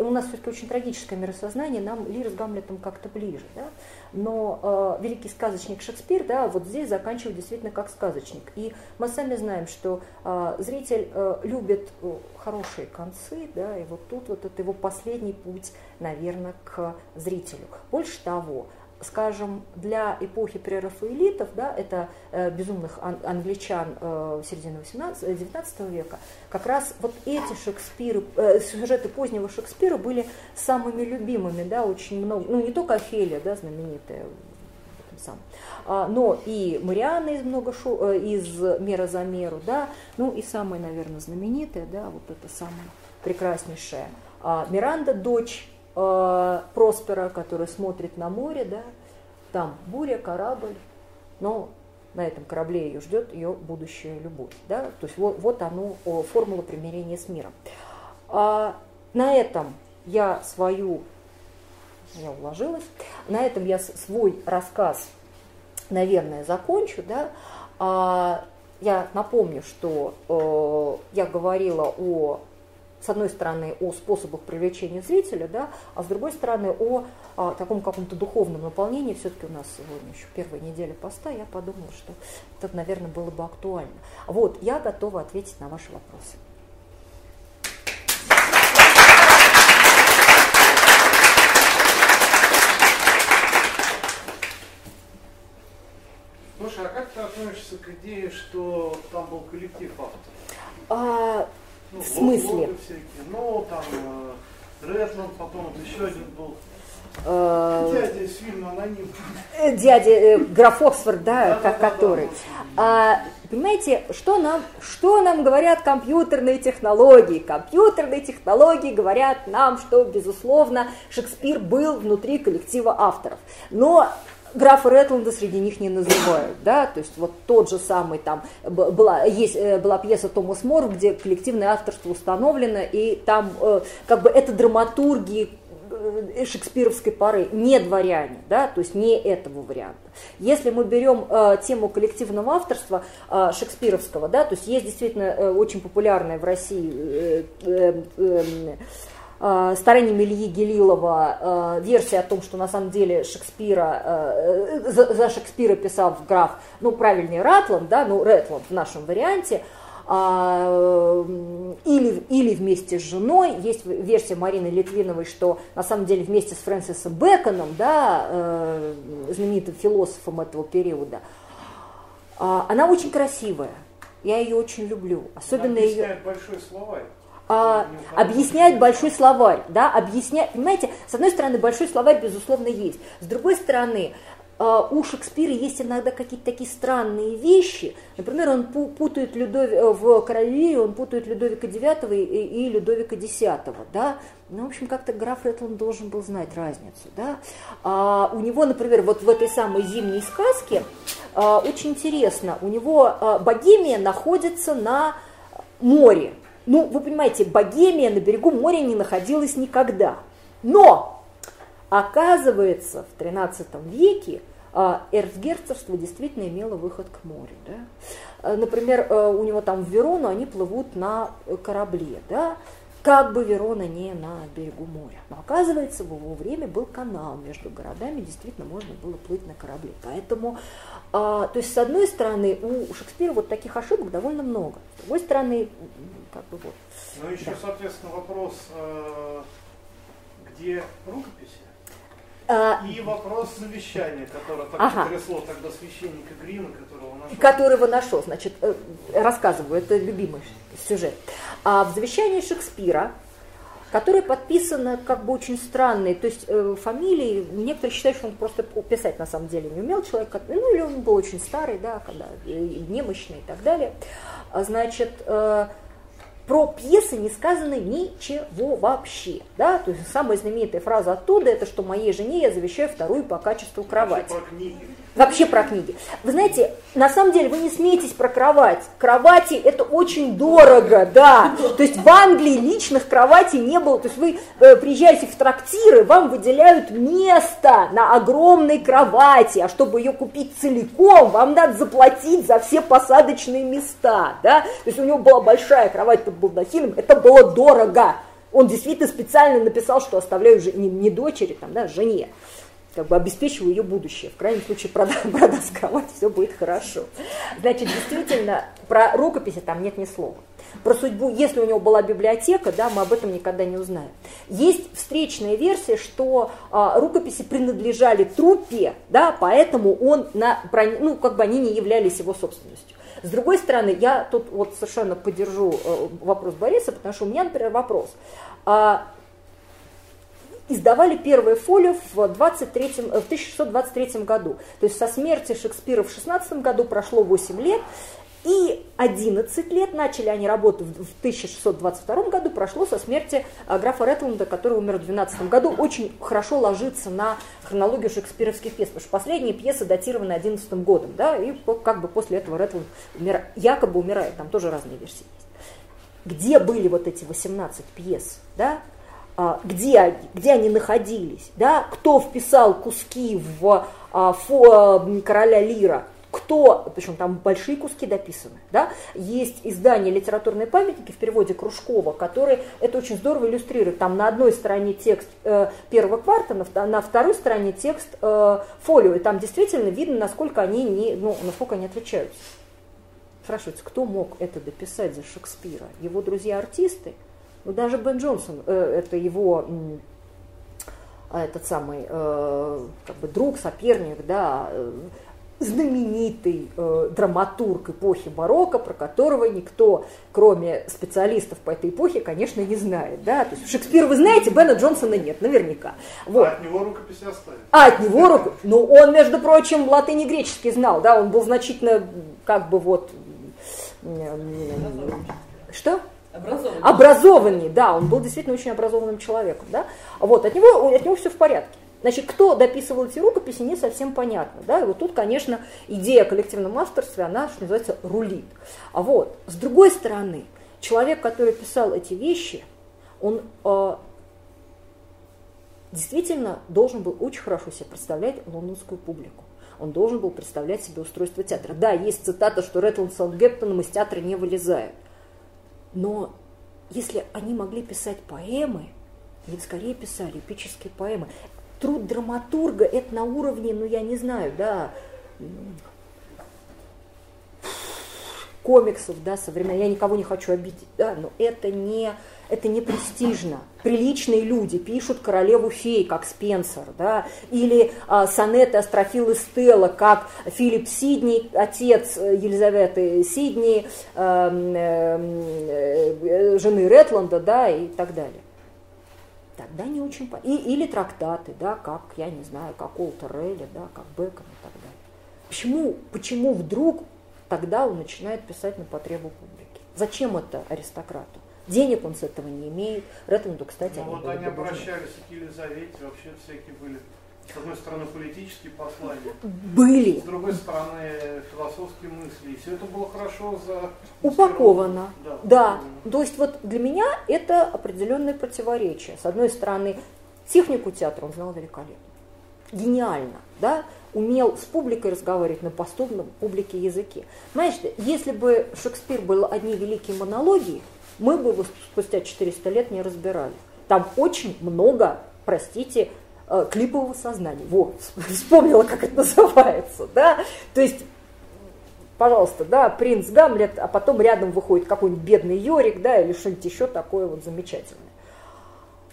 у нас все-таки очень трагическое миросознание, нам Лир с Гамлетом как-то ближе, да? но э, великий сказочник Шекспир, да, вот здесь заканчивает действительно как сказочник. И мы сами знаем, что э, зритель э, любит э, хорошие концы, да, и вот тут вот это его последний путь, наверное, к зрителю. Больше того, скажем, для эпохи прерафаэлитов, да, это э, безумных ан- англичан э, середины 18, 19 э, века, как раз вот эти Шекспиры, э, сюжеты позднего Шекспира были самыми любимыми, да, очень много, ну не только Офелия, да, знаменитая, сам, а, но и Марианна из, много шо, э, из «Мера за меру», да, ну и самая, наверное, знаменитая, да, вот это самая прекраснейшая, а, Миранда, дочь э, Проспера, который смотрит на море, да, там буря, корабль, но на этом корабле ее ждет ее будущая любовь. Да? То есть вот, вот оно, формула примирения с миром. А на этом я свою, я уложилась, на этом я свой рассказ, наверное, закончу. Да? А я напомню, что э, я говорила о с одной стороны, о способах привлечения зрителя, да, а с другой стороны, о, о таком каком-то духовном наполнении. Все-таки у нас сегодня еще первая неделя поста, я подумала, что это, наверное, было бы актуально. Вот, я готова ответить на ваши вопросы. Слушай, а как ты относишься к идее, что там был коллектив авторов? А, ну, в смысле? Ну, там э, Редмонд, потом вот еще один был. Э, дядя из фильма «Аноним». Э, дядя, э, граф Оксфорд, да, как, который. А, понимаете, что нам, что нам говорят компьютерные технологии? Компьютерные технологии говорят нам, что, безусловно, Шекспир был внутри коллектива авторов. Но графа Ретланда среди них не называют, да, то есть вот тот же самый там, была, есть, э, была пьеса Томас Мор, где коллективное авторство установлено, и там э, как бы это драматургии э, шекспировской поры, не дворяне, да, то есть не этого варианта. Если мы берем э, тему коллективного авторства э, шекспировского, да, то есть есть действительно э, очень популярная в России э, э, э, стараниями Ильи Гелилова э, версия о том, что на самом деле Шекспира, э, за, за Шекспира писал в граф, ну, правильнее Ратланд, да, ну, Ретланд в нашем варианте, а, или, или вместе с женой. Есть версия Марины Литвиновой, что на самом деле вместе с Фрэнсисом Бэконом, да, э, знаменитым философом этого периода, а, она очень красивая. Я ее очень люблю. Особенно ее... большой словарь а, объясняет большой словарь, да, объясняет, понимаете, с одной стороны, большой словарь, безусловно, есть, с другой стороны, а, у Шекспира есть иногда какие-то такие странные вещи. Например, он путает Людови... Э, в Королеве, он путает Людовика IX и, и Людовика X. Да? Ну, в общем, как-то граф Ретланд должен был знать разницу. Да? А, у него, например, вот в этой самой зимней сказке а, очень интересно, у него а, Богемия находится на море. Ну, вы понимаете, Богемия на берегу моря не находилась никогда. Но, оказывается, в XIII веке а, эрцгерцогство действительно имело выход к морю. Да? А, например, э, у него там в Верону они плывут на корабле. Да? как бы Верона не на берегу моря. Но оказывается, в его время был канал между городами, действительно можно было плыть на корабле. Поэтому, а, то есть, с одной стороны, у Шекспира вот таких ошибок довольно много. С другой стороны, как бы вот. Ну, еще, да. соответственно, вопрос, э, где рукописи? А, и вопрос завещания, которое так ага. потрясло тогда священника Грина, которого нашел. Которого нашел, значит, э, рассказываю, это любимый сюжет. А в завещании Шекспира, которое подписано как бы очень странной, то есть э, фамилии, некоторые считают, что он просто писать на самом деле не умел человек, ну или он был очень старый, да, когда немощный и так далее. А, значит, э, про пьесы не сказано ничего вообще. Да? То есть самая знаменитая фраза оттуда, это что моей жене я завещаю вторую по качеству кровать. Про книги. Вообще про книги. Вы знаете, на самом деле вы не смеетесь про кровать. Кровати это очень дорого, да. То есть в Англии личных кроватей не было. То есть вы э, приезжаете в трактиры, вам выделяют место на огромной кровати, а чтобы ее купить целиком, вам надо заплатить за все посадочные места, да. То есть у него была большая кровать под балдахином, это было дорого. Он действительно специально написал, что оставляю не, не дочери, там, да, жене как бы обеспечиваю ее будущее. В крайнем случае продаст, <laughs> продаст кровать, все будет хорошо. Значит, действительно, про рукописи там нет ни слова. Про судьбу, если у него была библиотека, да, мы об этом никогда не узнаем. Есть встречная версия, что а, рукописи принадлежали труппе, да, поэтому он на, ну, как бы они не являлись его собственностью. С другой стороны, я тут вот совершенно поддержу э, вопрос Бориса, потому что у меня, например, вопрос. А, издавали первое фолио в, 23, в 1623 году. То есть со смерти Шекспира в 16 году прошло 8 лет, и 11 лет начали они работу в 1622 году, прошло со смерти а, графа Ретланда, который умер в 12 году. Очень хорошо ложится на хронологию шекспировских пьес, потому что последние пьесы датированы 11 годом, да, и как бы после этого Ретланд умира, якобы умирает, там тоже разные версии есть. Где были вот эти 18 пьес, да, а, где, где они находились, да, кто вписал куски в а, фо, короля Лира, кто, причем там большие куски дописаны, да, есть издание «Литературные памятники» в переводе Кружкова, который это очень здорово иллюстрирует. Там на одной стороне текст э, первого кварта, на, на второй стороне текст э, фолио, и там действительно видно, насколько они, не, ну, насколько они отличаются. Спрашивается, кто мог это дописать за Шекспира? Его друзья-артисты? Ну, даже Бен Джонсон, э, это его э, этот самый э, как бы друг, соперник, да, э, знаменитый э, драматург эпохи барокко, про которого никто, кроме специалистов по этой эпохе, конечно, не знает. Да? То есть Шекспир вы знаете, Бена Джонсона нет, наверняка. Вот. А от него рукописи оставили. А от него руку... Ну, он, между прочим, латынь и греческий знал, да, он был значительно, как бы вот... Что? Образованный. Образованный, да, он был действительно очень образованным человеком, да. Вот, от него, от него все в порядке. Значит, кто дописывал эти рукописи, не совсем понятно. Да? И вот тут, конечно, идея о коллективном авторстве, она, что называется, рулит. А вот, с другой стороны, человек, который писал эти вещи, он э, действительно должен был очень хорошо себе представлять лондонскую публику. Он должен был представлять себе устройство театра. Да, есть цитата, что Рэтланд Саутгемптоном из театра не вылезают. Но если они могли писать поэмы, они скорее писали эпические поэмы труд драматурга это на уровне, ну я не знаю, да, комиксов, да, современных, я никого не хочу обидеть, да, но это не, это не престижно. Приличные люди пишут королеву фей, как Спенсер, да, или а, сонеты Астрофилы Стелла, как Филипп Сидни, отец Елизаветы Сидни, э, э, э, жены Ретланда, да, и так далее тогда не очень... И, или трактаты, да, как, я не знаю, как Олтерелли, да, как Бекон и так далее. Почему, почему вдруг тогда он начинает писать на потребу публики? Зачем это аристократу? Денег он с этого не имеет. Ретленду, кстати, ну, они вот они обращались к Елизавете, вообще всякие были с одной стороны, политические послания. Были. С другой стороны, философские мысли. И все это было хорошо за... Упаковано. Да. да. То есть вот для меня это определенное противоречие. С одной стороны, технику театра он знал великолепно. Гениально, да? умел с публикой разговаривать на поступном публике языке. Знаешь, если бы Шекспир был одни великие монологи, мы бы его спустя 400 лет не разбирали. Там очень много, простите, Э, клипового сознания. Вот, <laughs> вспомнила, как это называется, да, то есть пожалуйста, да, принц Гамлет, а потом рядом выходит какой-нибудь бедный Йорик, да, или что-нибудь еще такое вот замечательное.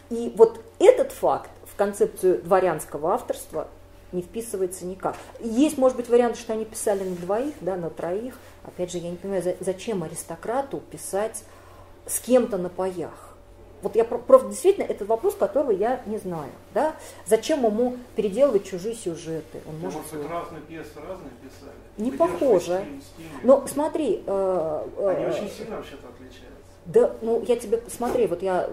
И вот этот факт в концепцию дворянского авторства не вписывается никак. Есть, может быть, вариант, что они писали на двоих, да, на троих. Опять же, я не понимаю, зачем аристократу писать с кем-то на паях. Вот я просто действительно этот вопрос, которого я не знаю. Да? Зачем ему переделывать чужие сюжеты? Он может, может разные пьесы разные писали. Не похоже. Стиль, стиль. Но смотри. Э, э, Они очень сильно вообще-то отличаются. Да, ну я тебе смотри, вот я,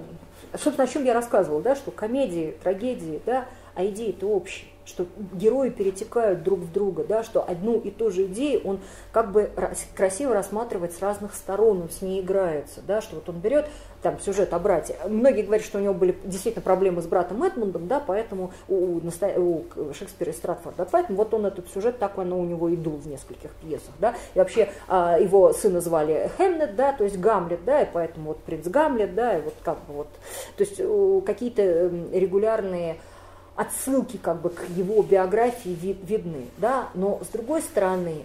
собственно, о чем я рассказывала, да, что комедии, трагедии, да, а идеи-то общие что герои перетекают друг в друга, да, что одну и ту же идею он как бы красиво рассматривает с разных сторон, он с ней играется, да, что вот он берет там сюжет о брате. Многие говорят, что у него были действительно проблемы с братом Эдмундом, да, поэтому у, у Шекспира и Стратфорда, поэтому вот он этот сюжет так оно у него и дул в нескольких пьесах, да, и вообще а, его сына звали Хемнет, да, то есть Гамлет, да, и поэтому вот принц Гамлет, да, и вот как бы вот, то есть какие-то регулярные отсылки как бы к его биографии видны, да, но с другой стороны,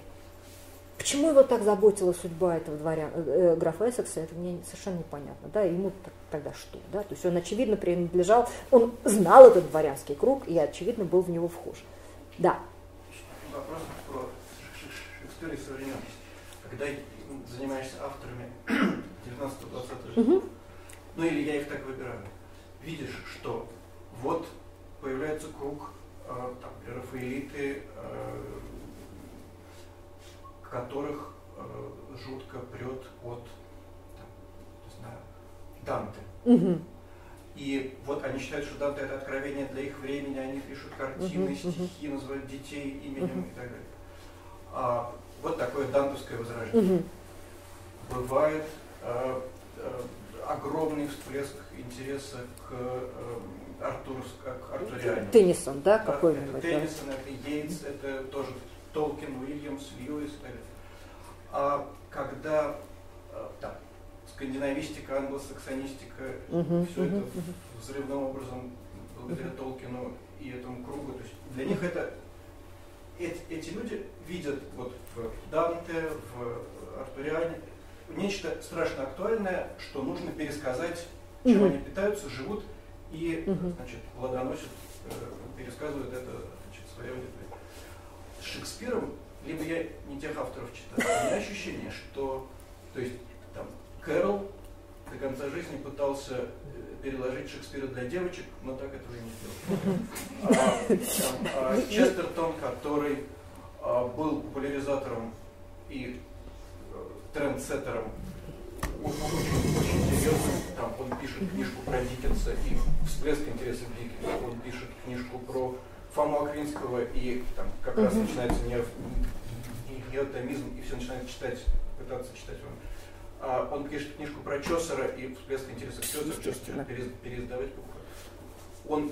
почему его так заботила судьба этого дворя, э, графа Эссекса, это мне совершенно непонятно, да, ему тогда что, да, то есть он очевидно принадлежал, он знал этот дворянский круг и очевидно был в него вхож, да. Вопрос про Шекспира современность. Когда занимаешься авторами 19-20 века, угу. ну или я их так выбираю, видишь, что вот появляется круг э, там, рафаэлиты, э, которых э, жутко прет от там, не знаю, Данте. Угу. И вот они считают, что Данте это откровение для их времени, они пишут картины, uh-huh, стихи, называют детей именем uh-huh. и так далее. А, вот такое дантовское возрождение. Uh-huh. Бывает э, э, огромный всплеск интереса к э, Артур, как Артуриане. Теннисон, да, какой-нибудь? Это Теннисон, это Йейтс, это тоже Толкин, Уильямс, Льюис. А когда э, там, скандинавистика, англосаксонистика, угу, все угу, это угу. взрывным образом благодаря Толкину и этому кругу, то есть для них это эти, эти люди видят вот в Данте, в Артуриане нечто страшно актуальное, что нужно пересказать, чем угу. они питаются, живут и угу. значит, плодоносят, э, пересказывают это значит, своей аудитории. С Шекспиром, либо я не тех авторов читаю, у меня ощущение, что то есть там Кэрол до конца жизни пытался э, переложить Шекспира для девочек, но так этого и не сделал. А, там, а, Честертон, который а, был популяризатором и э, трендсеттером очень, очень серьезным. Там он пишет книжку про Диккенса и всплеск интереса к Диккенсу. Он пишет книжку про Фому Аквинского и там как раз начинается не, не, неотомизм, и все начинают читать, пытаться читать он. А он пишет книжку про Чосера и всплеск интереса к перез, переиздавать покупать. Он,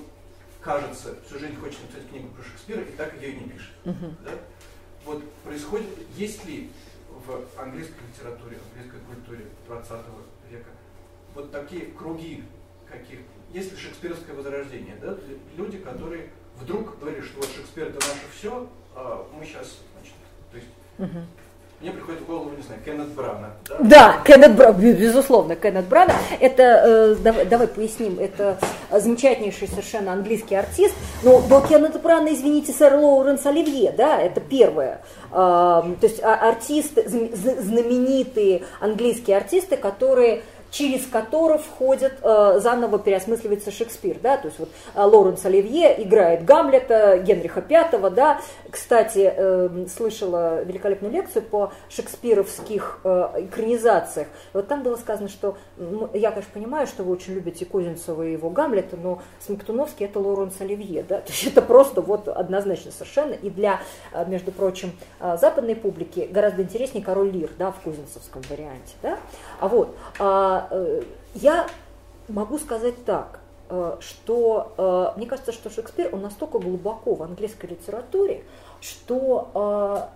кажется, всю жизнь хочет написать книгу про Шекспира, и так ее и не пишет. Да? Вот происходит, есть ли в английской литературе, английской культуре 20 века вот такие круги каких есть ли шекспировское возрождение, да? люди, которые вдруг говорили, что вот Шекспир это наше все, а мы сейчас, значит, то есть угу. Мне приходит в голову, не знаю, Кеннет Брана. Да, да Кеннет Брана, безусловно, Кеннет Брана. Это, э, давай, давай поясним, это замечательнейший совершенно английский артист. Но до Кеннета Брана, извините, сэр Лоуренс Оливье, да, это первое. Э, то есть а, артисты, знаменитые английские артисты, которые через который входит, э, заново переосмысливается Шекспир, да, то есть вот э, Лоренс Оливье играет Гамлета, Генриха V, да, кстати, э, слышала великолепную лекцию по шекспировских экранизациях, вот там было сказано, что, я, конечно, понимаю, что вы очень любите Козинцева и его Гамлета, но Смоктуновский это Лоренс Оливье, да, то есть это просто вот однозначно совершенно, и для, между прочим, западной публики гораздо интереснее Король Лир, да, в Козинцевском варианте, да, а вот, а, Э, я могу сказать так, э, что э, мне кажется, что Шекспир, он настолько глубоко в английской литературе, что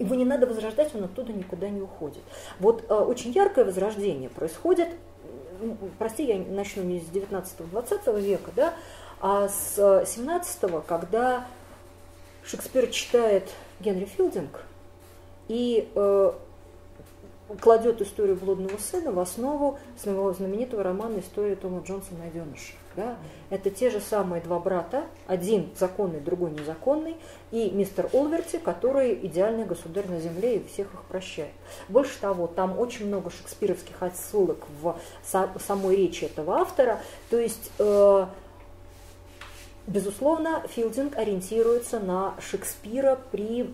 его не надо возрождать, он оттуда никуда не уходит. Вот очень яркое возрождение происходит, прости, я начну не с 19-20 века, да, а с 17-го, когда Шекспир читает Генри Филдинг, и кладет историю блудного сына в основу своего знаменитого романа «История Тома Джонса найденыша». Да? Это те же самые два брата, один законный, другой незаконный, и мистер Олверти, который идеальный государь на земле и всех их прощает. Больше того, там очень много шекспировских отсылок в самой речи этого автора, то есть э, Безусловно, Филдинг ориентируется на Шекспира при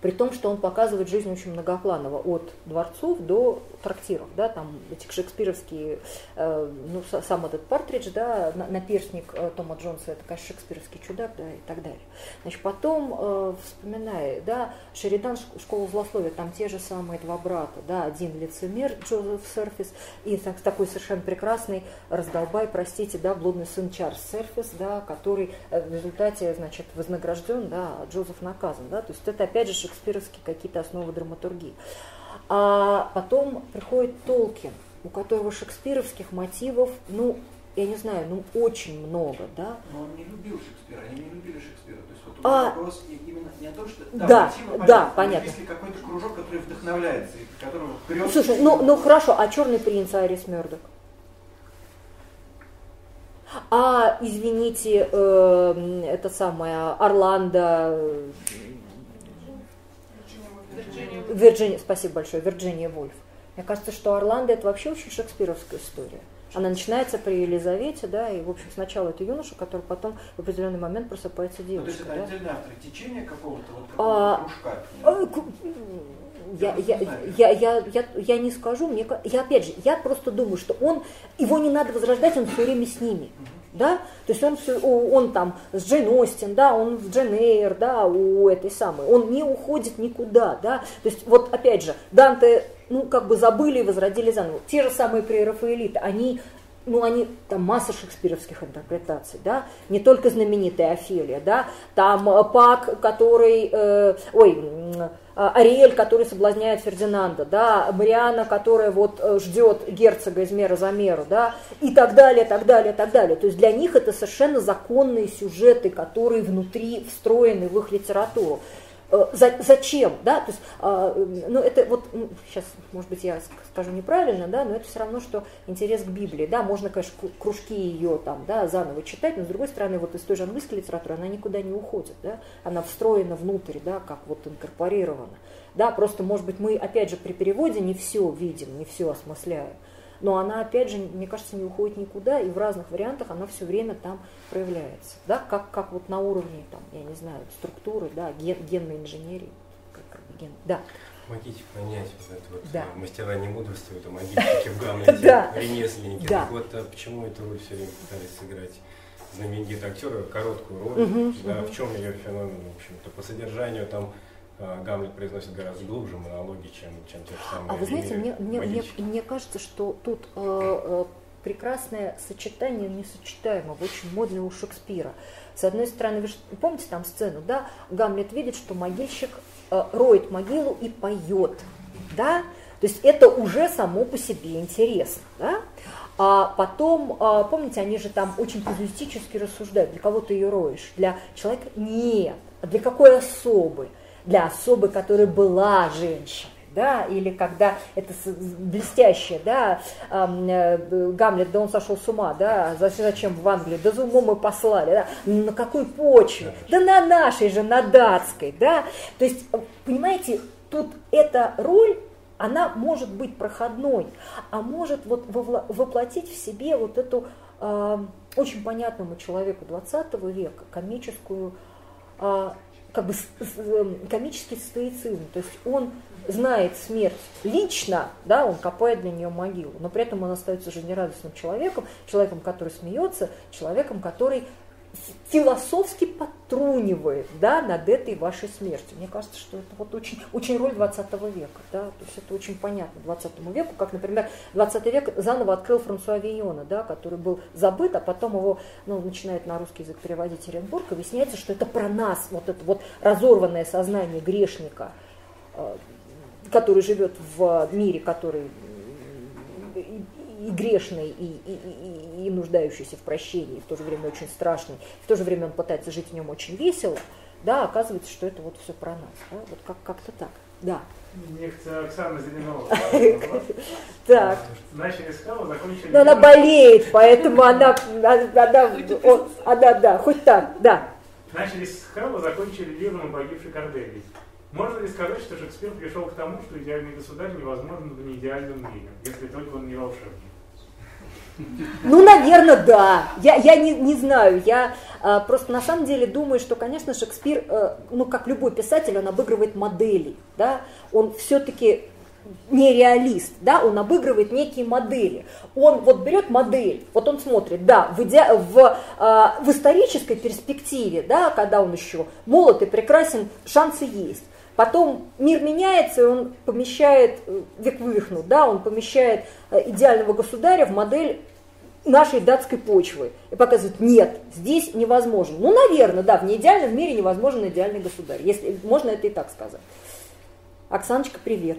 при том, что он показывает жизнь очень многопланово, от дворцов до трактиров, да, там эти шекспировские, э, ну, сам этот партридж, да, наперстник э, Тома Джонса, это, конечно, шекспировский чудак, да, и так далее. Значит, потом, э, вспоминая, да, Шеридан, школа злословия, там те же самые два брата, да, один лицемер, Джозеф Серфис, и так, такой совершенно прекрасный раздолбай, простите, да, блудный сын Чарльз Серфис, да, который э, в результате, значит, вознагражден, да, а Джозеф наказан, да, то есть это, опять же, шекспировские какие-то основы драматургии. А потом приходит Толкин, у которого шекспировских мотивов, ну, я не знаю, ну, очень много, да. Но он не любил Шекспира, они не любили Шекспира. То есть вот а, вопрос именно не о том, что... Да, да, мотивы, да понятно. Если какой-то кружок, который вдохновляется, и которого прет... Слушай, ну, ну хорошо, а «Черный принц» Арис Мёрдок? А, извините, э, это самое, Орландо, Вирджиния, спасибо большое, Вирджиния Вольф. Мне кажется, что Орландо это вообще очень шекспировская история. Она начинается при Елизавете, да, и, в общем, сначала это юноша, который потом в определенный момент просыпается девушка. Ну, то есть это да? автор, течение какого-то вот а, кружка? А, я, я, я, я, я, я не скажу, мне, я опять же, я просто думаю, что он, его не надо возрождать, он все время с ними. Да, то есть он, он там с Джейн Остин, да, он в Джейн Эйр, да, у этой самой, он не уходит никуда, да, то есть вот опять же, Данте, ну, как бы забыли и возродили заново. Те же самые прерафаэлиты, они ну, они, там масса шекспировских интерпретаций, да, не только знаменитая Офелия, да, там э, Пак, который, э, ой, Ариэль, который соблазняет Фердинанда, да, Мариана, которая вот э, ждет герцога из мера за меру, да, и так далее, так далее, так далее. То есть для них это совершенно законные сюжеты, которые внутри встроены в их литературу. Э, за, зачем, да, то есть, э, ну, это вот, ну, сейчас, может быть, я скажу неправильно, да, но это все равно, что интерес к Библии, да, можно, конечно, кружки ее там, да, заново читать, но, с другой стороны, вот из той же английской литературы она никуда не уходит, да, она встроена внутрь, да, как вот инкорпорирована, да, просто, может быть, мы, опять же, при переводе не все видим, не все осмысляем, но она, опять же, мне кажется, не уходит никуда, и в разных вариантах она все время там проявляется, да, как, как вот на уровне, там, я не знаю, структуры, да, ген, генной инженерии, как, ген, да. Помогите понять вот это вот да. Э, мастера не мудрости, это магически в Гамлете, <laughs> да. ремесленники. Да. Так вот, а почему эту роль все время пытались сыграть знаменитые актеры, короткую роль, угу, да, угу. в чем ее феномен, в общем-то, по содержанию там Гамлет произносит гораздо глубже монологи, чем, чем те же самые. А вы знаете, мне, мне, мне, мне кажется, что тут э, э, прекрасное сочетание несочетаемого, очень модное у Шекспира. С одной стороны, вы же помните там сцену, да? Гамлет видит, что могильщик э, роет могилу и поет, да? То есть это уже само по себе интересно, да? А потом, а, помните, они же там очень казуистически рассуждают, для кого ты ее роешь? Для человека? Нет. А для какой особы? Для особы, которая была женщиной да, или когда это блестящее, да, э, Гамлет, да он сошел с ума, да, зачем в Англию, да за умом мы послали, да, на какой почве, да на нашей же, на датской, да, то есть, понимаете, тут эта роль, она может быть проходной, а может вот воплотить в себе вот эту э, очень понятному человеку 20 века комическую э, как бы эм, комический стоицизм, то есть он знает смерть лично, да, он копает для нее могилу, но при этом он остается жизнерадостным человеком, человеком, который смеется, человеком, который философски подтрунивает да, над этой вашей смертью. Мне кажется, что это вот очень, очень роль 20 века. Да? То есть это очень понятно 20 веку, как, например, 20 век заново открыл Франсуа Вийона, да, который был забыт, а потом его ну, начинает на русский язык переводить Оренбург, и выясняется, что это про нас, вот это вот разорванное сознание грешника, э, который живет в мире, который и грешный, и, и, и, и нуждающийся в прощении, и в то же время очень страшный, в то же время он пытается жить в нем очень весело, да, оказывается, что это вот все про нас, да, вот как, как-то так, да. Некто Оксана Зеленова. <laughs> Так. Начали с кого, закончили... Но она болеет, поэтому она, она, она, да, хоть так, да. Начали с Хэлла, закончили Ливном погибшей Корделии. Можно ли сказать, что Шекспир пришел к тому, что идеальный государь невозможен в неидеальном мире, если только он не волшебник? Ну, наверное, да. Я, я не, не знаю. Я а, просто на самом деле думаю, что, конечно, Шекспир, а, ну, как любой писатель, он обыгрывает модели. Да? Он все-таки не реалист, да, он обыгрывает некие модели. Он вот берет модель, вот он смотрит, да, в, иде... в, э, в исторической перспективе, да, когда он еще молод и прекрасен, шансы есть. Потом мир меняется, и он помещает, э, век вывихнут, да, он помещает э, идеального государя в модель нашей датской почвы. И показывает, нет, здесь невозможно. Ну, наверное, да, в неидеальном мире невозможен идеальный государь. Если, можно это и так сказать. Оксаночка, привет.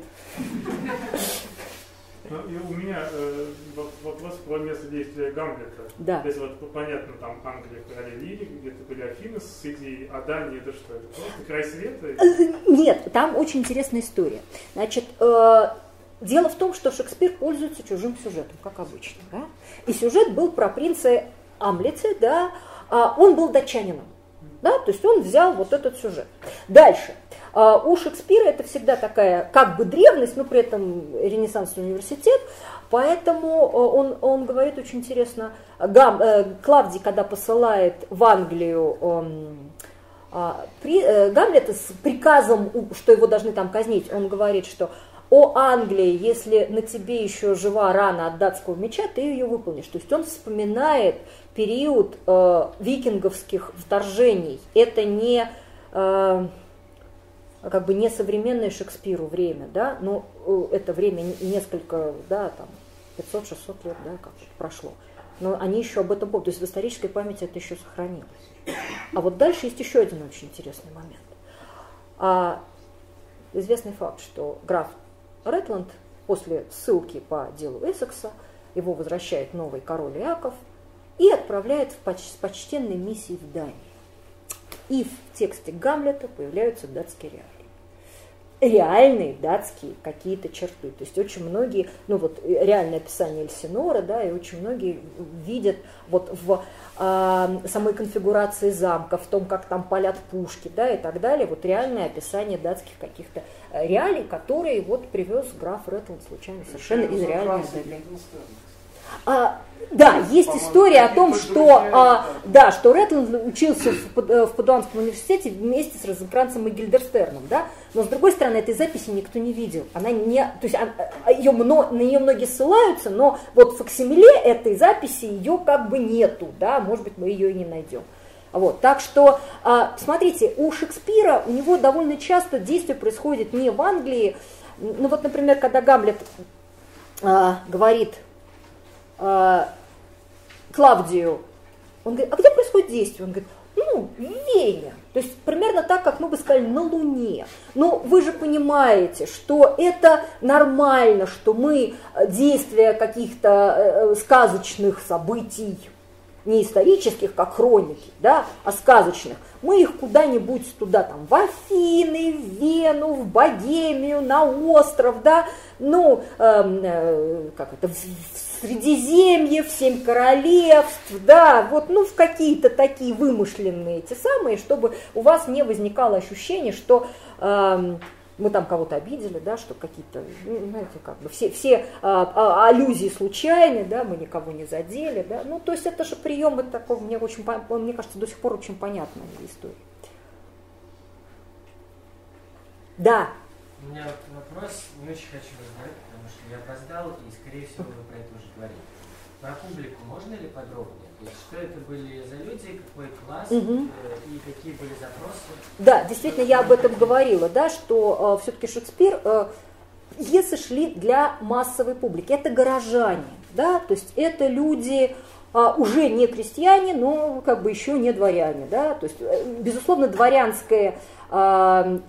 Ну, у меня э, вопрос про место действия Гамлета. Да. То есть вот понятно, там Англия, короля Лири, где-то были Афины с идеей, а Дания это что? Это просто край света? Э, нет, там очень интересная история. Значит, э, дело в том, что Шекспир пользуется чужим сюжетом, как обычно. Да? И сюжет был про принца Амлица, да, а он был датчанином. Да? То есть он взял вот этот сюжет. Дальше. А, у Шекспира это всегда такая как бы древность, но при этом Ренессансный университет, поэтому э, он, он говорит очень интересно, Гам, э, Клавдий, когда посылает в Англию эм, а, при, э, Гамлета с приказом, что его должны там казнить, он говорит, что о Англии, если на тебе еще жива рана от датского меча, ты ее выполнишь. То есть он вспоминает период э, викинговских вторжений. Это не э, как бы не современное Шекспиру время, да, но э, это время несколько, да, там, 500-600 лет, да, как прошло. но они еще об этом помнят. То есть в исторической памяти это еще сохранилось. А вот дальше есть еще один очень интересный момент. А, известный факт, что граф Ретланд после ссылки по делу Эссекса его возвращает новый король Иаков и отправляет в поч с почтенной миссией в Данию. И в тексте Гамлета появляются датские реалии реальные датские какие-то черты. То есть очень многие, ну вот реальное описание Эльсинора, да, и очень многие видят вот в э, самой конфигурации замка, в том, как там палят пушки, да, и так далее, вот реальное описание датских каких-то э, реалий, которые вот привез граф Рэтланд случайно совершенно из реальной а, да, есть история о том, что, а, да, что Рэтланд учился в, э, в Падуанском университете вместе с Розенкранцем и Гильдерстерном, да, но с другой стороны этой записи никто не видел. Она не, то есть она, а, ее, на нее многие ссылаются, но вот в факсимиле этой записи ее как бы нету, да, может быть мы ее и не найдем. Вот, так что, а, смотрите, у Шекспира, у него довольно часто действие происходит не в Англии, ну вот, например, когда Гамлет а, говорит э, Клавдию, он говорит, а где происходит действие? Он говорит, ну, Вене. То есть примерно так, как мы бы сказали, на Луне. Но вы же понимаете, что это нормально, что мы действия каких-то э, сказочных событий, не исторических, как хроники, да, а сказочных, мы их куда-нибудь туда, там, в Афины, в Вену, в Богемию, на остров, да, ну, э, э, как это, в Средиземье, в Семь Королевств, да, вот, ну, в какие-то такие вымышленные эти самые, чтобы у вас не возникало ощущение, что э, мы там кого-то обидели, да, что какие-то, ну, знаете, как бы все, все а, а, аллюзии случайны, да, мы никого не задели, да, ну, то есть это же приемы такого, мне очень, мне кажется, до сих пор очень понятная история. Да. У меня вопрос, не очень хочу разговаривать, потому что я опоздал, и, скорее всего, вы про это уже говорили. Про публику можно ли подробнее? То есть, что это были за люди, какой класс угу. и какие были запросы? Да, действительно, я об этом говорила, да, что э, все-таки Шекспир, э, пьесы шли для массовой публики. Это горожане, да, то есть это люди, а, уже не крестьяне, но как бы еще не дворяне. Да? То есть, э, безусловно, дворянская а,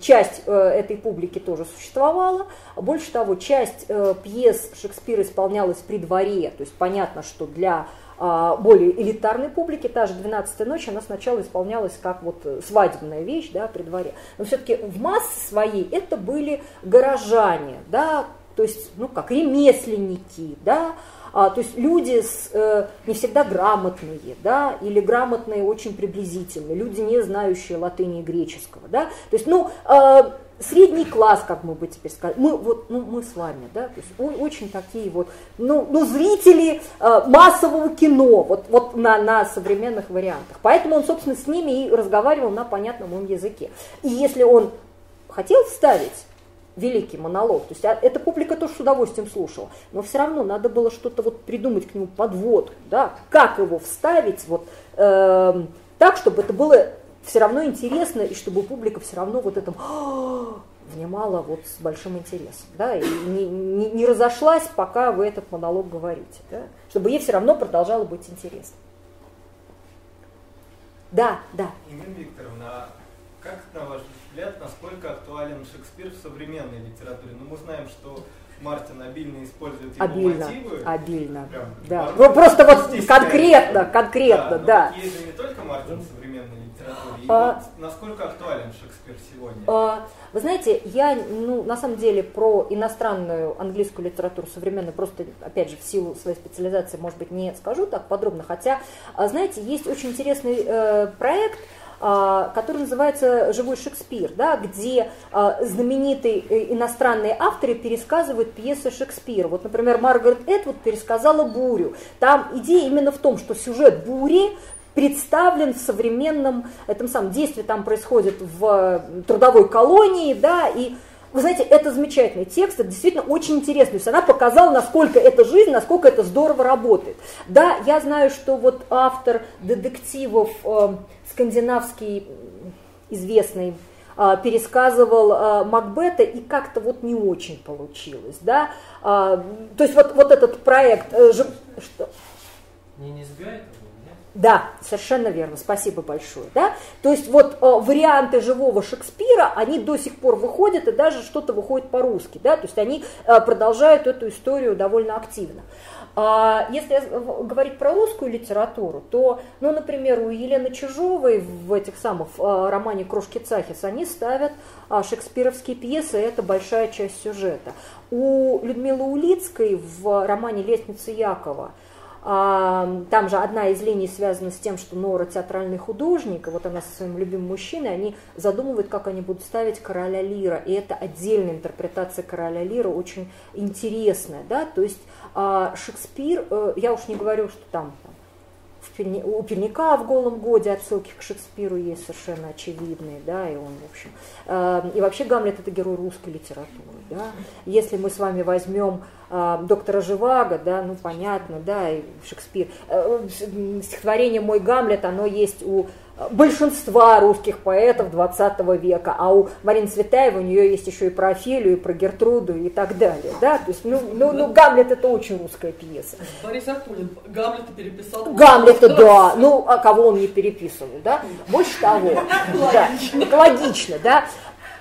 часть э, этой публики тоже существовала. Больше того, часть э, пьес Шекспира исполнялась при дворе. То есть понятно, что для а, более элитарной публики, та же «12 ночь», она сначала исполнялась как вот свадебная вещь да, при дворе. Но все-таки в массе своей это были горожане, да, то есть, ну, как ремесленники, да, а, то есть люди с, э, не всегда грамотные, да, или грамотные очень приблизительно, люди, не знающие латыни и греческого, да, то есть, ну, э, средний класс, как мы бы теперь сказали, мы вот, ну, мы с вами, да, то есть очень такие вот, ну, ну зрители э, массового кино, вот, вот на, на современных вариантах. Поэтому он, собственно, с ними и разговаривал на понятном им языке. И если он хотел вставить великий монолог. То есть а, эта публика тоже с удовольствием слушала. Но все равно надо было что-то вот придумать к нему подводку, да, как его вставить вот э, так, чтобы это было все равно интересно, и чтобы публика все равно вот этом внимала вот с большим интересом, да, и не, не, не разошлась, пока вы этот монолог говорите, да, чтобы ей все равно продолжало быть интересно. Да, да. Ирина Викторовна, как на ваш взгляд, насколько актуален Шекспир в современной литературе? Ну, мы знаем, что Мартин обильно использует его обильно, мотивы. Обильно, прям, да. Ну, просто вот конкретно, конкретно, да. да. Есть же не только Мартин в современной литературе. А, вот насколько актуален Шекспир сегодня? А, вы знаете, я, ну, на самом деле, про иностранную английскую литературу современную просто, опять же, в силу своей специализации, может быть, не скажу так подробно, хотя, а, знаете, есть очень интересный э, проект, который называется «Живой Шекспир», да, где а, знаменитые э, иностранные авторы пересказывают пьесы Шекспира. Вот, например, Маргарет Этвуд пересказала «Бурю». Там идея именно в том, что сюжет «Бури» представлен в современном этом самом действии, там происходит в э, трудовой колонии, да, и вы знаете, это замечательный текст, это действительно очень интересно. То есть она показала, насколько это жизнь, насколько это здорово работает. Да, я знаю, что вот автор детективов э, скандинавский известный э, пересказывал э, Макбета, и как-то вот не очень получилось. Да? Э, то есть вот, вот этот проект... Э, что, Не, не сбивает да, совершенно верно, спасибо большое. Да? То есть вот э, варианты живого Шекспира, они до сих пор выходят, и даже что-то выходит по-русски. Да? То есть они э, продолжают эту историю довольно активно. А если говорить про русскую литературу, то, ну, например, у Елены Чижовой в этих самых в романе «Крошки Цахис» они ставят а, шекспировские пьесы, это большая часть сюжета. У Людмилы Улицкой в романе «Лестница Якова» Там же одна из линий связана с тем, что Нора театральный художник, и вот она со своим любимым мужчиной, они задумывают, как они будут ставить короля Лира, и это отдельная интерпретация короля Лира, очень интересная, да, то есть а, Шекспир, э, я уж не говорю, что там у Пельника в «Голом годе» отсылки к Шекспиру есть совершенно очевидные, да, и он, в общем, э, и вообще Гамлет это герой русской литературы, да. Если мы с вами возьмем э, доктора Живаго, да, ну понятно, да, и Шекспир, э, стихотворение «Мой Гамлет», оно есть у большинства русских поэтов 20 века, а у Марины Цветаевой у нее есть еще и про Офелию, и про Гертруду и так далее. Да? То есть, ну, ну, ну Гамлет это очень русская пьеса. Борис Акунин Гамлета переписал. Гамлета, да. Ну, а кого он не переписывал, да? Больше того. <laughs> Да, это логично, да.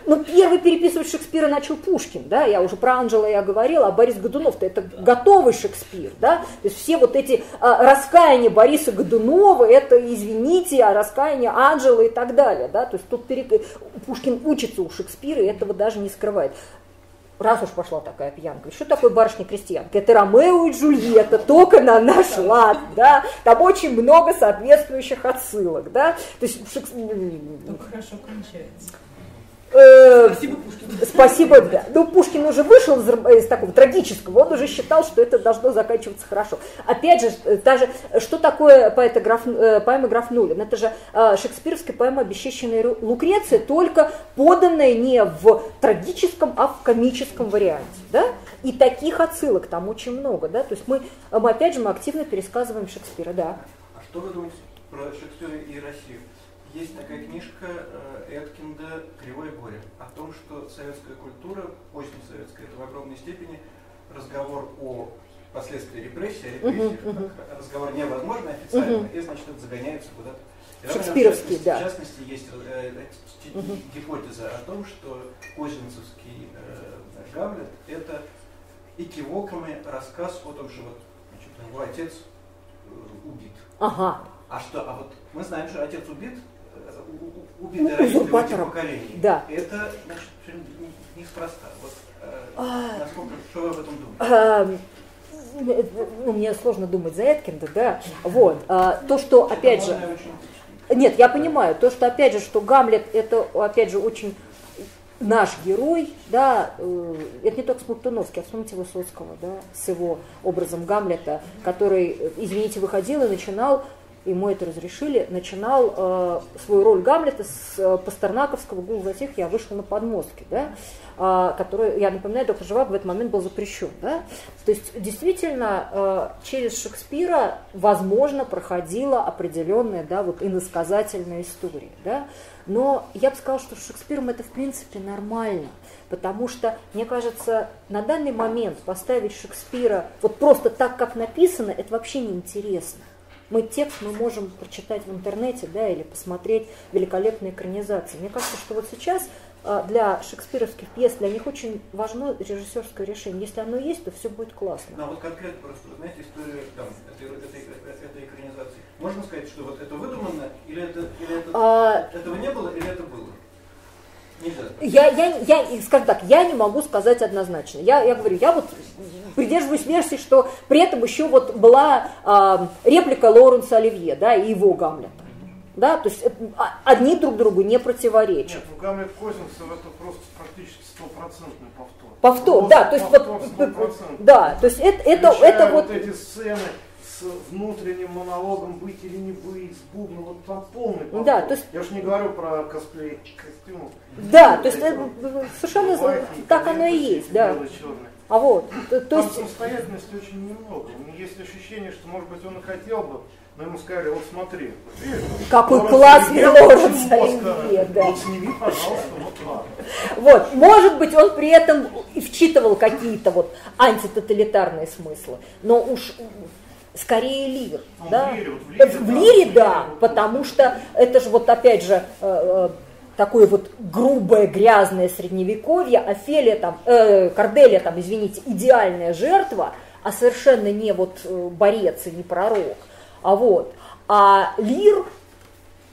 Ну, первый переписывать Шекспира начал Пушкин, да, я уже про Анжела я говорила, а Борис Годунов-то это готовый Шекспир, да, то есть все вот эти а, раскаяния Бориса Годунова, это, извините, а раскаяние Анжела и так далее, да, то есть тут перек... Пушкин учится у Шекспира и этого даже не скрывает. Раз уж пошла такая пьянка, что такое барышня-крестьянка? Это Ромео и Джульетта, только на наш лад, да, там очень много соответствующих отсылок, да, то есть Шекспир... Ну, хорошо кончается. Э, спасибо, Пушкин. Спасибо, да. Ну, Пушкин уже вышел из, из такого трагического, он уже считал, что это должно заканчиваться хорошо. Опять же, даже что такое поэта граф, э, поэма «Граф Нулин»? Это же э, шекспировская поэма «Обесчещенная Лукреция», только поданная не в трагическом, а в комическом варианте. Да? И таких отсылок там очень много. Да? То есть мы, мы, опять же, мы активно пересказываем Шекспира. Да. А что вы думаете про Шекспира и Россию? Есть такая книжка э, Эткинда «Кривое горе» о том, что советская культура, позднесоветская, это в огромной степени разговор о последствии репрессий, о репрессиях, uh-huh, uh-huh. разговор невозможно официально, uh-huh. и, значит, это загоняется куда-то. Шекспировский, да. В частности, есть э, uh-huh. гипотеза о том, что Козинцевский э, Гамлет – это экивоками рассказ о том, что вот значит, его отец э, убит. Ага. А что, а вот мы знаем, что отец убит, убитый родители этих поколений. Да. Это, значит, неспроста. Вот, э, а, насколько, что вы об этом думаете? А, ну, мне сложно думать за Эткинда, да. Вот. А, то, что, опять же... Нет, я понимаю, то, что, опять же, что Гамлет, это, опять же, очень наш герой, да, э, это не только Смоктуновский, а вспомните Высоцкого, да, с его образом Гамлета, который, извините, выходил и начинал ему это разрешили, начинал э, свою роль Гамлета с э, Пастернаковского «Гул затих, я вышел на подмостки», да, э, который, я напоминаю, доктор Живак в этот момент был запрещен. Да? То есть действительно э, через Шекспира, возможно, проходила определенная да, вот, иносказательная история. Да? Но я бы сказала, что с Шекспиром это в принципе нормально, потому что, мне кажется, на данный момент поставить Шекспира вот просто так, как написано, это вообще неинтересно. Мы текст мы можем прочитать в интернете, да, или посмотреть великолепные экранизации. Мне кажется, что вот сейчас а, для шекспировских пьес, для них очень важно режиссерское решение. Если оно есть, то все будет классно. Ну, а вот конкретно просто, знаете, историю там, этой, этой, этой экранизации. Можно сказать, что вот это выдумано, или, это, или это, а... этого не было, или это было? Я, я, я, скажем так, я не могу сказать однозначно. Я, я говорю, я вот придерживаюсь версии, что при этом еще вот была э, реплика Лоренса Оливье, да, и его Гамлета. Да, то есть а, одни друг другу не противоречат. Нет, ну Гамлет Козинцев это просто практически стопроцентный повтор. Повтор, да, то есть вот, да, то есть это, это, это вот, вот эти сцены, внутренним монологом быть или не быть, с бубном, вот там полный повтор. Да, то есть... Я уж не говорю про косплей костюмов. Да, то есть это, совершенно Байки, так оно и есть, да. А вот, то, то есть... самостоятельности очень немного. Есть ощущение, что, может быть, он и хотел бы, но ему сказали, вот смотри. Какой Лоренс классный Лоренс Оливье, да. Вот сними, пожалуйста, вот ладно. Вот, может быть, он при этом и вчитывал какие-то вот антитоталитарные смыслы, но уж скорее лир. Ну, да? В лире, вот в лире, в лире да, да, потому что это же вот опять же э, такое вот грубое, грязное средневековье, Офелия там, э, Корделия там, извините, идеальная жертва, а совершенно не вот борец и не пророк. А вот, а Лир,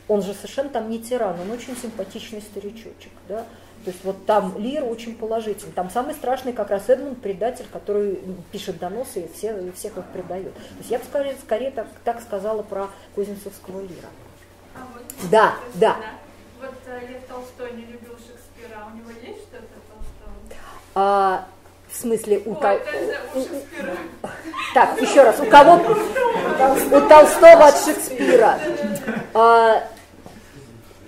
он же совершенно там не тиран, он очень симпатичный старичочек, да, то есть вот там Лир очень положительный. Там самый страшный как раз Эдмунд, предатель, который пишет доносы и, все, всех их предает. То есть я бы скорее, скорее так, так сказала про Кузнецовского Лира. А вот, да, да. Вот э, Лев Толстой не любил Шекспира, а у него есть что-то Толстого? А, в смысле у, Ой, Тол... у Шекспира. Так, еще раз, у кого? <laughs> У Толстого от Шекспира. А,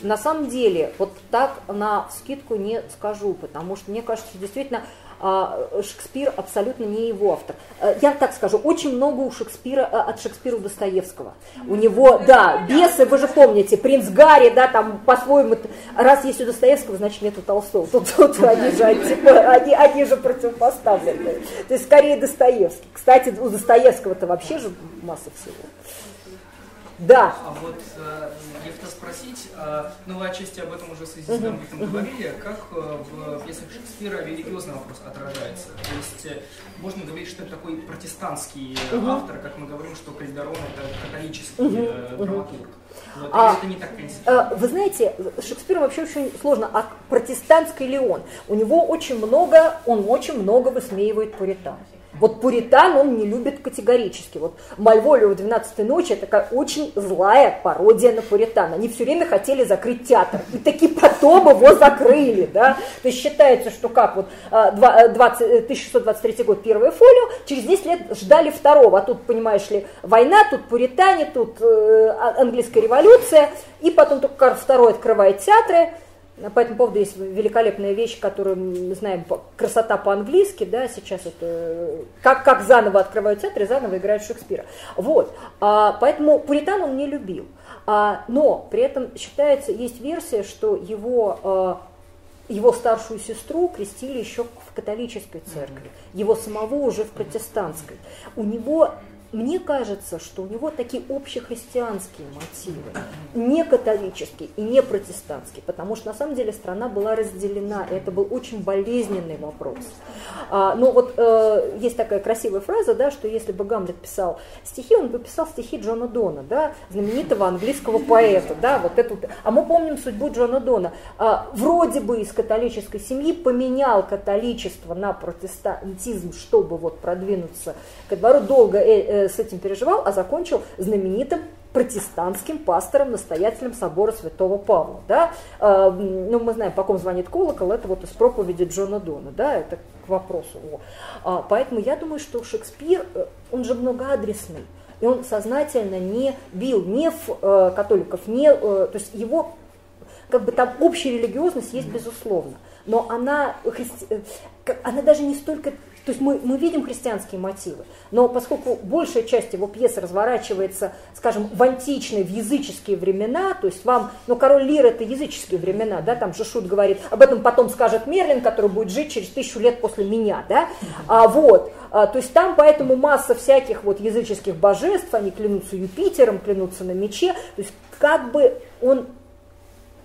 на самом деле, вот так на скидку не скажу, потому что мне кажется, действительно, а, Шекспир абсолютно не его автор. Э, я так скажу, очень много у Шекспира, э, от Шекспира у Достоевского. У него, да, бесы, вы же помните, принц Гарри, да, там по-своему, раз есть у Достоевского, значит нет у Толстого. Тут, тут они, же, они, они же противопоставлены. То есть скорее Достоевский. Кстати, у Достоевского-то вообще же масса всего. Да. А вот э, я хотел спросить, э, ну вы отчасти об этом уже с Изидом uh-huh. говорили, как э, в пьесах Шекспира религиозный вопрос отражается? То есть э, можно говорить, что это такой протестантский uh-huh. автор, как мы говорим, что Кальдерон это католический uh-huh. драматург. Вот, а, это не так а, Вы знаете, Шекспир вообще очень сложно, а протестантский ли он? У него очень много, он очень много высмеивает пуритан. Вот Пуритан он не любит категорически. Вот Мальволио 12 ночи это такая очень злая пародия на Пуритан. Они все время хотели закрыть театр. И таки потом его закрыли. Да? То есть считается, что как вот 20, а, 1623 э, год первое фолио, через 10 лет ждали второго. А тут, понимаешь ли, война, тут Пуритане, тут э, а, английская революция. И потом только II открывает театры. По этому поводу есть великолепная вещь, которую мы знаем, красота по-английски, да, сейчас это, как, как заново открывают театр и заново играют Шекспира. Вот, а, поэтому Пуритан он не любил. А, но при этом считается, есть версия, что его, а, его старшую сестру крестили еще в католической церкви, его самого уже в протестантской. У него мне кажется, что у него такие общехристианские мотивы, не католические и не протестантские, потому что на самом деле страна была разделена, и это был очень болезненный вопрос. А, но вот э, есть такая красивая фраза, да, что если бы Гамлет писал стихи, он бы писал стихи Джона Дона, да, знаменитого английского поэта, да, вот эту. А мы помним судьбу Джона Дона. А, вроде бы из католической семьи поменял католичество на протестантизм, чтобы вот продвинуться ко двору долго. Э, э, с этим переживал, а закончил знаменитым протестантским пастором, настоятелем собора святого Павла. Да? А, ну, мы знаем, по ком звонит колокол, это вот из проповеди Джона Дона, да, это к вопросу. А, поэтому я думаю, что Шекспир, э, он же многоадресный, и он сознательно не бил ни в э, католиков, не, э, то есть его, как бы там общая религиозность есть безусловно, но она. Э, она даже не столько то есть мы, мы видим христианские мотивы, но поскольку большая часть его пьесы разворачивается, скажем, в античные, в языческие времена, то есть вам, ну, король Лир это языческие времена, да, там же Шут говорит, об этом потом скажет Мерлин, который будет жить через тысячу лет после меня, да, а, вот, а, то есть там поэтому масса всяких вот языческих божеств, они клянутся Юпитером, клянутся на мече, то есть как бы он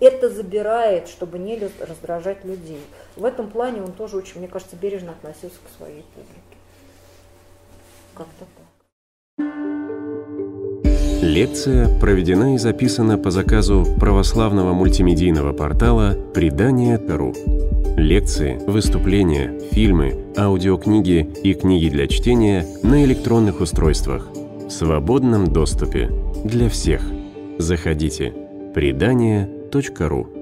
это забирает, чтобы не раздражать людей. В этом плане он тоже очень, мне кажется, бережно относился к своей публике. Как-то так. Лекция проведена и записана по заказу православного мультимедийного портала «Предание.ру». Лекции, выступления, фильмы, аудиокниги и книги для чтения на электронных устройствах в свободном доступе для всех. Заходите. Предание.ру